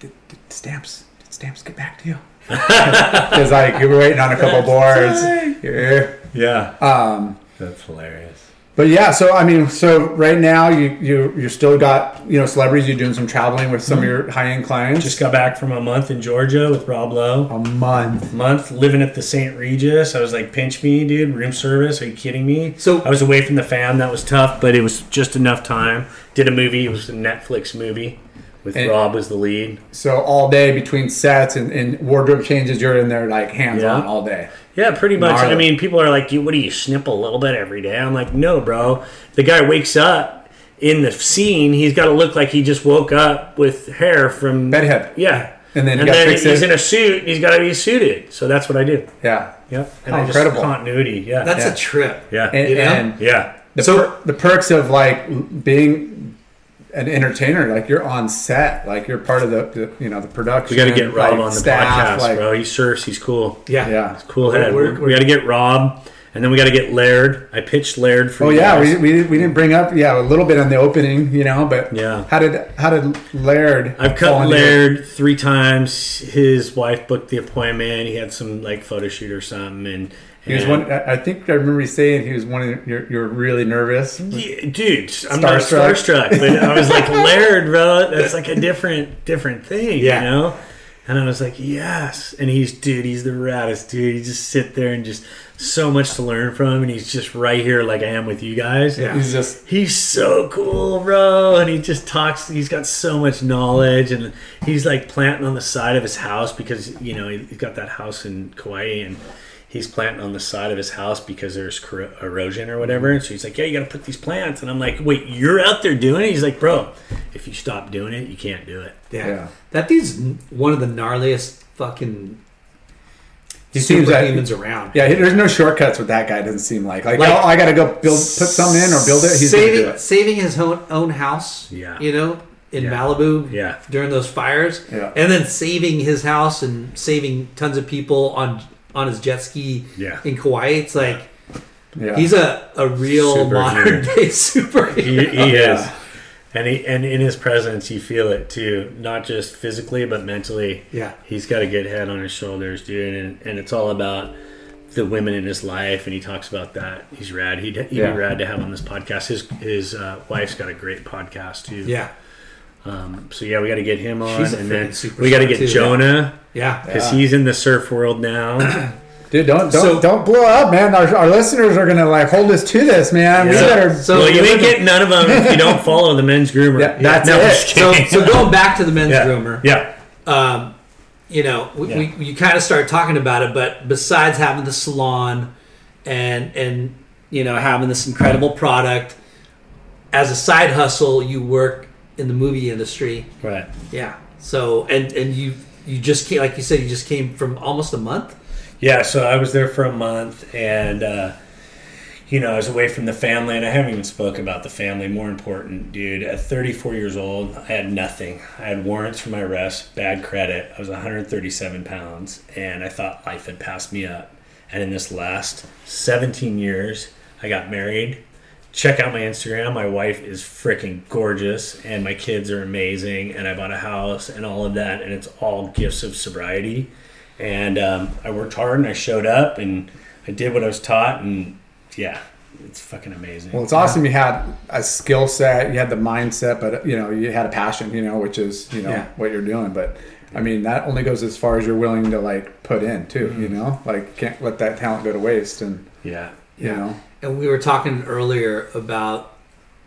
did, did stamps did stamps get back to you because like you were waiting on a couple boards yeah Yeah. um That's hilarious. But yeah, so I mean, so right now you you you still got you know celebrities. You're doing some traveling with some of your mm-hmm. high end clients. Just got back from a month in Georgia with Rob Lowe. a month. Month living at the St. Regis. I was like, pinch me, dude. Room service. Are you kidding me? So- I was away from the fam. That was tough, but it was just enough time. Did a movie. It was a Netflix movie with And- Rob was the lead. So all day between sets and, and wardrobe changes, you're in there like hands on all day. Yeah, pretty much. Gnarly. I mean, people are like, "You- "What do you snip a little bit every day?" I'm like, "No, bro. The guy wakes up in the scene. He's got to look like he just woke up with hair from Bedhead. Yeah, And then and then fix he's it. in a suit. He's got to be suited. So that's what I do. Yeah, Yep. And How I just- incredible. continuity. Yeah. That's Yeah. a trip. yeah. and, You know? and yeah. the So- per- the perks of like being an entertainer, like you're on set, like you're part of the, the you know the production. We got to get Rob like, on the staff, podcast, like, bro. He surfs. He's cool. Yeah. Yeah. Cool We're- head. we're- we got to get Rob, and then we got to get Laird. I pitched Laird for. Oh yeah, guys. we, we, we didn't bring up yeah a little bit on the opening, you know, but Yeah. how did how did Laird? I've fall cut into your- Laird three times. His wife booked the appointment. He had some like photo shoot or something, and He was one. I I think I remember you saying he was one. Of you're, you're really nervous. Yeah, dude, I'm not Starstruck. starstruck, but I was like Laird, bro. That's like a different, different thing, Yeah. you know. And I was like, yes. And he's, dude, he's the raddest dude. He just sit there and just so much to learn from, and he's just right here, like I am with you guys. Yeah. He's just He's so cool, bro. And he just talks. He's got so much knowledge, and he's like planting on the side of his house because you know he's got that house in Kauai, and he's planting on the side of his house because there's cor- erosion or whatever. And so he's like, "Yeah, you got to put these plants." And I'm like, "Wait, you're out there doing it?" He's like, "Bro, if you stop doing it, you can't do it." Yeah. Yeah. That dude's one of the gnarliest fucking he seems like superhumans around. yeah. There's no shortcuts with that guy. Doesn't seem like like, Like- oh I got to go build put something in or build it. He's saving, do it. saving his own, own house, Yeah. you know, in Yeah. Malibu Yeah. during those fires. Yeah. And then saving his house and saving tons of people on on his jet ski Yeah. in Kauai. It's like Yeah. he's a, a real Superhero. modern day superhero. He, he is, and he and in his presence, you feel it too, not just physically but mentally. Yeah. he's got a good head on his shoulders, dude, and and it's all about the women in his life, and he talks about that. He's rad. He'd, he'd Yeah. be rad to have on this podcast. His his uh, wife's got a great podcast too. Yeah. Um, so yeah, we got to get him on, She's a and then freaking we got to get too, Jonah Yeah. because he's in the surf world now. Dude, don't don't So- don't blow up, man. Our, our listeners are gonna like hold us to this, man. We Yeah. better. So- well, you ain't getting none of them if you don't follow the men's groomer. Yeah, that's No, I'm it. just So, kidding. so going back to the men's yeah. groomer, Yeah. um, you know, we, Yeah. we, you kind of start talking about it, but besides having the salon and and you know having this incredible product, as a side hustle, you work in the movie industry. Right. Yeah. So and and you you just came, like you said, you just came from almost a month. Yeah, so I was there for a month, and uh, you know I was away from the family, and I haven't even spoken about the family. More important, dude. At 34 years old, I had nothing. I had warrants for my arrest, bad credit. I was 137 pounds, and I thought life had passed me up. And in this last 17 years, I got married, check out my Instagram. My wife is freaking gorgeous, and my kids are amazing, and I bought a house and all of that, and it's all gifts of sobriety. And um, I worked hard, and I showed up, and I did what I was taught, and yeah, it's fucking amazing. Well, it's awesome. You had a skill set, you had the mindset, but you know, you had a passion. You know, which is you know Yeah. what you're doing. But I mean, that only goes as far as you're willing to like put in too. You know, like can't let that talent go to waste. And yeah, you know, And we were talking earlier about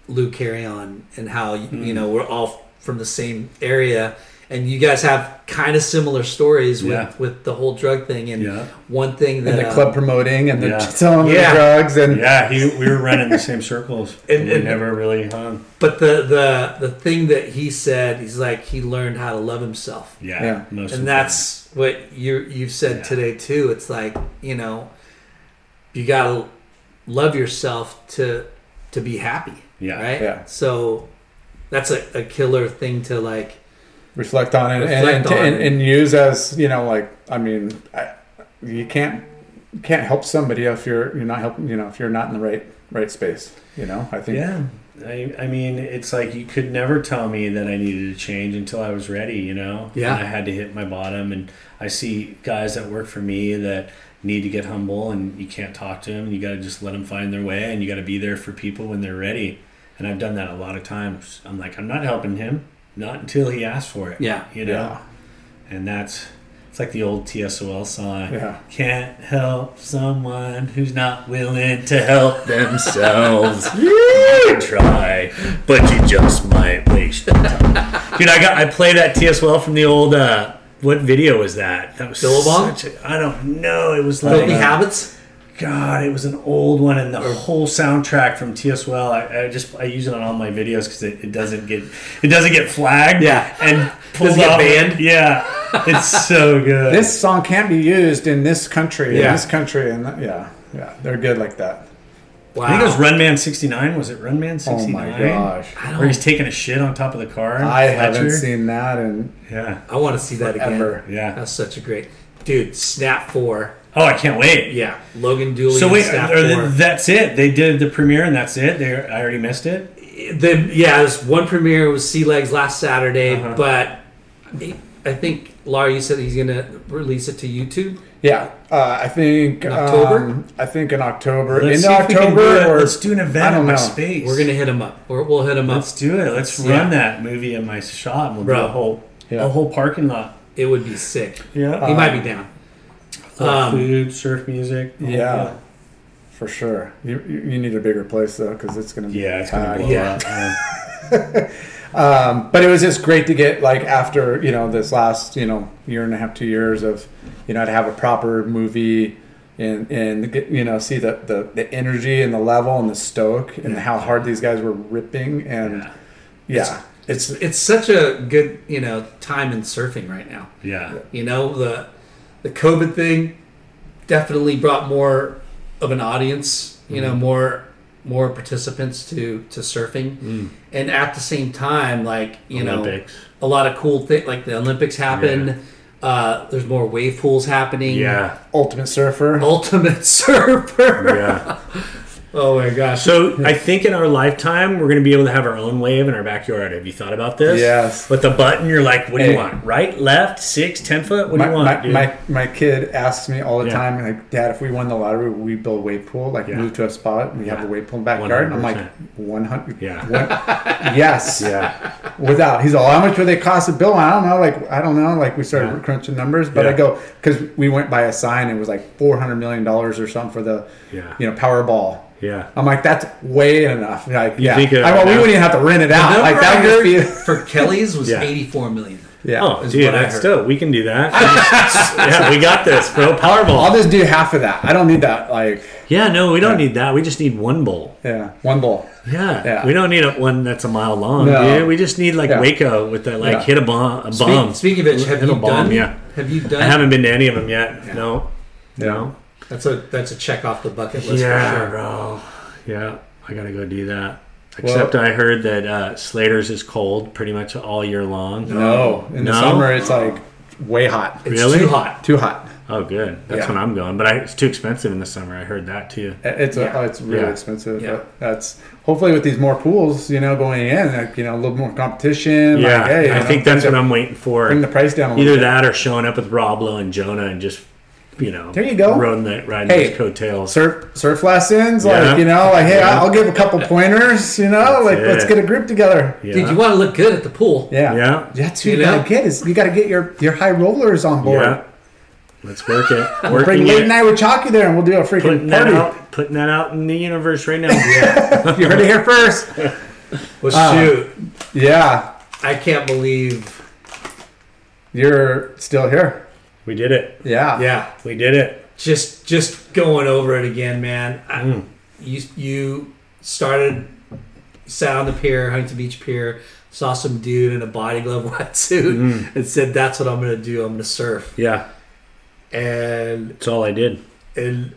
Lou Carrion and how you Mm. know we're all from the same area, and you guys have kind of similar stories with, Yeah. with the whole drug thing. And Yeah. one thing that and the uh, club promoting and the Yeah. selling Yeah. the drugs and yeah. He, we were running the same circles, And- and, we and- never really hung. but the the the thing that he said, he's like he learned how to love himself. Yeah, Yeah. and the that's what you you've said Yeah. today too. It's like you know, you gotta love yourself to to be happy, Yeah. right? Yeah. So that's a, a killer thing to like. reflect on it and, Reflect and, on and, and use as you know, like I mean, I, you can't can't help somebody if you're you're not helping. You know, if you're not in the right right space. You know, I think Yeah. I, I mean, it's like you could never tell me that I needed to change until I was ready, you know? Yeah. And I had to hit my bottom. And I see guys that work for me that need to get humble and you can't talk to them. You got to just let them find their way and you got to be there for people when they're ready. And I've done that a lot of times. I'm like, I'm not helping him, not until he asks for it. Yeah. You know? Yeah. And that's, it's like the old TSOL song. Yeah. Can't help someone who's not willing to help themselves. you try, but you just might waste time. Dude, I got I played that TSOL from the old. Uh, what video was that? That was Billabong? such a, I don't know. It was like Filthy habits. God, it was an old one, and the whole soundtrack from TSOL. I, I just I use it on all my videos because it, it doesn't get it doesn't get flagged. Yeah. and pulls Doesn't off- banned? Yeah, it's so good. this song can't be used in this country, Yeah. in this country, and yeah, yeah, they're good like that. Wow. I think it was Runman sixty nine. Was it Runman Oh sixty my gosh, Where he's taking a shit on top of the car. I haven't seen that, and Yeah, I want to see that again. Yeah. That's such a great dude. Snap four. Oh, I can't wait. Yeah. Logan Dooley. So and wait, Snap are the- that's it. They did the premiere, and that's it. They I already missed it. the yeah, there's one premiere was Sea Legs last Saturday, Uh-huh. but I think Laura, you said he's gonna release it to YouTube. Yeah, uh, I think In October? um, I think in October, Let's in see if we can October, do or let's do an event in my know. space. We're gonna hit him up. We're, we'll hit him up. let's do it. Let's Yeah. run that movie in my shop. and We'll Bro. do a whole Yeah. a whole parking lot. It would be sick. Yeah, He might be down. Um, food, surf music. the whole Yeah. for sure. You you you need a bigger place though, because it's gonna be yeah, it's gonna packed. blow Yeah. up. Yeah. Um, but it was just great to get like after you know this last you know year and a half, two years of you know to have a proper movie and and get, you know see the, the the energy and the level and the stoke and how hard these guys were ripping and yeah, it's, It's such a good you know time in surfing right now. yeah. You know the the COVID thing definitely brought more of an audience. You Mm-hmm. know more more participants to to surfing, and at the same time, like you Mm. Olympics. know a lot of cool things like the Olympics happen. Uh, there's more wave pools happening. Yeah, ultimate surfer. Ultimate Surfer. yeah. Oh my gosh. So I think in our lifetime we're going to be able to have our own wave in our backyard. Have you thought about this? Yes. With the button, you're like, what do Hey. you want? Right, left, six, ten foot? What do you want, my, dude? my, my kid asks me all the Yeah. time, like, Dad, if we won the lottery, we build a wave pool? Like, Yeah. move to a spot and we have a wave pool in the backyard? And I'm like, 100%. 100. Yeah. one- yes. yeah, Without. He's all, how much would they cost to build? I don't know. Like, I don't know. Like, we started Yeah. crunching numbers, but Yeah. I go, because we went by a sign, it was like $400 million or something for the, Yeah. you know, Powerball. Yeah. I'm like, that's way enough. Like, yeah. think it- I, well, we wouldn't even have to rent it out. Like, that I would be. for Kelly's was Yeah. 84 million. Yeah. Oh, is dude, what I that's dope. We can do that. yeah, we got this, bro. Powerball. I'll just do half of that. I don't need that. Like, yeah, no, we don't need that. We just need one bowl. yeah, one bowl. Yeah, Yeah. we don't need a, one that's a mile long, No. dude. We just need like Yeah. Waco with that, like Yeah. hit a bomb. A Speak- bomb. speaking of which, have Hit you a bomb, done? Yeah, Have you done? I haven't been to any of them yet. No, Yeah. no. That's a that's a check off the bucket list Yeah, for sure. bro. Yeah, I gotta go do that. Except I heard that uh, Slater's is cold pretty much all year long. No, in the summer it's like way hot. It's Really? too hot. Too hot. Oh, good. That's Yeah. when I'm going. But I, it's too expensive in the summer. I heard that too. It's Yeah. a, it's really Yeah. expensive. Yeah. But that's hopefully with these more pools, you know, going in, like, you know, a little more competition. Yeah, like, hey, I know, think that's what I'm waiting for. Bring the price down a little Either bit. that or showing up with Rob Lowe and Jonah and just, you know, There you go. riding, the, riding Hey, those coattails. surf surf lessons, Yeah. like you know, like hey, Yeah. I'll give a couple pointers, you know, That's like it. let's get a group together. yeah. Dude, you want to look good at the pool. Yeah, Yeah. That's who You you, know? gotta get is you gotta get your your high rollers on board. Yeah. Let's work it. Bring Working late it. night with Chalky there, and we'll do a freaking Putting that party. out. Putting that out in the universe right now. Yeah. You heard it here first. Well, Uh, shoot, Yeah, I can't believe. you're still here. We did it. Yeah, Yeah, We did it. just just going over it again, man. I, Mm. You you started sat on the pier, Huntington Beach Pier, saw some dude in a body glove wetsuit, Mm. and said, "That's what I'm gonna do. I'm gonna surf." Yeah. And That's all I did. and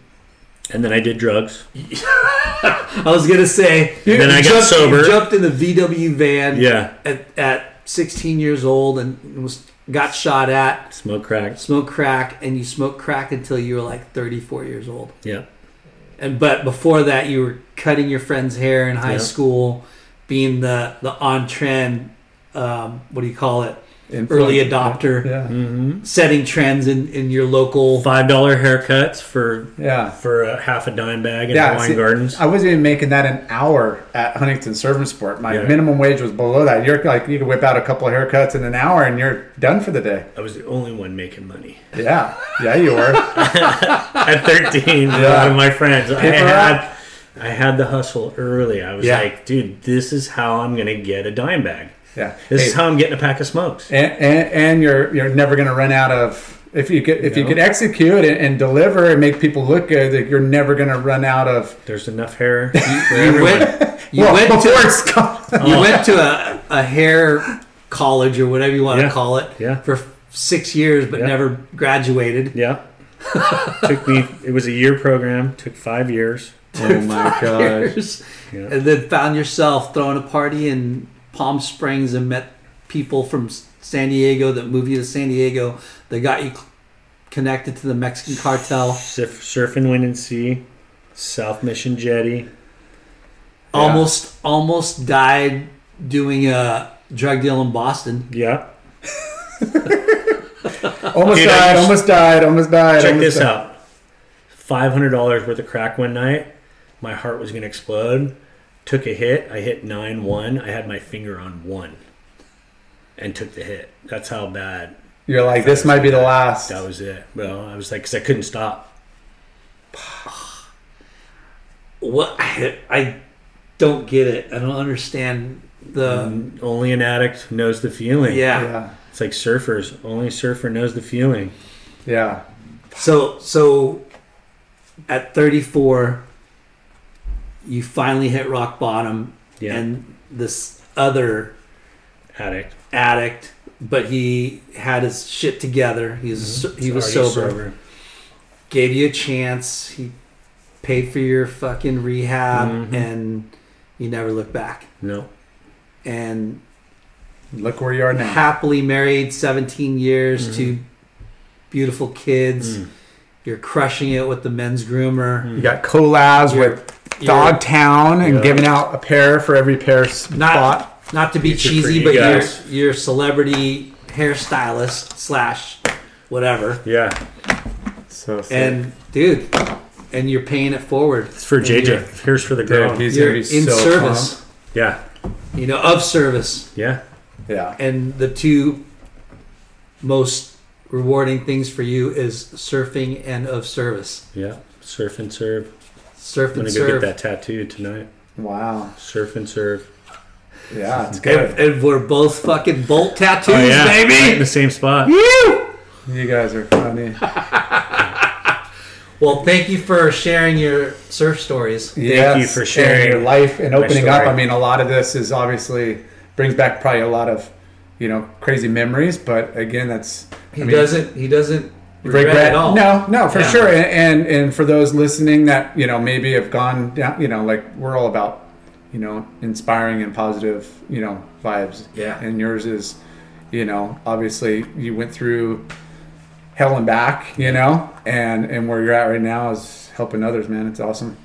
And then I did drugs. I was gonna say, And then I got jumped, sober. Jumped in the VW van Yeah. at, at 16 years old and was got shot at, Smoke crack. smoke crack, and you smoked crack until you were like 34 years old. Yeah. And but before that, you were cutting your friend's hair in high Yeah. school, being the the on trend. Um, what do you call it? Early adopter, Yeah, Mm-hmm. setting trends in, in your local. Five dollar haircuts for yeah. for a half a dime bag in Yeah, Hawaiian see, Gardens. I wasn't even making that an hour at Huntington Surf and Sport. My Yeah. minimum wage was below that. You're like you can whip out a couple of haircuts in an hour and you're done for the day. I was the only one making money Yeah, yeah, you were. at 13. Yeah. One of my friends. I had I had the hustle early. I was like, dude, this is how I'm gonna get a dime bag. Yeah, This Hey, is how I'm getting a pack of smokes. and, and and you're you're never going to run out of if you could if you No. could execute and, and deliver and make people look good. Like you're never going to run out of. There's enough hair for You went. You well, went before to it's gone. you oh. went to a, a hair college or whatever you want Yeah. to call it Yeah. for six years, but Yeah. never graduated. Yeah. took me. It was a year program. Took five years. Oh my Years. Yeah. And then found yourself throwing a party in Palm Springs and met people from San Diego that moved you to San Diego that got you connected to the Mexican cartel. Surf, surfing Windansea. South Mission Jetty. Almost, almost died doing a drug deal in Boston. Yeah. Almost Dude, died. used- Almost died. Almost died. Check almost this died. out. Five hundred dollars worth of crack one night. My heart was gonna explode. Took a hit. I hit nine one. I had my finger on one, and took the hit. That's how bad You're like this might be the last. that was. It. Well, I was like, because I couldn't stop. What I, I don't get it. I don't understand the And only an addict knows the feeling. yeah. Yeah, It's like surfers. Only surfer knows the feeling. yeah. So so at 34 you finally hit rock bottom Yeah. and this other Addict. addict but he had his shit together. He was he was Already sober. Gave you a chance. He paid for your fucking rehab Mhm. and you never looked back. No. And Look where you are now. happily married 17 years Mm-hmm. to beautiful kids. Mm. You're crushing it with the men's groomer. You got collabs You're- with Dogtown and Yeah. giving out a pair for every pair spot. Not not to be Future cheesy, you but you're guys. you're celebrity hairstylist slash whatever. Yeah. So sick. And dude, and you're paying it forward. It's for And JJ. Here's for the girl. Dude, girl. he's you're gonna be in so service. pumped. Yeah. You know, of service. Yeah. Yeah. And the two most rewarding things for you is surfing and of service. Yeah. Surf and serve. Surf and surf. I'm and gonna go get that tattoo tonight. Wow. Surf and serve. Yeah, it's good. and we're both fucking bolt tattoos, Oh, yeah. Right in baby. the same spot. You guys are funny. Well, thank you for sharing your surf stories. Thank you for sharing your life and my opening up. story. I mean, a lot of this is obviously brings back probably a lot of, you know, crazy memories. But again, that's He I mean, doesn't. He doesn't regret, it all. No, no, for Yeah. sure. And, and and for those listening that you know maybe have gone down, you know, like we're all about, you know, inspiring and positive, you know, vibes. Yeah. And yours is, you know, obviously you went through hell and back, you know, and and where you're at right now is helping others, man. It's awesome.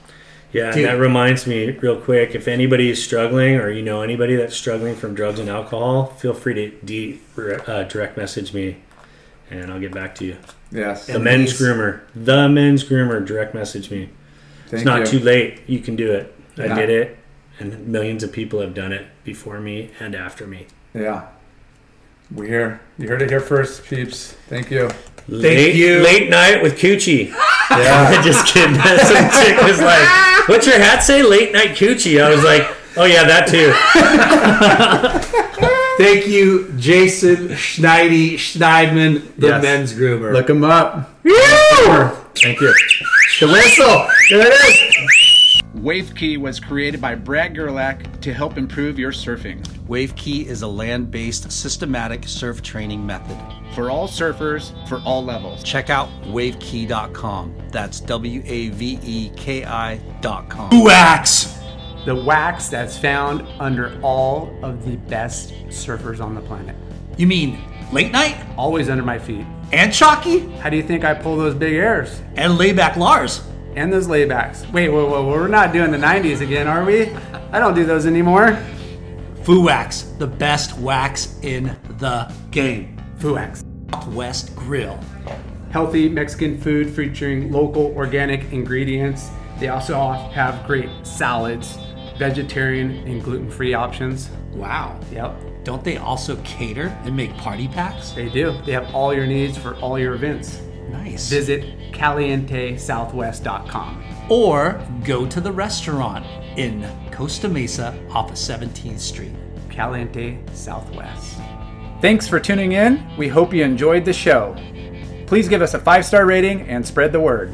Yeah, and that reminds me real quick. If anybody is struggling, or you know anybody that's struggling from drugs and alcohol, feel free to de- uh, direct message me, and I'll get back to you. Yes, The men's these- groomer, the men's groomer, direct message me. Thank it's not you. too late. You can do it. I Yeah. did it, and millions of people have done it before me and after me. Yeah, we here. You heard it here first, peeps. Thank you. late, you. Late night with Coochie. Yeah, Just kidding. Some chick was like, "What's your hat say?" Late night Coochie. I was like, "Oh yeah, that too." Thank you, Jason Schneidy Schneidman, the Yes. men's groomer. look him up. Thank you. The whistle. There it is. WaveKey was created by Brad Gerlach to help improve your surfing. WaveKey is a land-based systematic surf training method. For all surfers, for all levels. Check out wavekey.com. That's W A V E K I.com. Wax. The wax that's found under all of the best surfers on the planet. You mean late night Always under my feet. and chalky How do you think I pull those big airs? and layback Lars? And those laybacks. Wait, whoa, whoa, whoa, we're not doing the 90s again, are we? I don't do those anymore. Fu Wax, the best wax in the game. Fuax. Southwest Grill. Healthy Mexican food featuring local organic ingredients. They also have great salads, vegetarian and gluten free options. Wow. Yep, Don't they also cater and make party packs? they do. They have all your needs for all your events. Nice. Visit calientesouthwest.com. or go to the restaurant in Costa Mesa off of 17th Street. Caliente Southwest. Thanks for tuning in. We hope you enjoyed the show. Please give us a five star rating and spread the word.